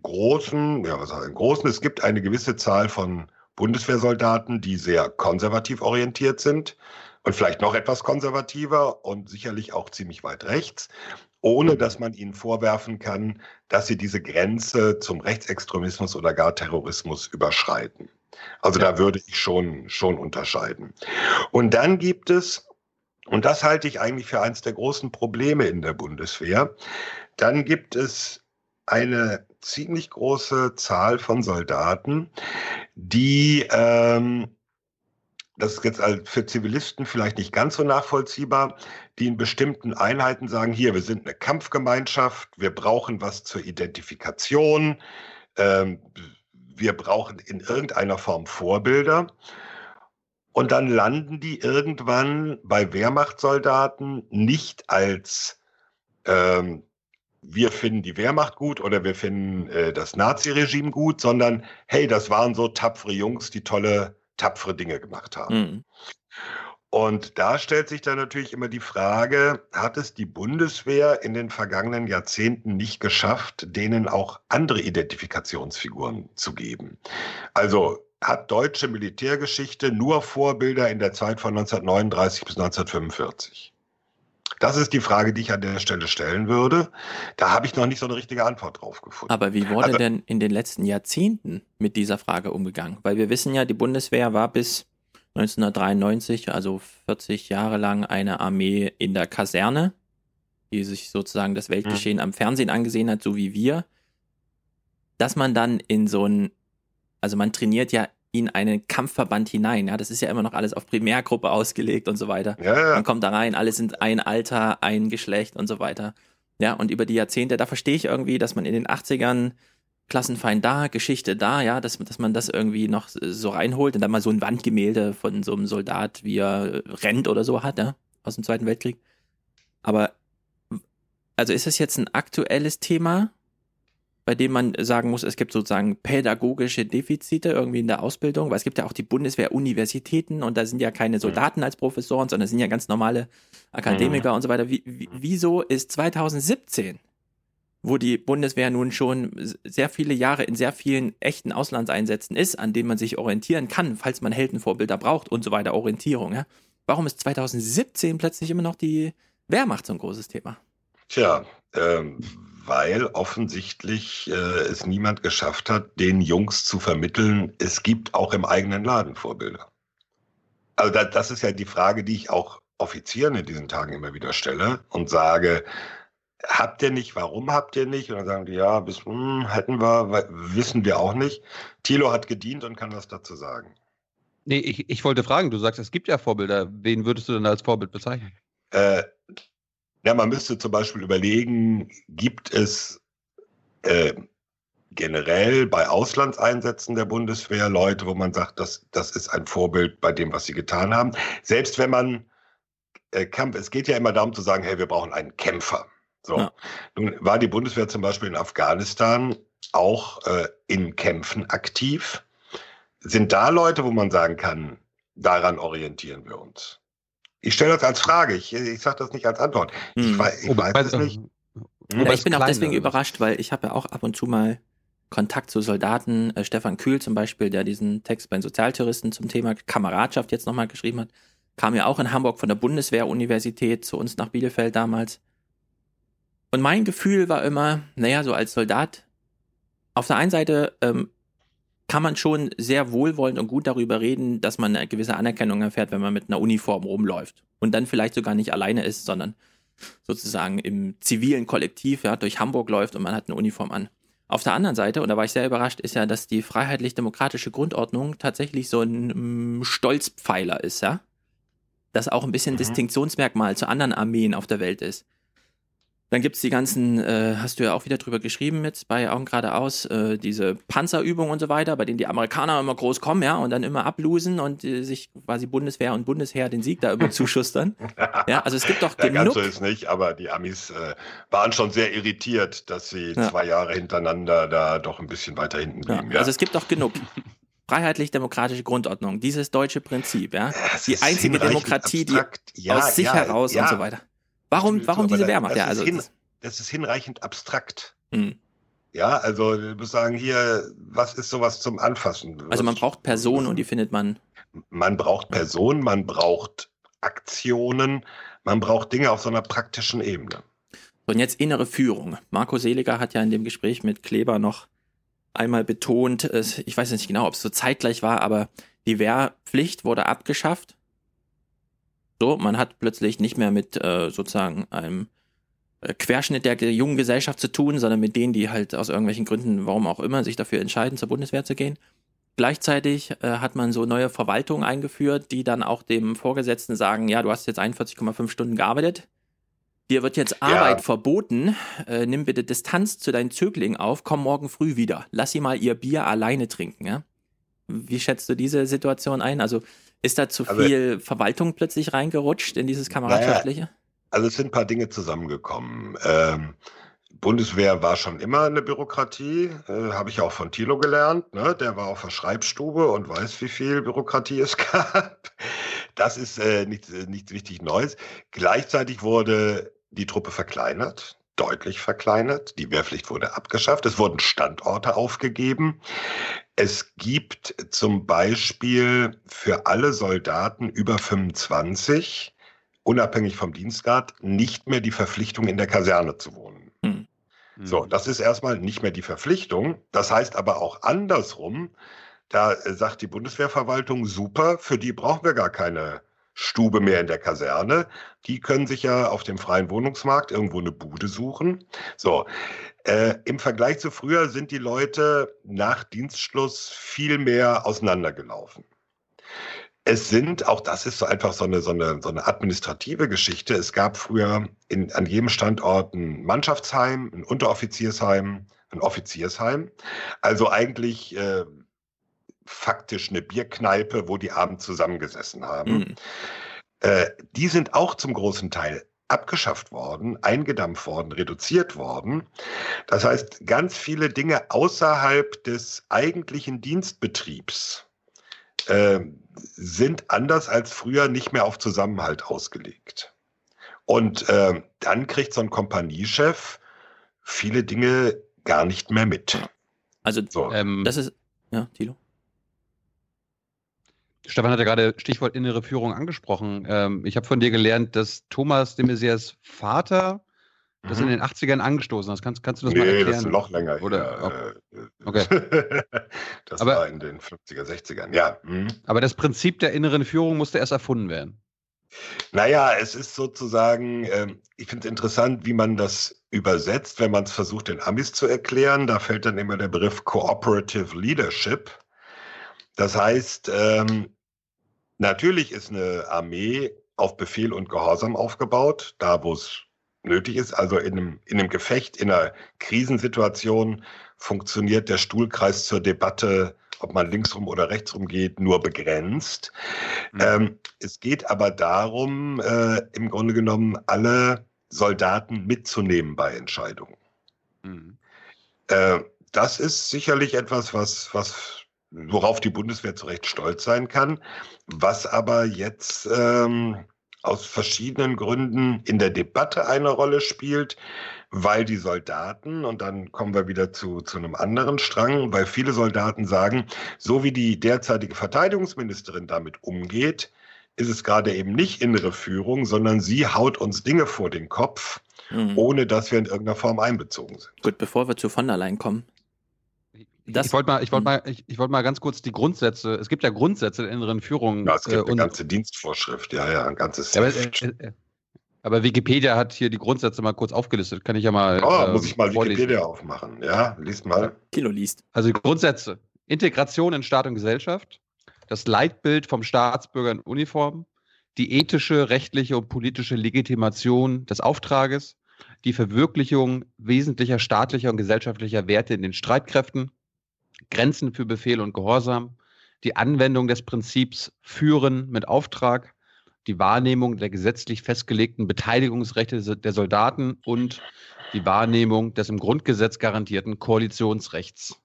großen, ja, was heißt einen großen, es gibt eine gewisse Zahl von Bundeswehrsoldaten, die sehr konservativ orientiert sind und vielleicht noch etwas konservativer und sicherlich auch ziemlich weit rechts, ohne dass man ihnen vorwerfen kann, dass sie diese Grenze zum Rechtsextremismus oder gar Terrorismus überschreiten. Also da würde ich schon, schon unterscheiden. Und dann gibt es, und das halte ich eigentlich für eines der großen Probleme in der Bundeswehr, dann gibt es eine ziemlich große Zahl von Soldaten, die, ähm, das ist jetzt als für Zivilisten vielleicht nicht ganz so nachvollziehbar, die in bestimmten Einheiten sagen, hier, wir sind eine Kampfgemeinschaft, wir brauchen was zur Identifikation, ähm, wir brauchen in irgendeiner Form Vorbilder. Und dann landen die irgendwann bei Wehrmachtssoldaten nicht als ähm, wir finden die Wehrmacht gut oder wir finden äh, das Naziregime gut, sondern hey, das waren so tapfere Jungs, die tolle, tapfere Dinge gemacht haben. Mhm. Und da stellt sich dann natürlich immer die Frage, hat es die Bundeswehr in den vergangenen Jahrzehnten nicht geschafft, denen auch andere Identifikationsfiguren zu geben? Also hat deutsche Militärgeschichte nur Vorbilder in der Zeit von 1939 bis 1945? Das ist die Frage, die ich an der Stelle stellen würde. Da habe ich noch nicht so eine richtige Antwort drauf gefunden. Aber wie wurde Also- denn in den letzten Jahrzehnten mit dieser Frage umgegangen? Weil wir wissen ja, die Bundeswehr war bis 1993, also 40 Jahre lang, eine Armee in der Kaserne, die sich sozusagen das Weltgeschehen am Fernsehen angesehen hat, so wie wir. Dass man dann in so ein, also man trainiert ja in einen Kampfverband hinein. Ja, das ist ja immer noch alles auf Primärgruppe ausgelegt und so weiter. Ja, ja. Man kommt da rein, alle sind ein Alter, ein Geschlecht und so weiter. Ja, und über die Jahrzehnte, da verstehe ich irgendwie, dass man in den 80ern Klassenfeind da, Geschichte da, ja, dass, dass man das irgendwie noch so reinholt und dann mal so ein Wandgemälde von so einem Soldat, wie er rennt oder so hat, ja, aus dem Zweiten Weltkrieg. Aber, also ist das jetzt ein aktuelles Thema, bei dem man sagen muss, es gibt sozusagen pädagogische Defizite irgendwie in der Ausbildung, weil es gibt ja auch die Bundeswehr-Universitäten und da sind ja keine Soldaten als Professoren, sondern es sind ja ganz normale Akademiker und so weiter. Wie, wie, wieso ist 2017, wo die Bundeswehr nun schon sehr viele Jahre in sehr vielen echten Auslandseinsätzen ist, an denen man sich orientieren kann, falls man Heldenvorbilder braucht und so weiter, Orientierung, ja? Warum ist 2017 plötzlich immer noch die Wehrmacht so ein großes Thema? Tja, ähm, weil offensichtlich äh, es niemand geschafft hat, den Jungs zu vermitteln, es gibt auch im eigenen Laden Vorbilder. Also da, das ist ja die Frage, die ich auch Offizieren in diesen Tagen immer wieder stelle und sage, habt ihr nicht, warum habt ihr nicht? Und dann sagen die, ja, bis, hm, hätten wir, wissen wir auch nicht. Thilo hat gedient und kann was dazu sagen. Nee, ich, ich wollte fragen, du sagst, es gibt ja Vorbilder. Wen würdest du denn als Vorbild bezeichnen? Äh, ja, man müsste zum Beispiel überlegen, gibt es äh, generell bei Auslandseinsätzen der Bundeswehr Leute, wo man sagt, das, das ist ein Vorbild bei dem, was sie getan haben. Selbst wenn man äh, Kampf, es geht ja immer darum zu sagen, hey, wir brauchen einen Kämpfer. So. Ja. Nun war die Bundeswehr zum Beispiel in Afghanistan auch äh, in Kämpfen aktiv. Sind da Leute, wo man sagen kann, daran orientieren wir uns? Ich stelle das als Frage, ich, ich sage das nicht als Antwort. Ich, hm. weiß, ich weiß es nicht. Ja, ich bin auch deswegen überrascht, weil ich habe ja auch ab und zu mal Kontakt zu Soldaten. Äh, Stefan Kühl zum Beispiel, der diesen Text bei den Sozialtouristen zum Thema Kameradschaft jetzt nochmal geschrieben hat, kam ja auch in Hamburg von der Bundeswehr-Universität zu uns nach Bielefeld damals. Und mein Gefühl war immer, naja, so als Soldat, auf der einen Seite ähm, kann man schon sehr wohlwollend und gut darüber reden, dass man eine gewisse Anerkennung erfährt, wenn man mit einer Uniform rumläuft und dann vielleicht sogar nicht alleine ist, sondern sozusagen im zivilen Kollektiv ja, durch Hamburg läuft und man hat eine Uniform an. Auf der anderen Seite, und da war ich sehr überrascht, ist ja, dass die freiheitlich-demokratische Grundordnung tatsächlich so ein mm, Stolzpfeiler ist, ja. Das auch ein bisschen mhm. Distinktionsmerkmal zu anderen Armeen auf der Welt ist. Dann gibt es die ganzen, äh, hast du ja auch wieder drüber geschrieben jetzt bei Augen geradeaus, äh, diese Panzerübungen und so weiter, bei denen die Amerikaner immer groß kommen, ja, und dann immer ablosen und äh, sich quasi Bundeswehr und Bundesheer den Sieg da immer zuschustern. ja, also es gibt doch genug. Ja, ganz so ist nicht, aber die Amis äh, waren schon sehr irritiert, dass sie ja. zwei Jahre hintereinander da doch ein bisschen weiter hinten blieben. Ja. Also es gibt doch genug. Freiheitlich-demokratische Grundordnung, dieses deutsche Prinzip, ja. die einzige Demokratie, abstrakt. die aus sich heraus und so weiter. Warum, warum diese Wehrmacht? Ja, also hin, das ist hinreichend abstrakt. Mhm. Ja, also du musst sagen, hier, was ist sowas zum Anfassen? Also man braucht Personen und die findet man. Man braucht Personen, man braucht Aktionen, man braucht Dinge auf so einer praktischen Ebene. und jetzt innere Führung. Marco Seliger hat ja in dem Gespräch mit Kleber noch einmal betont, ich weiß nicht genau, ob es so zeitgleich war, aber die Wehrpflicht wurde abgeschafft so, man hat plötzlich nicht mehr mit äh, sozusagen einem äh, Querschnitt der jungen Gesellschaft zu tun, sondern mit denen, die halt aus irgendwelchen Gründen, warum auch immer, sich dafür entscheiden, zur Bundeswehr zu gehen. Gleichzeitig äh, hat man so neue Verwaltungen eingeführt, die dann auch dem Vorgesetzten sagen, ja, du hast jetzt 41,5 Stunden gearbeitet, dir wird jetzt Arbeit ja. verboten, äh, nimm bitte Distanz zu deinen Zöglingen auf, komm morgen früh wieder, lass sie mal ihr Bier alleine trinken. Ja? Wie schätzt du diese Situation ein? Also ist da zu also, viel Verwaltung plötzlich reingerutscht in dieses Kameradschaftliche? Naja, also es sind ein paar Dinge zusammengekommen. Ähm, Bundeswehr war schon immer eine Bürokratie, äh, habe ich auch von Thilo gelernt. Ne? Der war auf der Schreibstube und weiß, wie viel Bürokratie es gab. Das ist äh, nichts, äh, nichts richtig Neues. Gleichzeitig wurde die Truppe verkleinert, deutlich verkleinert. Die Wehrpflicht wurde abgeschafft. Es wurden Standorte aufgegeben. Es gibt zum Beispiel für alle Soldaten über 25, unabhängig vom Dienstgrad, nicht mehr die Verpflichtung, in der Kaserne zu wohnen. Hm. So, das ist erstmal nicht mehr die Verpflichtung. Das heißt aber auch andersrum, da äh, sagt die Bundeswehrverwaltung, super, für die brauchen wir gar keine Stube mehr in der Kaserne. Die können sich ja auf dem freien Wohnungsmarkt irgendwo eine Bude suchen. So, äh, Im Vergleich zu früher sind die Leute nach Dienstschluss viel mehr auseinandergelaufen. Es sind, auch das ist so einfach so eine, so eine, so eine administrative Geschichte. Es gab früher in, an jedem Standort ein Mannschaftsheim, ein Unteroffiziersheim, ein Offiziersheim. Also eigentlich äh, faktisch eine Bierkneipe, wo die abends zusammengesessen haben. Mhm. Äh, die sind auch zum großen Teil abgeschafft worden, eingedampft worden, reduziert worden. Das heißt, ganz viele Dinge außerhalb des eigentlichen Dienstbetriebs äh, sind anders als früher nicht mehr auf Zusammenhalt ausgelegt. Und äh, dann kriegt so ein Kompaniechef viele Dinge gar nicht mehr mit. Also so. ähm, das ist, ja, Tilo. Stefan hat ja gerade Stichwort innere Führung angesprochen. Ähm, ich habe von dir gelernt, dass Thomas de Maizières Vater das in mhm. den 80ern angestoßen hat. Kannst, kannst du das nee, mal erklären? das ist noch länger. Oder, ja, okay. das aber, war in den 50er, 60ern, ja. Mhm. Aber das Prinzip der inneren Führung musste erst erfunden werden. Naja, es ist sozusagen, ähm, ich finde es interessant, wie man das übersetzt, wenn man es versucht, den Amis zu erklären. Da fällt dann immer der Begriff Cooperative Leadership. Das heißt, ähm, natürlich ist eine Armee auf Befehl und Gehorsam aufgebaut, da wo es nötig ist. Also in einem, in einem Gefecht, in einer Krisensituation funktioniert der Stuhlkreis zur Debatte ob man linksrum oder rechtsrum geht, nur begrenzt. Mhm. Ähm, es geht aber darum, äh, im Grunde genommen alle Soldaten mitzunehmen bei Entscheidungen. Mhm. Äh, das ist sicherlich etwas, was, was, worauf die Bundeswehr zu Recht stolz sein kann, was aber jetzt ähm, aus verschiedenen Gründen in der Debatte eine Rolle spielt, weil die Soldaten, und dann kommen wir wieder zu, zu einem anderen Strang, weil viele Soldaten sagen, so wie die derzeitige Verteidigungsministerin damit umgeht, ist es gerade eben nicht innere Führung, sondern sie haut uns Dinge vor den Kopf, mhm. ohne dass wir in irgendeiner Form einbezogen sind. Gut, bevor wir zu von der Leyen kommen. Das, ich wollte mal, ich wollte mal, ich, ich wollte mal ganz kurz die Grundsätze. Es gibt ja Grundsätze der inneren Führung. Ja, es gibt äh, eine ganze Dienstvorschrift, ja, ja, ein ganzes. Ja, aber, äh, äh, aber Wikipedia hat hier die Grundsätze mal kurz aufgelistet. Kann ich ja mal. Oh, äh, muss ich mal vorlesen. Wikipedia aufmachen. Ja, liest mal. Kilo liest. Also die Grundsätze: Integration in Staat und Gesellschaft, das Leitbild vom Staatsbürger in Uniform, die ethische, rechtliche und politische Legitimation des Auftrages, die Verwirklichung wesentlicher staatlicher und gesellschaftlicher Werte in den Streitkräften, Grenzen für Befehl und Gehorsam, die Anwendung des Prinzips Führen mit Auftrag, die Wahrnehmung der gesetzlich festgelegten Beteiligungsrechte der Soldaten und die Wahrnehmung des im Grundgesetz garantierten Koalitionsrechts.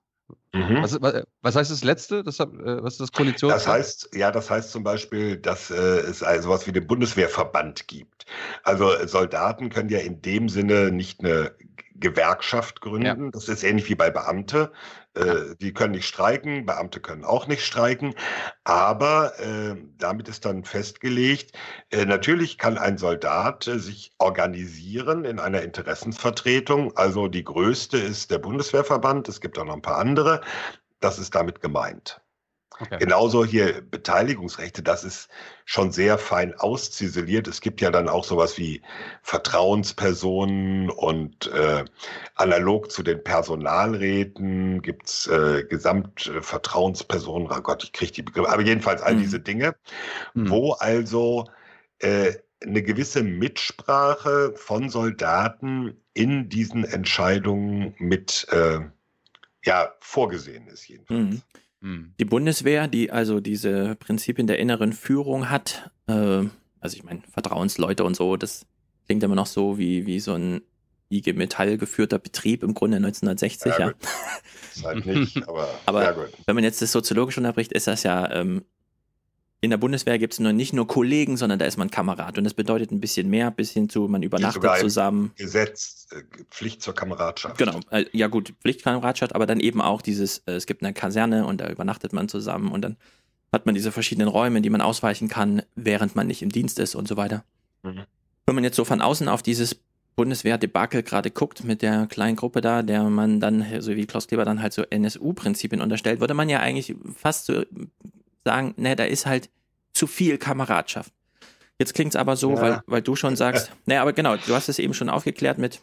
Mhm. Was, was, heißt das Letzte? Das, äh, was ist das Koalitionsrecht? Das heißt, ja, das heißt zum Beispiel, dass äh, es also sowas wie den Bundeswehrverband gibt. Also Soldaten können ja in dem Sinne nicht eine Gewerkschaft gründen. Ja. Das ist ähnlich wie bei Beamte. Äh, die können nicht streiken, Beamte können auch nicht streiken. Aber äh, damit ist dann festgelegt, äh, natürlich kann ein Soldat äh, sich organisieren in einer Interessensvertretung. Also die größte ist der Bundeswehrverband. Es gibt auch noch ein paar andere. Das ist damit gemeint. Okay. Genauso hier Beteiligungsrechte, das ist schon sehr fein ausziseliert. Es gibt ja dann auch sowas wie Vertrauenspersonen und äh, analog zu den Personalräten gibt's äh, Gesamtvertrauenspersonen. Oh Gott, ich kriege die Begriffe, aber jedenfalls all mhm. diese Dinge, mhm. wo also äh, eine gewisse Mitsprache von Soldaten in diesen Entscheidungen mit äh, ja, vorgesehen ist jedenfalls. Mhm. Hm. Die Bundeswehr, die also diese Prinzipien der inneren Führung hat, äh, also ich meine, Vertrauensleute und so, das klingt immer noch so wie, wie so ein IG Metall geführter Betrieb im Grunde 1960, ja. ja. Halt nicht, aber, aber wenn man jetzt das soziologisch unterbricht, ist das ja ähm, in der Bundeswehr gibt es nur nicht nur Kollegen, sondern da ist man Kamerad. Und das bedeutet ein bisschen mehr, bis hin zu, man übernachtet zusammen. Gesetz, äh, Pflicht zur Kameradschaft. Genau, äh, ja gut, Pflichtkameradschaft, aber dann eben auch dieses, äh, es gibt eine Kaserne und da übernachtet man zusammen und dann hat man diese verschiedenen Räume, die man ausweichen kann, während man nicht im Dienst ist und so weiter. Mhm. Wenn man jetzt so von außen auf dieses Bundeswehr-Debakel gerade guckt mit der kleinen Gruppe da, der man dann, so wie Klaus Kleber dann halt so NSU-Prinzipien unterstellt, würde man ja eigentlich fast so sagen, ne, da ist halt zu viel Kameradschaft. Jetzt klingt es aber so, ja. weil, weil du schon sagst, naja, aber genau, du hast es eben schon aufgeklärt mit,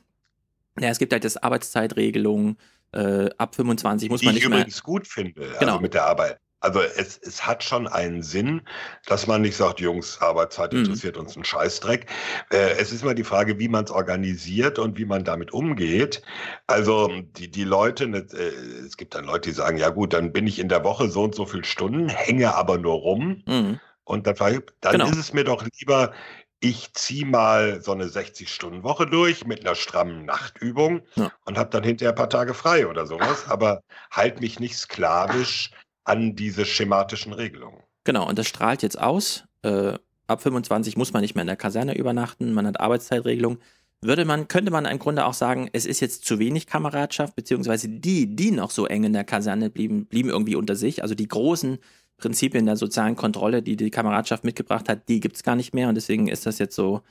naja, es gibt halt das Arbeitszeitregelung, äh, ab 25 muss die man nicht ich mehr. übrigens gut finde, genau. also mit der Arbeit. Also es, es hat schon einen Sinn, dass man nicht sagt, Jungs, Arbeitszeit mhm. interessiert mhm. uns ein Scheißdreck. Äh, es ist mal die Frage, wie man es organisiert und wie man damit umgeht. Also die, die Leute, ne, äh, es gibt dann Leute, die sagen, ja gut, dann bin ich in der Woche so und so viele Stunden, hänge aber nur rum. Mhm. Und dann, dann genau. ist es mir doch lieber, ich ziehe mal so eine 60-Stunden-Woche durch mit einer strammen Nachtübung ja. und habe dann hinterher ein paar Tage frei oder sowas, aber halt mich nicht sklavisch an diese schematischen Regelungen. Genau, und das strahlt jetzt aus. Äh, ab 25 muss man nicht mehr in der Kaserne übernachten, man hat Arbeitszeitregelung. Würde man, könnte man im Grunde auch sagen, es ist jetzt zu wenig Kameradschaft, beziehungsweise die, die noch so eng in der Kaserne blieben, blieben irgendwie unter sich. Also die großen Prinzipien der sozialen Kontrolle, die die Kameradschaft mitgebracht hat, die gibt es gar nicht mehr. Und deswegen ist das jetzt so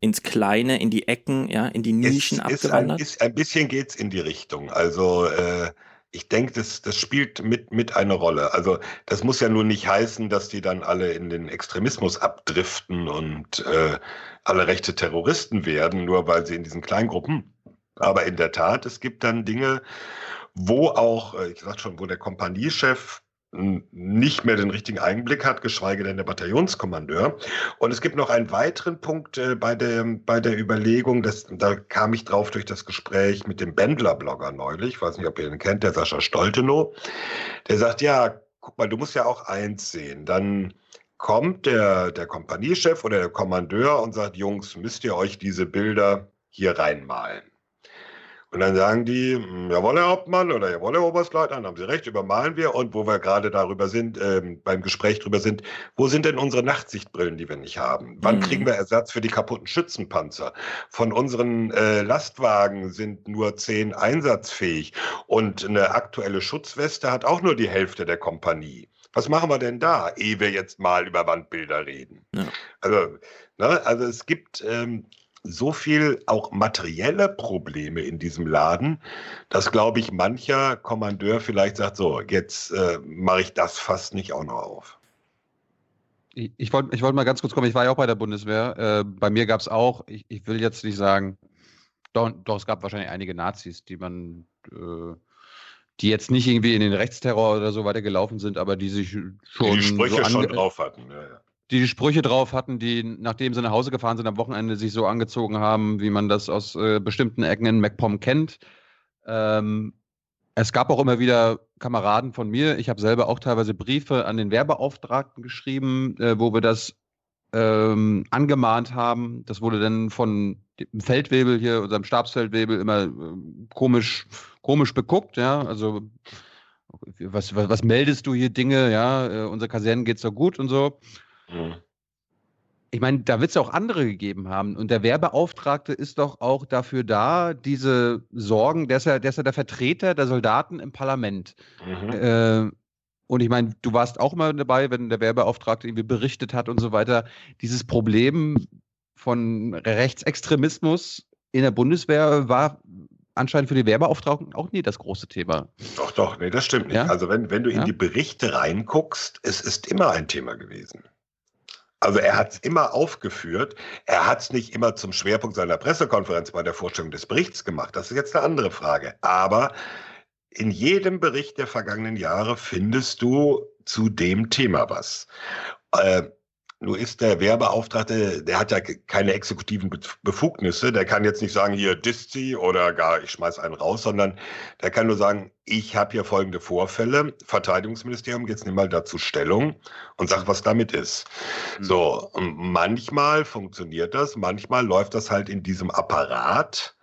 ins Kleine, in die Ecken, ja, in die Nischen es, abgewandert. Ist ein, ist, ein bisschen geht es in die Richtung. Also äh, ich denke, das, das spielt mit, mit eine Rolle. Also das muss ja nur nicht heißen, dass die dann alle in den Extremismus abdriften und äh, alle rechte Terroristen werden, nur weil sie in diesen Kleingruppen. Aber in der Tat, es gibt dann Dinge, wo auch, äh, ich sag schon, wo der Kompaniechef nicht mehr den richtigen Einblick hat, geschweige denn der Bataillonskommandeur. Und es gibt noch einen weiteren Punkt äh, bei, der, bei der Überlegung, dass, da kam ich drauf durch das Gespräch mit dem Bändler-Blogger neulich, ich weiß nicht, ob ihr ihn kennt, der Sascha Stoltenow, der sagt, ja, guck mal, du musst ja auch eins sehen, dann kommt der, der Kompaniechef oder der Kommandeur und sagt, Jungs, müsst ihr euch diese Bilder hier reinmalen. Und dann sagen die, hm, jawohl, Herr Hauptmann oder jawohl, Herr Oberstleutnant, haben Sie recht, übermalen wir. Und wo wir gerade darüber sind, ähm, beim Gespräch drüber sind, wo sind denn unsere Nachtsichtbrillen, die wir nicht haben? Wann mhm. kriegen wir Ersatz für die kaputten Schützenpanzer? Von unseren äh, Lastwagen sind nur zehn einsatzfähig. Und eine aktuelle Schutzweste hat auch nur die Hälfte der Kompanie. Was machen wir denn da, ehe wir jetzt mal über Wandbilder reden? Ja. Also, ne, also es gibt ähm, so viel auch materielle Probleme in diesem Laden, dass, glaube ich, mancher Kommandeur vielleicht sagt, so, jetzt äh, mache ich das fast nicht auch noch auf. Ich, ich wollte ich wollt mal ganz kurz kommen, ich war ja auch bei der Bundeswehr. Äh, bei mir gab es auch, ich, ich, will jetzt nicht sagen, doch, doch, es gab wahrscheinlich einige Nazis, die man, äh, die jetzt nicht irgendwie in den Rechtsterror oder so weiter gelaufen sind, aber die sich schon. Die, die Sprüche so schon drauf hatten, ja, ja die die Sprüche drauf hatten, die, nachdem sie nach Hause gefahren sind, am Wochenende sich so angezogen haben, wie man das aus äh, bestimmten Ecken in MacPom kennt. Ähm, es gab auch immer wieder Kameraden von mir. Ich habe selber auch teilweise Briefe an den Werbeauftragten geschrieben, äh, wo wir das ähm, angemahnt haben. Das wurde dann von dem Feldwebel hier, unserem Stabsfeldwebel, immer äh, komisch, komisch beguckt. Ja, also was, was, was meldest du hier Dinge? Ja, äh, unsere Kasernen geht's so gut und so. Mhm. Ich meine, da wird es auch andere gegeben haben. Und der Werbeauftragte ist doch auch dafür da, diese Sorgen, der ist ja der, ist ja der Vertreter der Soldaten im Parlament. Mhm. Äh, und ich meine, du warst auch mal dabei, wenn der Werbeauftragte irgendwie berichtet hat und so weiter. Dieses Problem von Rechtsextremismus in der Bundeswehr war anscheinend für die Werbeauftragten auch nie das große Thema. Doch, doch, nee, das stimmt nicht. Ja? Also wenn, wenn du in ja? die Berichte reinguckst, es ist immer ein Thema gewesen. Also er hat es immer aufgeführt. Er hat es nicht immer zum Schwerpunkt seiner Pressekonferenz bei der Vorstellung des Berichts gemacht. Das ist jetzt eine andere Frage. Aber in jedem Bericht der vergangenen Jahre findest du zu dem Thema was. Äh, nur ist der Werbeauftragte, der hat ja keine exekutiven Befugnisse. Der kann jetzt nicht sagen, hier Diszi oder gar ich schmeiß einen raus, sondern der kann nur sagen, ich habe hier folgende Vorfälle. Verteidigungsministerium, jetzt nimm mal dazu Stellung und sag, was damit ist. Mhm. So, manchmal funktioniert das, manchmal läuft das halt in diesem Apparat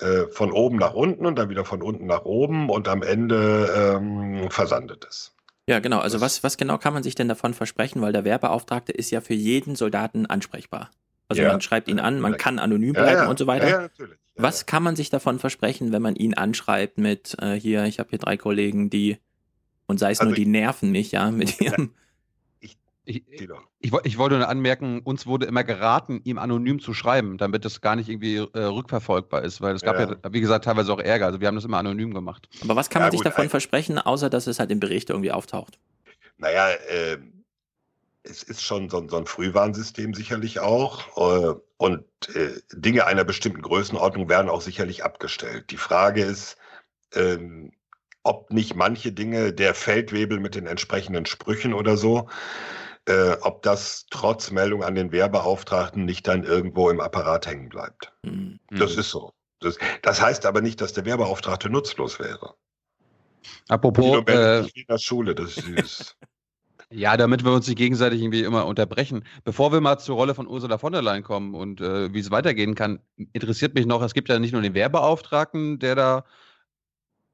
äh, von oben nach unten und dann wieder von unten nach oben und am Ende ähm, versandet es. Ja, genau. Also was, was genau kann man sich denn davon versprechen? Weil der Werbeauftragte ist ja für jeden Soldaten ansprechbar. Also ja. man schreibt ihn an, man kann anonym bleiben ja, und so weiter. Ja, natürlich. was kann man sich davon versprechen, wenn man ihn anschreibt mit äh, hier, ich habe hier drei Kollegen, die und sei es also nur, die nerven mich, ja, mit ihrem ich, ich, ich, wollte nur anmerken, uns wurde immer geraten, ihm anonym zu schreiben, damit das gar nicht irgendwie äh, rückverfolgbar ist, weil es gab ja. ja. wie gesagt, teilweise auch Ärger. Also wir haben das immer anonym gemacht. Aber was kann ja, man sich gut, davon versprechen, außer dass es halt im Bericht irgendwie auftaucht? Naja, äh, es ist schon so, so, ein Frühwarnsystem sicherlich auch. Äh, und äh, Dinge einer bestimmten Größenordnung werden auch sicherlich abgestellt. Die Frage ist, ähm, ob nicht manche Dinge, der Feldwebel mit den entsprechenden Sprüchen oder so, äh, ob das trotz Meldung an den Wehrbeauftragten nicht dann irgendwo im Apparat hängen bleibt. Mhm. Das ist so. Das, das, heißt aber nicht, dass der Wehrbeauftragte nutzlos wäre. Apropos. Äh, in der Schule, das ist. Ja, damit wir uns nicht gegenseitig irgendwie immer unterbrechen. Bevor wir mal zur Rolle von Ursula von der Leyen kommen und äh, wie es weitergehen kann, interessiert mich noch, es gibt ja nicht nur den Wehrbeauftragten, der da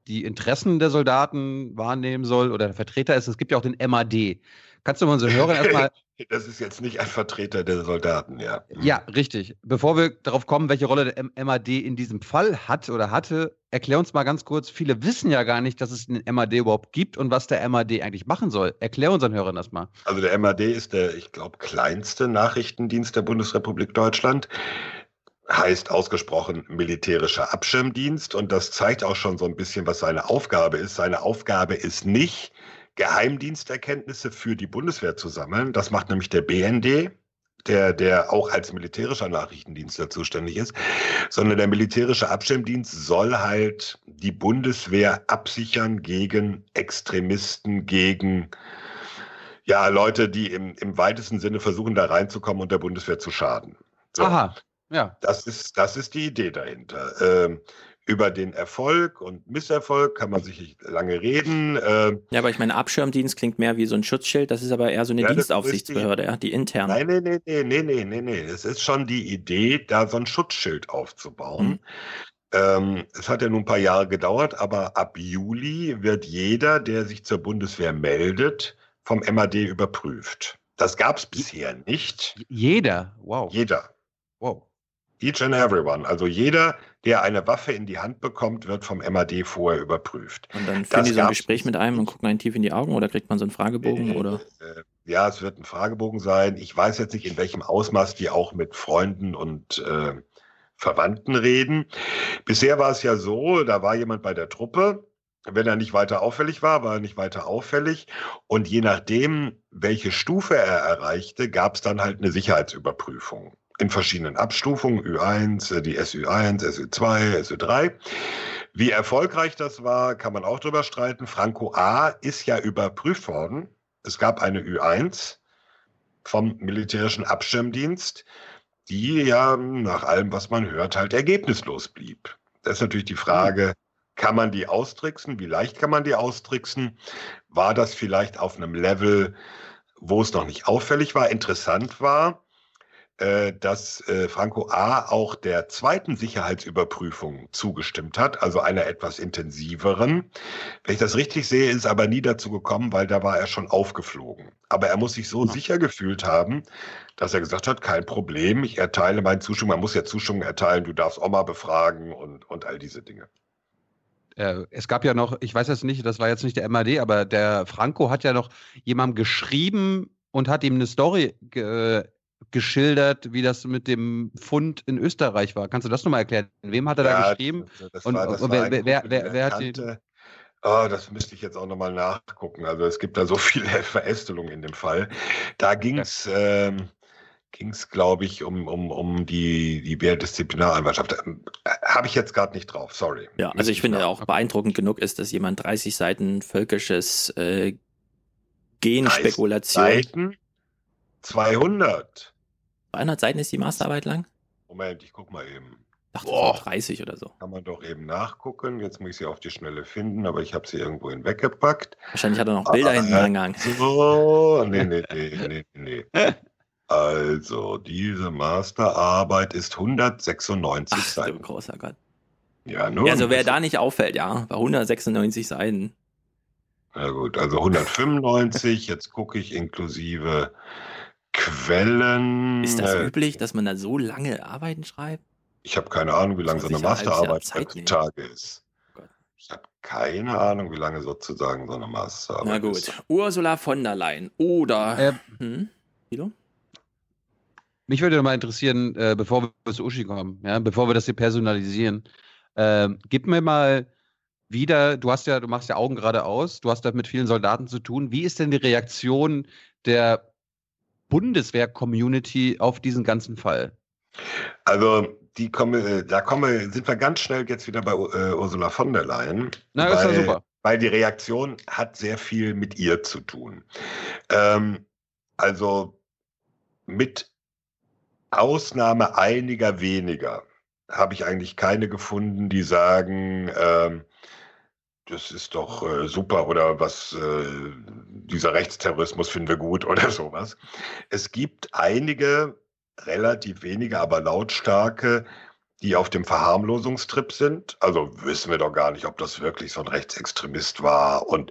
die Interessen der Soldaten wahrnehmen soll oder der Vertreter ist, es gibt ja auch den MAD. Kannst du mal unsere Hörer erstmal. Das ist jetzt nicht ein Vertreter der Soldaten, ja. Ja, richtig. Bevor wir darauf kommen, welche Rolle der MAD in diesem Fall hat oder hatte, erklär uns mal ganz kurz. Viele wissen ja gar nicht, dass es einen MAD überhaupt gibt und was der MAD eigentlich machen soll. Erklär unseren Hörern das mal. Also der MAD ist der, ich glaube, kleinste Nachrichtendienst der Bundesrepublik Deutschland. heißt ausgesprochen militärischer Abschirmdienst und das zeigt auch schon so ein bisschen, was seine Aufgabe ist. Seine Aufgabe ist nicht, Geheimdiensterkenntnisse für die Bundeswehr zu sammeln. Das macht nämlich der BND, der, der auch als militärischer Nachrichtendienst da zuständig ist, sondern der militärische Abschirmdienst soll halt die Bundeswehr absichern gegen Extremisten, gegen ja, Leute, die im, im weitesten Sinne versuchen, da reinzukommen und der Bundeswehr zu schaden. So. Aha, ja. Das ist, das ist die Idee dahinter. Ähm, über den Erfolg und Misserfolg kann man sicherlich lange reden. Ähm, Ja, aber ich meine, Abschirmdienst klingt mehr wie so ein Schutzschild. Das ist aber eher so eine Ja, Dienstaufsichtsbehörde, ja, die intern. Nein, nee, nee, nee, nee, nee, nee. Es ist schon die Idee, da so ein Schutzschild aufzubauen. Ähm, es hat ja nun ein paar Jahre gedauert, aber ab Juli wird jeder, der sich zur Bundeswehr meldet, vom MAD überprüft. Das gab es bisher nicht. Jeder, wow. Jeder. Wow. Each and everyone. Also jeder, der eine Waffe in die Hand bekommt, wird vom MAD vorher überprüft. Und dann führen Das die so ein Gespräch mit einem und gucken einen tief in die Augen oder kriegt man so einen Fragebogen oder? Äh, Ja, es wird ein Fragebogen sein. Ich weiß jetzt nicht, in welchem Ausmaß die auch mit Freunden und äh, Verwandten reden. Bisher war es ja so, da war jemand bei der Truppe. Wenn er nicht weiter auffällig war, war er nicht weiter auffällig. Und je nachdem, welche Stufe er erreichte, gab es dann halt eine Sicherheitsüberprüfung. In verschiedenen Abstufungen, Ü1, äh, die SÜ1, SÜ2, SÜ3. Wie erfolgreich das war, kann man auch drüber streiten. Franco A ist ja überprüft worden. Es gab eine Ü1 vom militärischen Abschirmdienst, die ja nach allem, was man hört, halt ergebnislos blieb. Das ist natürlich die Frage, kann man die austricksen? Wie leicht kann man die austricksen? War das vielleicht auf einem Level, wo es noch nicht auffällig war? Interessant war, dass äh, Franco A. auch der zweiten Sicherheitsüberprüfung zugestimmt hat, also einer etwas intensiveren. Wenn ich das richtig sehe, ist aber nie dazu gekommen, weil da war er schon aufgeflogen. Aber er muss sich so sicher gefühlt haben, dass er gesagt hat, kein Problem, ich erteile meine Zustimmung. Man muss ja Zustimmung erteilen, du darfst Oma befragen und, und all diese Dinge. Äh, es gab ja noch, ich weiß jetzt nicht, das war jetzt nicht der MAD, aber der Franco hat ja noch jemandem geschrieben und hat ihm eine Story ge geschildert, wie das mit dem Fund in Österreich war. Kannst du das nochmal erklären? Wem hat er da Ja, geschrieben? das- war- das und wer, er hat die, kannte. Ah, das müsste ich jetzt auch nochmal nachgucken. Also es gibt da so viele Verästelungen in dem Fall. Da ging es, ähm, ging's, glaube ich, um, um, um die, die Wehrdisziplinareinwaltschaft. Ähm, äh, Habe ich jetzt gerade nicht drauf, sorry. Ja, also ich finde auch beeindruckend genug ist, dass jemand 30 Seiten völkisches äh, Genspekulation. Seiten 200. 200 Seiten ist die Masterarbeit lang? Moment, ich guck mal eben. Dachte so 30 oder so. Kann man doch eben nachgucken. Jetzt muss ich sie auf die Schnelle finden, aber ich habe sie irgendwo hinweggepackt. Wahrscheinlich hat er noch Bilder hinten angehangen. So, nee, nee, nee, nee, nee. Also, diese Masterarbeit ist 196 Ach, Seiten. du großer Gott. Ja, nun. Ja, also wer da nicht auffällt, ja, bei 196 Seiten. Na gut, also 195, jetzt gucke ich inklusive Quellen. Ist das Äh, üblich, dass man da so lange Arbeiten schreibt? Ich habe keine Ahnung, wie lange so eine Masterarbeit heutzutage ist. Ich habe keine Ahnung, wie lange sozusagen so eine Masterarbeit Na ist. gut, Ursula von der Leyen oder. Äh, hm? Thilo? Mich würde mal interessieren, äh, bevor wir zu Uschi kommen, ja, bevor wir das hier personalisieren, ähm, gib mir mal wieder, du hast ja, du machst ja Augen geradeaus, du hast da mit vielen Soldaten zu tun. Wie ist denn die Reaktion der Bundeswehr-Community auf diesen ganzen Fall? Also, die komme, äh, da komme, sind wir ganz schnell jetzt wieder bei äh, Ursula von der Leyen. Na, ist ja weil, super. Weil die Reaktion hat sehr viel mit ihr zu tun. Ähm, also mit Ausnahme einiger weniger habe ich eigentlich keine gefunden, die sagen, ähm, das ist doch äh, super oder was, äh, dieser Rechtsterrorismus finden wir gut oder sowas. Es gibt einige, relativ wenige, aber lautstarke, die auf dem Verharmlosungstrip sind. Also wissen wir doch gar nicht, ob das wirklich so ein Rechtsextremist war. Und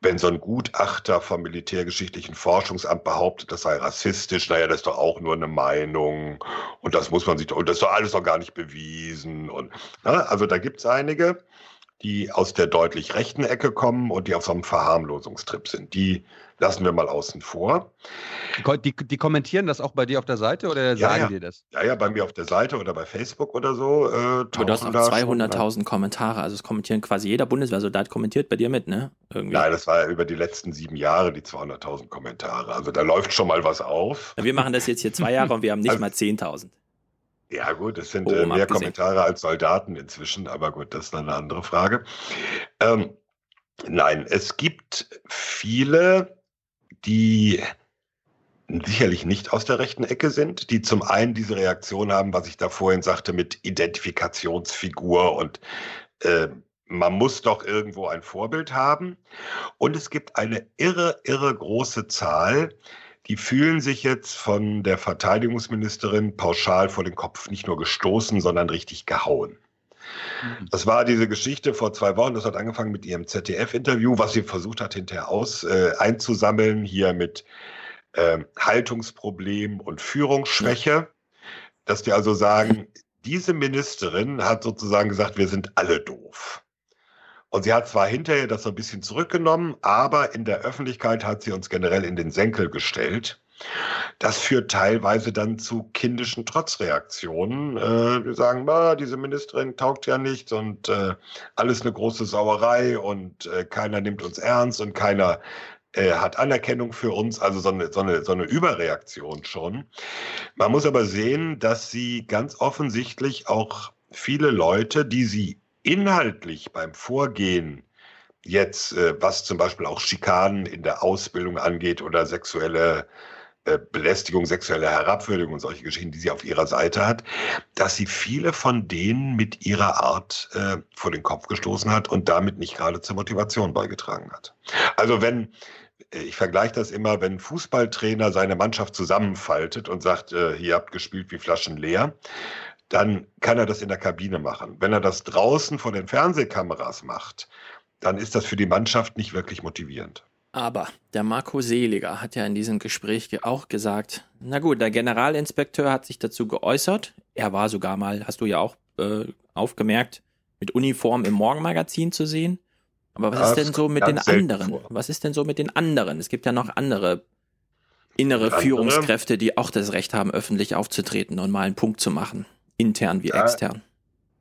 wenn so ein Gutachter vom Militärgeschichtlichen Forschungsamt behauptet, das sei rassistisch, naja, das ist doch auch nur eine Meinung. Und das muss man sich doch, und das ist doch alles noch gar nicht bewiesen. Und, na, also da gibt es einige, die aus der deutlich rechten Ecke kommen und die auf so einem Verharmlosungstrip sind. Die lassen wir mal außen vor. Die, die, die kommentieren das auch bei dir auf der Seite oder Ja, sagen ja. dir das? Ja, ja, bei mir auf der Seite oder bei Facebook oder so. Äh, Aber du hast schon- 200.000 Kommentare, also es kommentieren quasi jeder Bundeswehrsoldat kommentiert bei dir mit, ne? Irgendwie. Nein, das war ja über die letzten sieben Jahre die 200.000 Kommentare. Also da läuft schon mal was auf. Wir machen das jetzt hier zwei Jahre und wir haben nicht Also- mal 10.000. Ja, gut, es sind äh, mehr abgesehen. Kommentare als Soldaten inzwischen, aber gut, das ist dann eine andere Frage. Ähm, nein, es gibt viele, die sicherlich nicht aus der rechten Ecke sind, die zum einen diese Reaktion haben, was ich da vorhin sagte, mit Identifikationsfigur und äh, man muss doch irgendwo ein Vorbild haben. Und es gibt eine irre, irre große Zahl, die fühlen sich jetzt von der Verteidigungsministerin pauschal vor den Kopf nicht nur gestoßen, sondern richtig gehauen. Das war diese Geschichte vor zwei Wochen, das hat angefangen mit ihrem ZDF-Interview, was sie versucht hat, hinterher aus, äh, einzusammeln, hier mit ähm, Haltungsproblem und Führungsschwäche, dass die also sagen, diese Ministerin hat sozusagen gesagt, wir sind alle doof. Und sie hat zwar hinterher das so ein bisschen zurückgenommen, aber in der Öffentlichkeit hat sie uns generell in den Senkel gestellt. Das führt teilweise dann zu kindischen Trotzreaktionen. Äh, wir sagen, ah, diese Ministerin taugt ja nichts und äh, alles eine große Sauerei und äh, keiner nimmt uns ernst und keiner äh, hat Anerkennung für uns, also so eine, so, eine, so eine Überreaktion schon. Man muss aber sehen, dass sie ganz offensichtlich auch viele Leute, die sie inhaltlich beim Vorgehen jetzt, äh, was zum Beispiel auch Schikanen in der Ausbildung angeht oder sexuelle äh, Belästigung, sexuelle Herabwürdigung und solche Geschichten, die sie auf ihrer Seite hat, dass sie viele von denen mit ihrer Art äh, vor den Kopf gestoßen hat und damit nicht gerade zur Motivation beigetragen hat. Also wenn äh, ich vergleiche das immer, wenn ein Fußballtrainer seine Mannschaft zusammenfaltet und sagt, äh, ihr habt gespielt wie Flaschen leer, dann kann er das in der Kabine machen. Wenn er das draußen vor den Fernsehkameras macht, dann ist das für die Mannschaft nicht wirklich motivierend. Aber der Marco Seliger hat ja in diesem Gespräch ge- auch gesagt, na gut, der Generalinspekteur hat sich dazu geäußert. Er war sogar mal, hast du ja auch äh, aufgemerkt, mit Uniform im Morgenmagazin zu sehen. Aber was Das ist denn so mit den anderen? vor. Was ist denn so mit den anderen? Es gibt ja noch andere innere Andere? Führungskräfte, die auch das Recht haben, öffentlich aufzutreten und mal einen Punkt zu machen. Intern wie Ja. extern.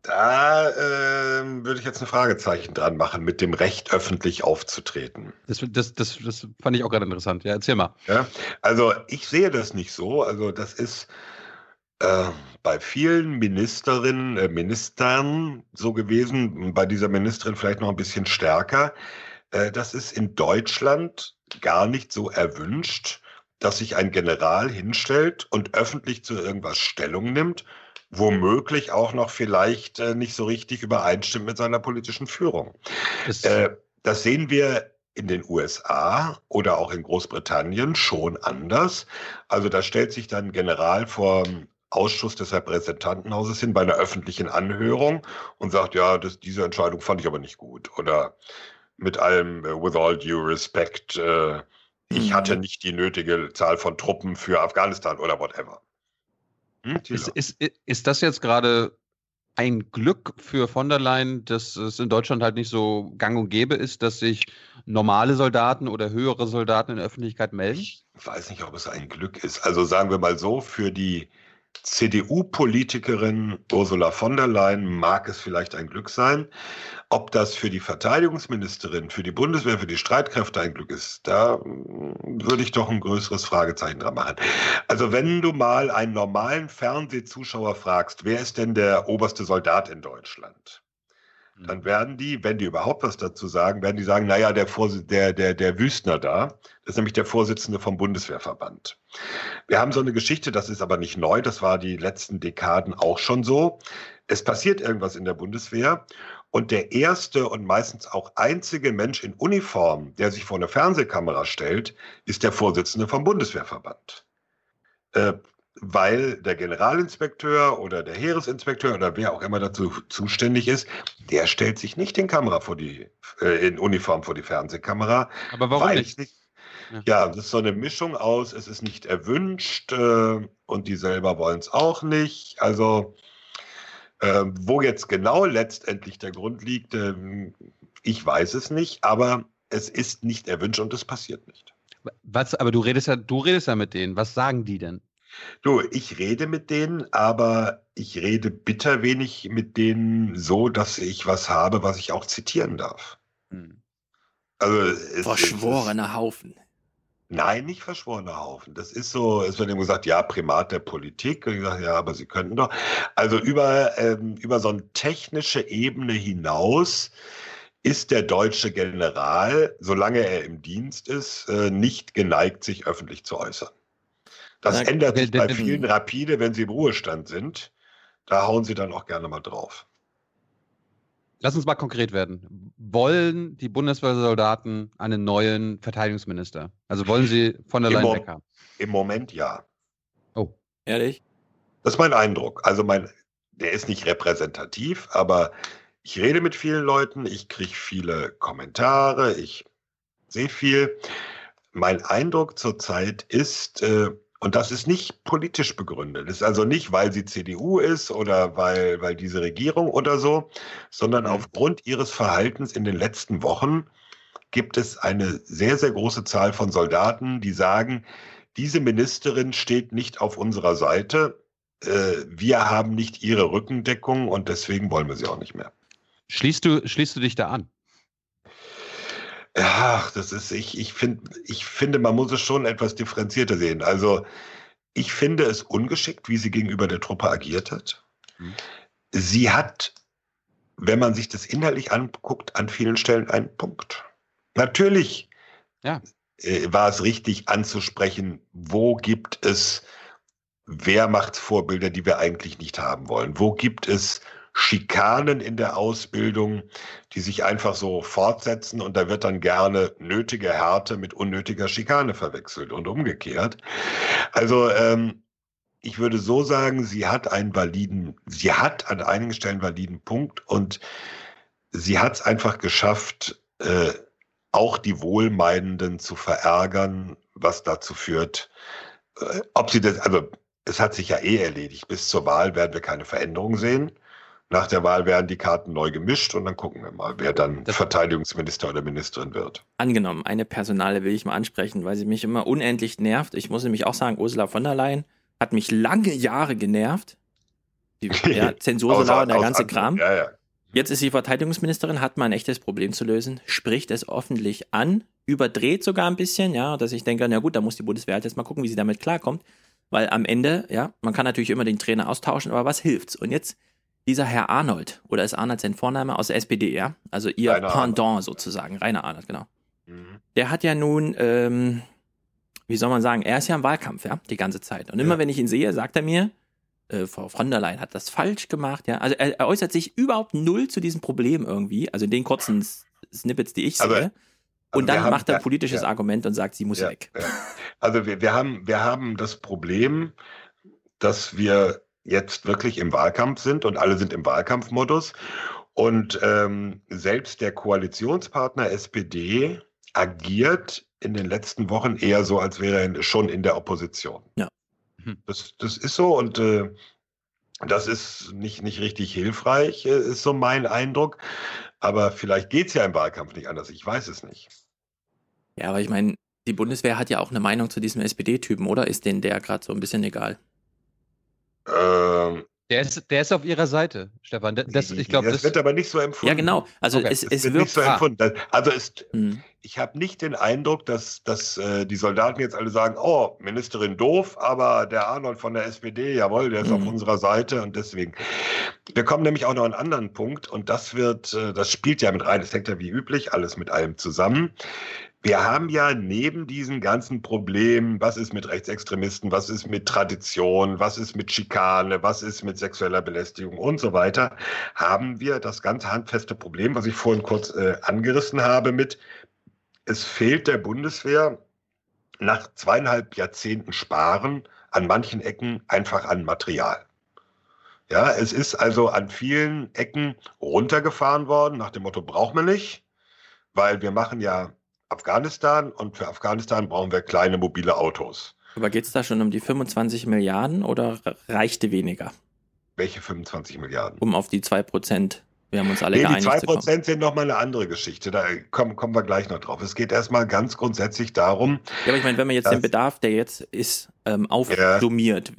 Da ähm, würde ich jetzt ein Fragezeichen dran machen, mit dem Recht öffentlich aufzutreten. Das, das, das, das fand ich auch gerade interessant. Ja, erzähl mal. Ja, also ich sehe das nicht so. Also das ist äh, bei vielen Ministerinnen, äh, Ministern so gewesen, bei dieser Ministerin vielleicht noch ein bisschen stärker. Äh, das ist in Deutschland gar nicht so erwünscht, dass sich ein General hinstellt und öffentlich zu irgendwas Stellung nimmt, womöglich auch noch vielleicht äh, nicht so richtig übereinstimmt mit seiner politischen Führung. Äh, das sehen wir in den USA oder auch in Großbritannien schon anders. Also da stellt sich dann ein General vor dem Ausschuss des Repräsentantenhauses hin bei einer öffentlichen Anhörung und sagt, ja, das, diese Entscheidung fand ich aber nicht gut. Oder mit allem, äh, with all due respect, äh, ich hatte nicht die nötige Zahl von Truppen für Afghanistan oder whatever. Hm, Ist, ist, ist das jetzt gerade ein Glück für von der Leyen, dass es in Deutschland halt nicht so gang und gäbe ist, dass sich normale Soldaten oder höhere Soldaten in der Öffentlichkeit melden? Ich weiß nicht, ob es ein Glück ist. Also sagen wir mal so, für die CDU-Politikerin Ursula von der Leyen mag es vielleicht ein Glück sein. Ob das für die Verteidigungsministerin, für die Bundeswehr, für die Streitkräfte ein Glück ist, da würde ich doch ein größeres Fragezeichen dran machen. Also wenn du mal einen normalen Fernsehzuschauer fragst, wer ist denn der oberste Soldat in Deutschland? Dann werden die, wenn die überhaupt was dazu sagen, werden die sagen, naja, der, Vorsi- der, der, der Wüstner da, das ist nämlich der Vorsitzende vom Bundeswehrverband. Wir haben so eine Geschichte, das ist aber nicht neu, das war die letzten Dekaden auch schon so. Es passiert irgendwas in der Bundeswehr und der erste und meistens auch einzige Mensch in Uniform, der sich vor eine Fernsehkamera stellt, ist der Vorsitzende vom Bundeswehrverband. Äh, weil der Generalinspekteur oder der Heeresinspekteur oder wer auch immer dazu zuständig ist, der stellt sich nicht in Kamera vor die, äh, in Uniform vor die Fernsehkamera. Aber warum weil nicht? es Ja, das ist so eine Mischung aus, es ist nicht erwünscht äh, und die selber wollen es auch nicht. Also Äh, wo jetzt genau letztendlich der Grund liegt, äh, ich weiß es nicht, aber es ist nicht erwünscht und es passiert nicht. Was, aber du redest ja, du redest ja mit denen. Was sagen die denn? Du, ich rede mit denen, aber ich rede bitter wenig mit denen so, dass ich was habe, was ich auch zitieren darf. Hm. Also, es, Verschworener es, Haufen. Nein, nicht verschworener Haufen. Das ist so, es wird ihm gesagt, ja, Primat der Politik. Und ich sage, ja, aber Sie könnten doch. Also über, ähm, über so eine technische Ebene hinaus ist der deutsche General, solange er im Dienst ist, äh, nicht geneigt, sich öffentlich zu äußern. Das Na, ändert sich bei vielen rapide, wenn sie im Ruhestand sind. Da hauen sie dann auch gerne mal drauf. Lass uns mal konkret werden. Wollen die Bundeswehrsoldaten einen neuen Verteidigungsminister? Also wollen sie von der Leyen weg haben? Im Moment ja. Oh. Ehrlich? Das ist mein Eindruck. Also mein, der ist nicht repräsentativ, aber ich rede mit vielen Leuten, ich kriege viele Kommentare, ich sehe viel. Mein Eindruck zurzeit ist, äh, und das ist nicht politisch begründet. Das ist also nicht, weil sie CDU ist oder weil, weil diese Regierung oder so, sondern mhm. aufgrund ihres Verhaltens in den letzten Wochen gibt es eine sehr, sehr große Zahl von Soldaten, die sagen, diese Ministerin steht nicht auf unserer Seite. Äh, wir haben nicht ihre Rückendeckung und deswegen wollen wir sie auch nicht mehr. Schließt du, schließt du dich da an? Ach, das ist, ich, ich, find, ich finde, man muss es schon etwas differenzierter sehen. Also, ich finde es ungeschickt, wie sie gegenüber der Truppe agiert hat. Mhm. Sie hat, wenn man sich das inhaltlich anguckt, an vielen Stellen einen Punkt. Natürlich ja. äh, war es richtig anzusprechen, wo gibt es Wehrmachtsvorbilder, die wir eigentlich nicht haben wollen? Wo gibt es Schikanen in der Ausbildung, die sich einfach so fortsetzen und da wird dann gerne nötige Härte mit unnötiger Schikane verwechselt und umgekehrt. Also ähm, ich würde so sagen, sie hat einen validen, sie hat an einigen Stellen einen validen Punkt und sie hat es einfach geschafft, äh, auch die Wohlmeinenden zu verärgern, was dazu führt, äh, ob sie das, also es hat sich ja eh erledigt. Bis zur Wahl werden wir keine Veränderung sehen. Nach der Wahl werden die Karten neu gemischt und dann gucken wir mal, wer dann das Verteidigungsminister oder Ministerin wird. Angenommen, eine Personale will ich mal ansprechen, weil sie mich immer unendlich nervt. Ich muss nämlich auch sagen, Ursula von der Leyen hat mich lange Jahre genervt. Die ja, Zensursolar und der ganze Kram. Ja, ja. Jetzt ist sie Verteidigungsministerin, hat mal ein echtes Problem zu lösen, spricht es öffentlich an, überdreht sogar ein bisschen, ja, dass ich denke, na gut, da muss die Bundeswehr halt jetzt mal gucken, wie sie damit klarkommt. Weil am Ende, ja, man kann natürlich immer den Trainer austauschen, aber was hilft's? Und jetzt dieser Herr Arnold, oder ist Arnold sein Vorname aus der SPD, ja? Also ihr Rainer Pendant Arnold. sozusagen, Rainer Arnold, genau. Mhm. Der hat ja nun, ähm, wie soll man sagen, er ist ja im Wahlkampf, ja, die ganze Zeit. Und immer wenn ich ihn sehe, sagt er mir, äh, Frau von der Leyen hat das falsch gemacht, ja. Also er, er, äußert sich überhaupt null zu diesem Problem irgendwie, also in den kurzen Snippets, die ich sehe. Also, und dann haben, macht er ein politisches ja, Argument und sagt, sie muss ja, weg. Ja. Also wir, wir, haben, wir haben das Problem, dass wir jetzt wirklich im Wahlkampf sind und alle sind im Wahlkampfmodus. Und ähm, selbst der Koalitionspartner SPD agiert in den letzten Wochen eher so, als wäre er schon in der Opposition. Ja. Mhm. Das, das ist so und äh, das ist nicht, nicht richtig hilfreich, äh, ist so mein Eindruck. Aber vielleicht geht es ja im Wahlkampf nicht anders. Ich weiß es nicht. Ja, aber ich meine, die Bundeswehr hat ja auch eine Meinung zu diesem SPD-Typen, oder? Ist denen der gerade so ein bisschen egal? Ähm, der ist, der ist auf ihrer Seite, Stefan. Das, ich glaub, das, das wird aber nicht so empfunden. Ja, genau. Also okay. es, es wird nicht so empfunden. Also ist, mhm. ich habe nicht den Eindruck, dass, dass äh, die Soldaten jetzt alle sagen, oh, Ministerin doof, aber der Arnold von der SPD, jawohl, der ist mhm. auf unserer Seite und deswegen. Wir kommen nämlich auch noch an einen anderen Punkt und das wird, äh, das spielt ja mit rein, das hängt ja wie üblich alles mit allem zusammen. Wir haben ja neben diesen ganzen Problemen, was ist mit Rechtsextremisten, was ist mit Tradition, was ist mit Schikane, was ist mit sexueller Belästigung und so weiter, haben wir das ganz handfeste Problem, was ich vorhin kurz äh, angerissen habe, mit es fehlt der Bundeswehr nach zweieinhalb Jahrzehnten Sparen an manchen Ecken einfach an Material. Ja, es ist also an vielen Ecken runtergefahren worden, nach dem Motto, braucht man nicht, weil wir machen ja Afghanistan und für Afghanistan brauchen wir kleine mobile Autos. Aber geht es da schon um die 25 Milliarden oder reichte weniger? Welche 25 Milliarden? Um auf die 2%. Wir haben uns alle Nee, die geeinigt. kommen. 2% sind nochmal eine andere Geschichte. Da kommen, kommen wir gleich noch drauf. Es geht erstmal ganz grundsätzlich darum. Ja, aber ich meine, wenn man jetzt den Bedarf, der jetzt ist, ähm, aufsummiert,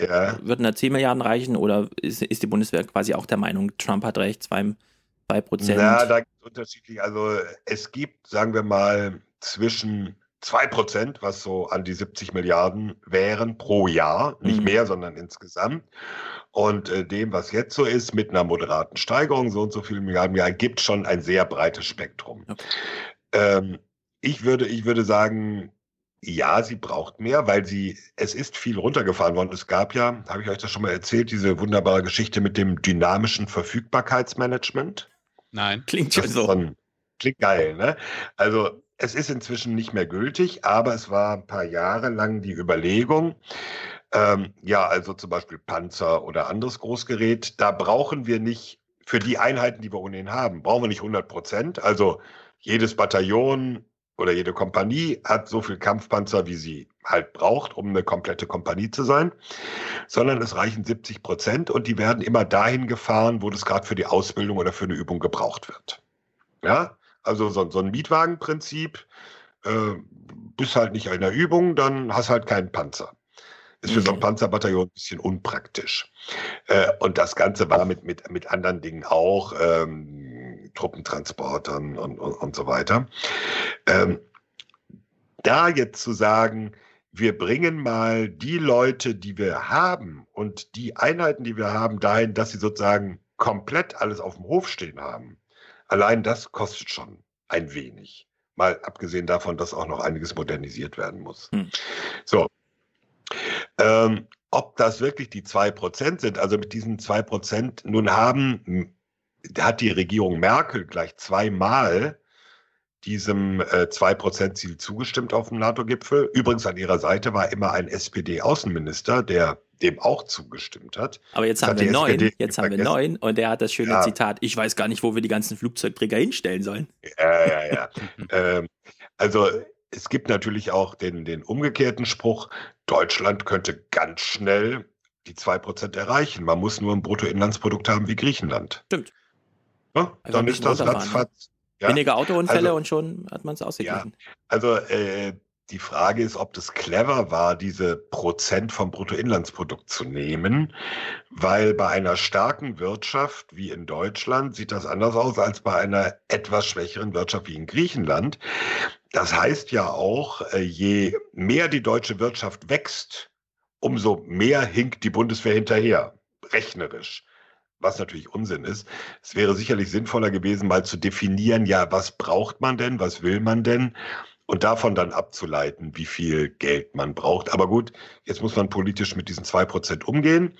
Ja. würden da 10 Milliarden reichen oder ist, ist die Bundeswehr quasi auch der Meinung, Trump hat recht, 2, 2 Prozent? Na, da gibt es unterschiedlich. Also es gibt, sagen wir mal, zwischen 2%, was so an die 70 Milliarden wären pro Jahr, nicht Mhm. mehr, sondern insgesamt. Und äh, dem, was jetzt so ist, mit einer moderaten Steigerung, so und so viele Milliarden im Jahr, gibt schon ein sehr breites Spektrum. Ähm, ich, würde, ich würde sagen, ja, sie braucht mehr, weil sie, es ist viel runtergefahren worden. Es gab ja, habe ich euch das schon mal erzählt, diese wunderbare Geschichte mit dem dynamischen Verfügbarkeitsmanagement. Nein. Klingt Das ist ein- klingt geil, ne? Also es ist inzwischen nicht mehr gültig, aber es war ein paar Jahre lang die Überlegung, ähm, ja, also zum Beispiel Panzer oder anderes Großgerät, da brauchen wir nicht, für die Einheiten, die wir ohnehin haben, brauchen wir nicht 100 Prozent. Also jedes Bataillon oder jede Kompanie hat so viel Kampfpanzer, wie sie halt braucht, um eine komplette Kompanie zu sein, sondern es reichen 70 Prozent und die werden immer dahin gefahren, wo das gerade für die Ausbildung oder für eine Übung gebraucht wird. Ja, also so, so ein Mietwagenprinzip, äh, bist halt nicht in der Übung, dann hast halt keinen Panzer. Ist für so ein Panzerbataillon ein bisschen unpraktisch. Äh, und das Ganze war mit, mit, mit anderen Dingen auch, ähm, Truppentransportern und, und, und so weiter. Ähm, da jetzt zu sagen, wir bringen mal die Leute, die wir haben und die Einheiten, die wir haben, dahin, dass sie sozusagen komplett alles auf dem Hof stehen haben. Allein das kostet schon ein wenig. Mal abgesehen davon, dass auch noch einiges modernisiert werden muss. So. Ähm, ob das wirklich die 2% sind, also mit diesen 2%, nun haben, hat die Regierung Merkel gleich zweimal diesem äh, 2%-Ziel zugestimmt auf dem NATO-Gipfel. Übrigens an ihrer Seite war immer ein SPD-Außenminister, der dem auch zugestimmt hat. Aber jetzt Das haben wir neun, jetzt haben wir vergessen. neun und der hat das schöne Ja. Zitat, ich weiß gar nicht, wo wir die ganzen Flugzeugträger hinstellen sollen. Ja, ja, ja. ähm, also es gibt natürlich auch den, den umgekehrten Spruch, Deutschland könnte ganz schnell die 2% erreichen. Man muss nur ein Bruttoinlandsprodukt haben wie Griechenland. Stimmt. Ja, ein dann ist das ne? ratzfatz. Ja, Weniger Autounfälle also- und schon hat man es ausgeglichen. Also äh, die Frage ist, ob das clever war, diese Prozent vom Bruttoinlandsprodukt zu nehmen, weil bei einer starken Wirtschaft wie in Deutschland sieht das anders aus als bei einer etwas schwächeren Wirtschaft wie in Griechenland. Das heißt ja auch, äh, je mehr die deutsche Wirtschaft wächst, umso mehr hinkt die Bundeswehr hinterher, rechnerisch was natürlich Unsinn ist. Es wäre sicherlich sinnvoller gewesen, mal zu definieren, ja, was braucht man denn, was will man denn und davon dann abzuleiten, wie viel Geld man braucht. Aber gut, jetzt muss man politisch mit diesen zwei Prozent umgehen.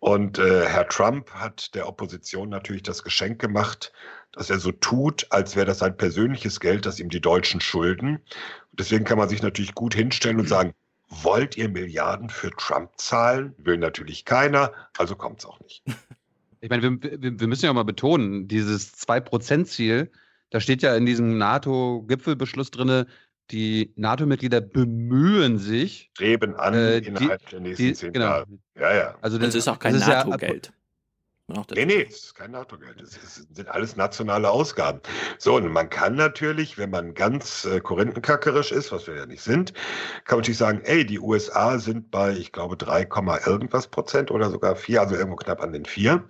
Und äh, Herr Trump hat der Opposition natürlich das Geschenk gemacht, dass er so tut, als wäre das sein persönliches Geld, das ihm die Deutschen schulden. Und deswegen kann man sich natürlich gut hinstellen und sagen, wollt ihr Milliarden für Trump zahlen? Will natürlich keiner, also kommt es auch nicht. Ich meine, wir, wir, wir müssen ja auch mal betonen, dieses 2%-Ziel, da steht ja in diesem NATO-Gipfelbeschluss drin, die NATO-Mitglieder bemühen sich. Streben an äh, innerhalb der nächsten zehn genau. Jahre. Ja, ja. Also Und es ist auch kein das NATO-Geld. Nee, nee, es ist kein NATO-Geld. Es sind alles nationale Ausgaben. So, und man kann natürlich, wenn man ganz äh, korinthenkackerisch ist, was wir ja nicht sind, kann man natürlich sagen, ey, die USA sind bei, ich glaube, 3, Komma irgendwas Prozent oder sogar 4, also irgendwo knapp an den 4.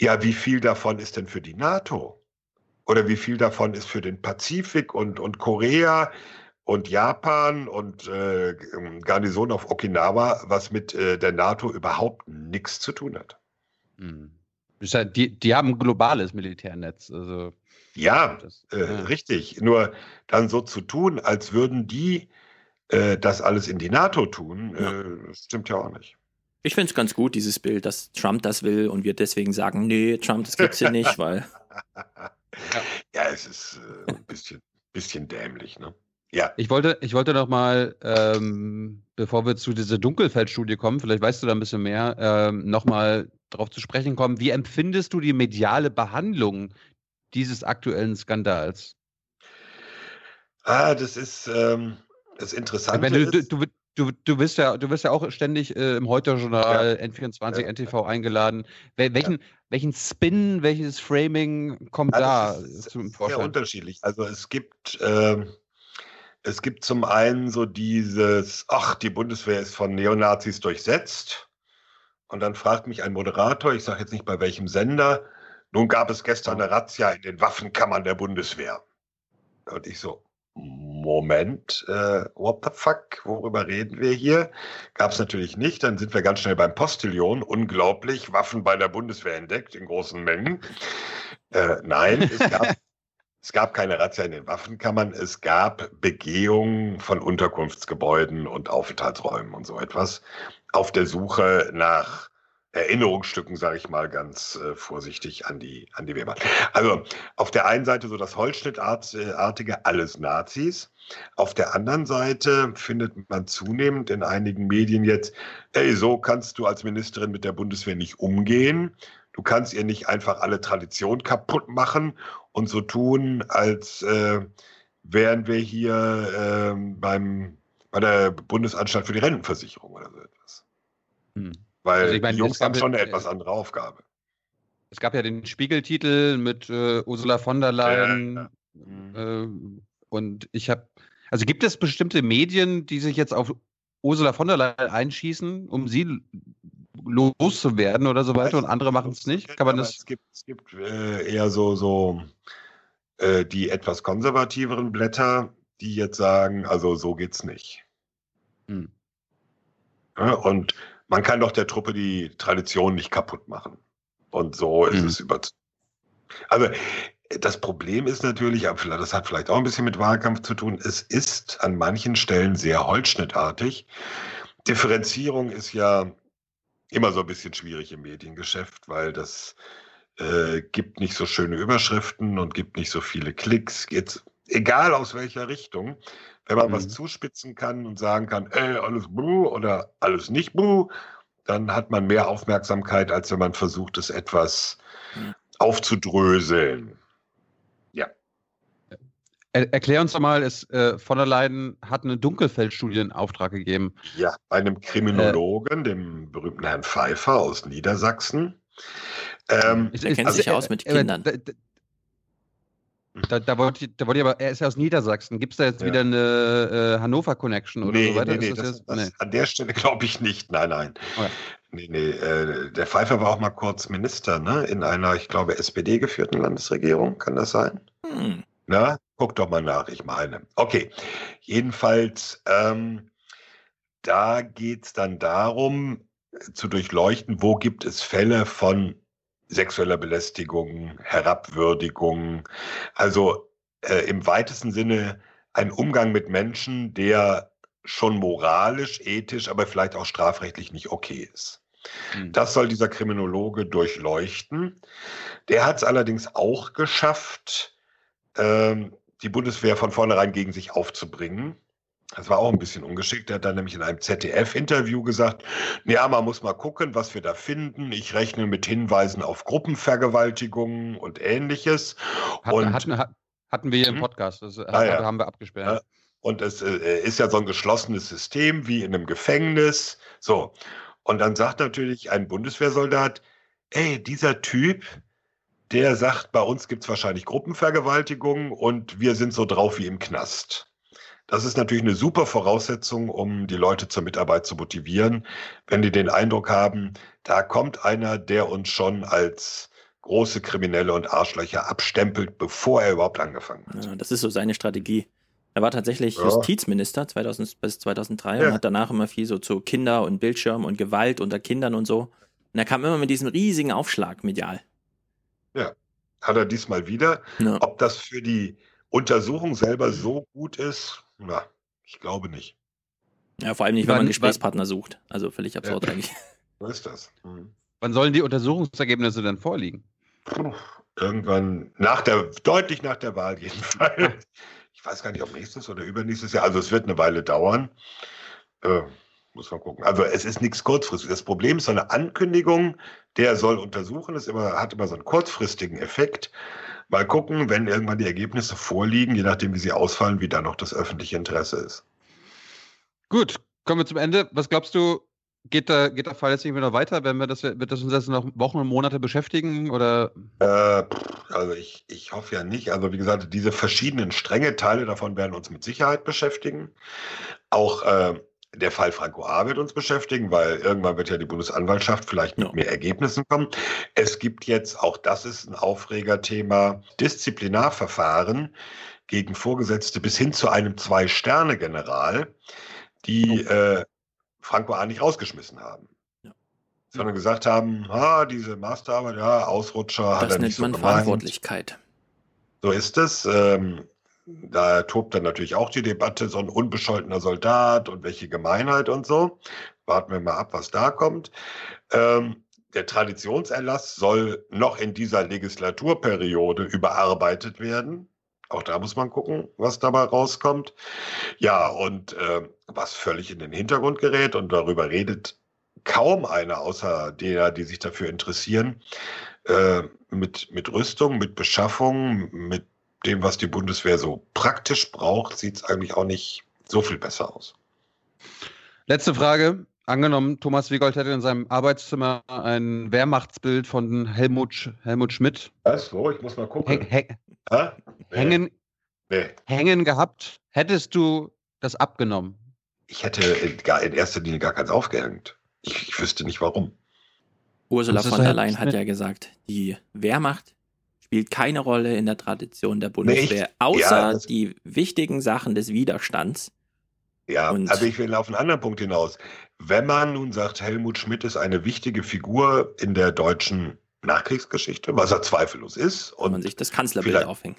Ja, wie viel davon ist denn für die NATO? Oder wie viel davon ist für den Pazifik und, und Korea und Japan und äh, Garnison auf Okinawa, was mit äh, der NATO überhaupt nichts zu tun hat? Hm. Ja- Die, die haben ein globales Militärnetz. Also, Ja, das, äh, richtig. Nur dann so zu tun, als würden die äh, das alles in die NATO tun, äh, stimmt ja auch nicht. Ich finde es ganz gut, dieses Bild, dass Trump das will und wir deswegen sagen, nee, Trump, das gibt's hier nicht, weil Ja, es ist äh, ein bisschen, bisschen dämlich, ne? Ja. Ich wollte, ich wollte noch mal, ähm, bevor wir zu dieser Dunkelfeldstudie kommen, vielleicht weißt du da ein bisschen mehr, ähm, noch mal darauf zu sprechen kommen. Wie empfindest du die mediale Behandlung dieses aktuellen Skandals? Ah, das ist ähm, das Interessante. du, ist, du, du, du, bist ja, du bist ja auch ständig äh, im Heute-Journal, ja. N24, ja. NTV eingeladen. Wel welchen, ja. welchen Spin, welches Framing kommt da zum Vorschein? Sehr unterschiedlich. Also es gibt, äh, es gibt zum einen so dieses, ach, die Bundeswehr ist von Neonazis durchsetzt. Und dann fragt mich ein Moderator, ich sage jetzt nicht bei welchem Sender, nun gab es gestern eine Razzia in den Waffenkammern der Bundeswehr. Und ich so, Moment, äh, what the fuck, worüber reden wir hier? Gab es natürlich nicht. Dann sind wir ganz schnell beim Postillon. Unglaublich, Waffen bei der Bundeswehr entdeckt in großen Mengen. Äh, nein, es gab, es gab keine Razzia in den Waffenkammern. Es gab Begehungen von Unterkunftsgebäuden und Aufenthaltsräumen und so etwas auf der Suche nach Erinnerungsstücken, sage ich mal ganz äh, vorsichtig, an die, an die Weber. Also auf der einen Seite so das Holzschnittartige, alles Nazis. Auf der anderen Seite findet man zunehmend in einigen Medien jetzt, ey, so kannst du als Ministerin mit der Bundeswehr nicht umgehen. Du kannst ihr nicht einfach alle Tradition kaputt machen und so tun, als äh, wären wir hier äh, beim, bei der Bundesanstalt für die Rentenversicherung oder so etwas. Hm. Weil also ich meine, die Jungs haben schon eine äh, etwas andere Aufgabe. Es gab ja den Spiegeltitel mit äh, Ursula von der Leyen. Ja, ja. Äh, und ich habe, also gibt es bestimmte Medien, die sich jetzt auf Ursula von der Leyen einschießen, um sie loszuwerden oder so weiter und andere machen es nicht? Kann man das? Es gibt, es gibt äh, eher so, so äh, die etwas konservativeren Blätter, die jetzt sagen, also so geht's nicht. Hm. Ja, und man kann doch der Truppe die Tradition nicht kaputt machen. Und so ist mhm. es über. Also das Problem ist natürlich, das hat vielleicht auch ein bisschen mit Wahlkampf zu tun, es ist an manchen Stellen sehr holzschnittartig. Differenzierung ist ja immer so ein bisschen schwierig im Mediengeschäft, weil das äh, gibt nicht so schöne Überschriften und gibt nicht so viele Klicks. Jetzt, egal aus welcher Richtung, wenn man mhm. was zuspitzen kann und sagen kann, ey, alles buh oder alles nicht buh, dann hat man mehr Aufmerksamkeit, als wenn man versucht, es etwas mhm. aufzudröseln. Er, erklär uns doch mal, es, äh, von der Leyen hat eine Dunkelfeldstudie in Auftrag gegeben. Ja, bei einem Kriminologen, äh, dem berühmten Herrn Pfeiffer aus Niedersachsen. Ähm, er kennt also, sich aus mit Kindern. Da, da, wollte ich, da wollte ich aber, er ist ja aus Niedersachsen. Gibt es da jetzt ja. wieder eine äh, Hannover-Connection oder nee, so weiter? Nee, nee, das, das, nee. an der Stelle glaube ich nicht. Nein, nein. Okay. Nee, nee. Äh, der Pfeiffer war auch mal kurz Minister, ne? In einer, ich glaube, SPD-geführten Landesregierung. Kann das sein? Hm. Na, guck doch mal nach, ich meine. Okay. Jedenfalls, ähm, da geht es dann darum, zu durchleuchten, wo gibt es Fälle von sexueller Belästigung, Herabwürdigung, also äh, im weitesten Sinne ein Umgang mit Menschen, der schon moralisch, ethisch, aber vielleicht auch strafrechtlich nicht okay ist. Mhm. Das soll dieser Kriminologe durchleuchten. Der hat es allerdings auch geschafft, ähm, die Bundeswehr von vornherein gegen sich aufzubringen. Das war auch ein bisschen ungeschickt. Er hat dann nämlich in einem ZDF-Interview gesagt, ja, man muss mal gucken, was wir da finden. Ich rechne mit Hinweisen auf Gruppenvergewaltigungen und ähnliches. Hat, und, hatten, hatten wir hier im mhm. Podcast, das ah, ja. haben wir abgesperrt. Und es äh, ist ja so ein geschlossenes System wie in einem Gefängnis. So. Und dann sagt natürlich ein Bundeswehrsoldat, ey, dieser Typ, der sagt, bei uns gibt es wahrscheinlich Gruppenvergewaltigungen und wir sind so drauf wie im Knast. Das ist natürlich eine super Voraussetzung, um die Leute zur Mitarbeit zu motivieren, wenn die den Eindruck haben, da kommt einer, der uns schon als große Kriminelle und Arschlöcher abstempelt, bevor er überhaupt angefangen hat. Ja, das ist so seine Strategie. Er war tatsächlich ja. Justizminister 2000 bis 2003 ja. und hat danach immer viel so zu Kinder und Bildschirm und Gewalt unter Kindern und so. Und er kam immer mit diesem riesigen Aufschlag medial. Hat er diesmal wieder. Ja. Ob das für die Untersuchung selber so gut ist, na, ich glaube nicht. Ja, vor allem nicht, wenn man einen Gesprächspartner sucht. Also völlig absurd ja. eigentlich. So ist das. Mhm. Wann sollen die Untersuchungsergebnisse denn vorliegen? Puh, irgendwann nach der, deutlich nach der Wahl jedenfalls. Ich weiß gar nicht, ob nächstes oder übernächstes Jahr. Also es wird eine Weile dauern. Äh, muss man gucken. Also es ist nichts kurzfristiges. Das Problem ist so eine Ankündigung, der soll untersuchen, das immer, hat immer so einen kurzfristigen Effekt. Mal gucken, wenn irgendwann die Ergebnisse vorliegen, je nachdem, wie sie ausfallen, wie da noch das öffentliche Interesse ist. Gut, Kommen wir zum Ende. Was glaubst du, geht der, geht der Fall jetzt irgendwie noch weiter? Wenn wir das, wird das uns jetzt noch Wochen und Monate beschäftigen? Oder? Äh, also ich, ich hoffe ja nicht. Also wie gesagt, diese verschiedenen Stränge, Teile davon werden uns mit Sicherheit beschäftigen. Auch äh, der Fall Franco A. wird uns beschäftigen, weil irgendwann wird ja die Bundesanwaltschaft vielleicht mit ja. mehr Ergebnissen kommen. Es gibt jetzt, auch das ist ein Aufregerthema, Disziplinarverfahren gegen Vorgesetzte bis hin zu einem Zwei-Sterne-General, die oh. äh, Franco A. nicht rausgeschmissen haben. Ja. Sondern gesagt haben, ah, diese Masterarbeit, ja, Ausrutscher das hat er nicht so man gemeint. Verantwortlichkeit. So ist es. Ähm, da tobt dann natürlich auch die Debatte, so ein unbescholtener Soldat und welche Gemeinheit und so. Warten wir mal ab, was da kommt. Ähm, der Traditionserlass soll noch in dieser Legislaturperiode überarbeitet werden. Auch da muss man gucken, was dabei rauskommt. Ja, und äh, was völlig in den Hintergrund gerät und darüber redet kaum einer außer derer, die sich dafür interessieren, äh, mit, mit Rüstung, mit Beschaffung, mit dem, was die Bundeswehr so praktisch braucht, sieht es eigentlich auch nicht so viel besser aus. Letzte Frage. Angenommen, Thomas Wiegold hätte in seinem Arbeitszimmer ein Wehrmachtsbild von Helmut, Helmut Schmidt. Was? Wo? Ich muss mal gucken. Häng, häng, nee. hängen, nee. hängen gehabt. Hättest du das abgenommen? Ich hätte in, gar, in erster Linie gar keins aufgehängt. Ich, ich wüsste nicht warum. Ursula von der Leyen hat ja gesagt, die Wehrmacht spielt keine Rolle in der Tradition der Bundeswehr, Nicht? außer ja, die wichtigen Sachen des Widerstands. Ja, und aber ich will auf einen anderen Punkt hinaus. Wenn man nun sagt, Helmut Schmidt ist eine wichtige Figur in der deutschen Nachkriegsgeschichte, was er zweifellos ist. Und man sich das Kanzlerbild aufhängt.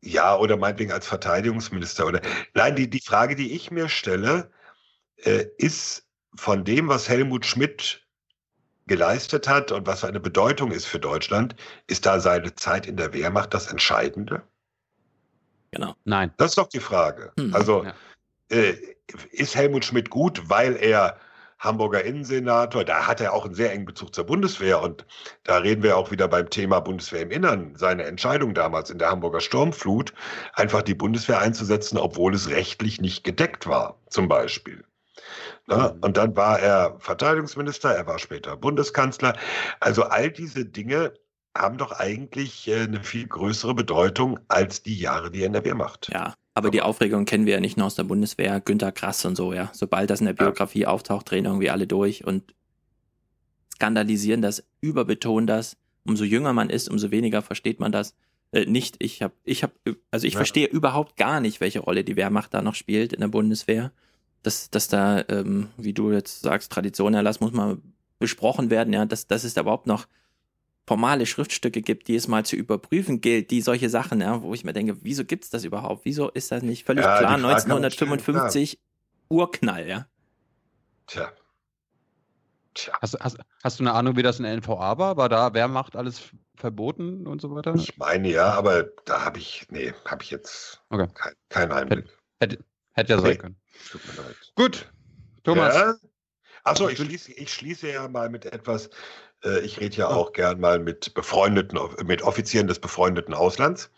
Ja, oder meinetwegen als Verteidigungsminister. Oder nein, die, die Frage, die ich mir stelle, äh, ist von dem, was Helmut Schmidt geleistet hat und was für eine Bedeutung ist für Deutschland, ist da seine Zeit in der Wehrmacht das Entscheidende? Genau. Nein. Das ist doch die Frage. Mhm, also ja. äh, ist Helmut Schmidt gut, weil er Hamburger Innensenator, da hat er auch einen sehr engen Bezug zur Bundeswehr und da reden wir auch wieder beim Thema Bundeswehr im Innern. Seine Entscheidung damals in der Hamburger Sturmflut, einfach die Bundeswehr einzusetzen, obwohl es rechtlich nicht gedeckt war, zum Beispiel. Ne? Und dann war er Verteidigungsminister, er war später Bundeskanzler. Also all diese Dinge haben doch eigentlich äh, eine viel größere Bedeutung als die Jahre, die er in der Wehrmacht. Ja, aber die Aufregung kennen wir ja nicht nur aus der Bundeswehr, Günter Grass und so, ja. Sobald das in der Biografie ja. auftaucht, drehen irgendwie alle durch und skandalisieren das, überbetonen das. Umso jünger man ist, umso weniger versteht man das. Äh, nicht, ich habe, ich habe, also ich ja. verstehe überhaupt gar nicht, welche Rolle die Wehrmacht da noch spielt in der Bundeswehr dass, dass da, ähm, wie du jetzt sagst, Tradition erlass, muss mal besprochen werden, ja, dass, dass es da überhaupt noch formale Schriftstücke gibt, die es mal zu überprüfen gilt, die solche Sachen, ja, wo ich mir denke, wieso gibt es das überhaupt? Wieso ist das nicht völlig ja, klar? 1955 stellen, Urknall, ja. Tja. Tja. Hast, hast, hast du eine Ahnung, wie das in der NVA war? War da, wer macht alles verboten und so weiter? Ich meine ja, aber da habe ich, nee, habe ich jetzt okay. keinen kein Einblick. Hätte, hätte ja sein können. Tut mir leid. Gut, Thomas. Ja. Achso, ich schließe, ich schließe ja mal mit etwas, äh, ich rede ja auch gern mal mit befreundeten, mit Offizieren des befreundeten Auslands.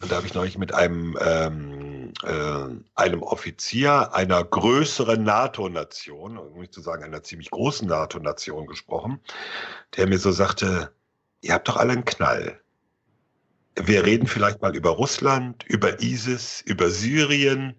Und da habe ich neulich mit einem, ähm, äh, einem Offizier einer größeren NATO-Nation, um nicht zu sagen einer ziemlich großen NATO-Nation gesprochen, der mir so sagte, ihr habt doch alle einen Knall. Wir reden vielleicht mal über Russland, über ISIS, über Syrien,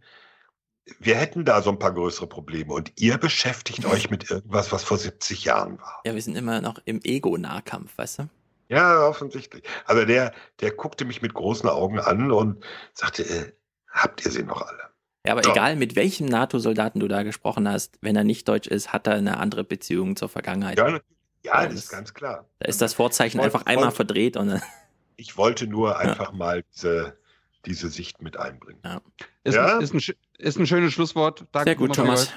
wir hätten da so ein paar größere Probleme und ihr beschäftigt euch mit irgendwas, was vor 70 Jahren war. Ja, wir sind immer noch im Ego-Nahkampf, weißt du? Ja, offensichtlich. Also der, der guckte mich mit großen Augen an und sagte, äh, habt ihr sie noch alle? Ja, aber so. egal, mit welchem NATO-Soldaten du da gesprochen hast, wenn er nicht deutsch ist, hat er eine andere Beziehung zur Vergangenheit. Ja, ja das, ist ganz klar. Da ist das Vorzeichen wollte, einfach einmal verdreht. Und ich wollte nur einfach ja. mal diese, diese Sicht mit einbringen. Ja. Ist, ja? Ein, ist, ein, ist ein schönes Schlusswort. Danke Sehr gut, Thomas.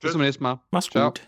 Bis zum nächsten Mal. Mach's Ciao. gut.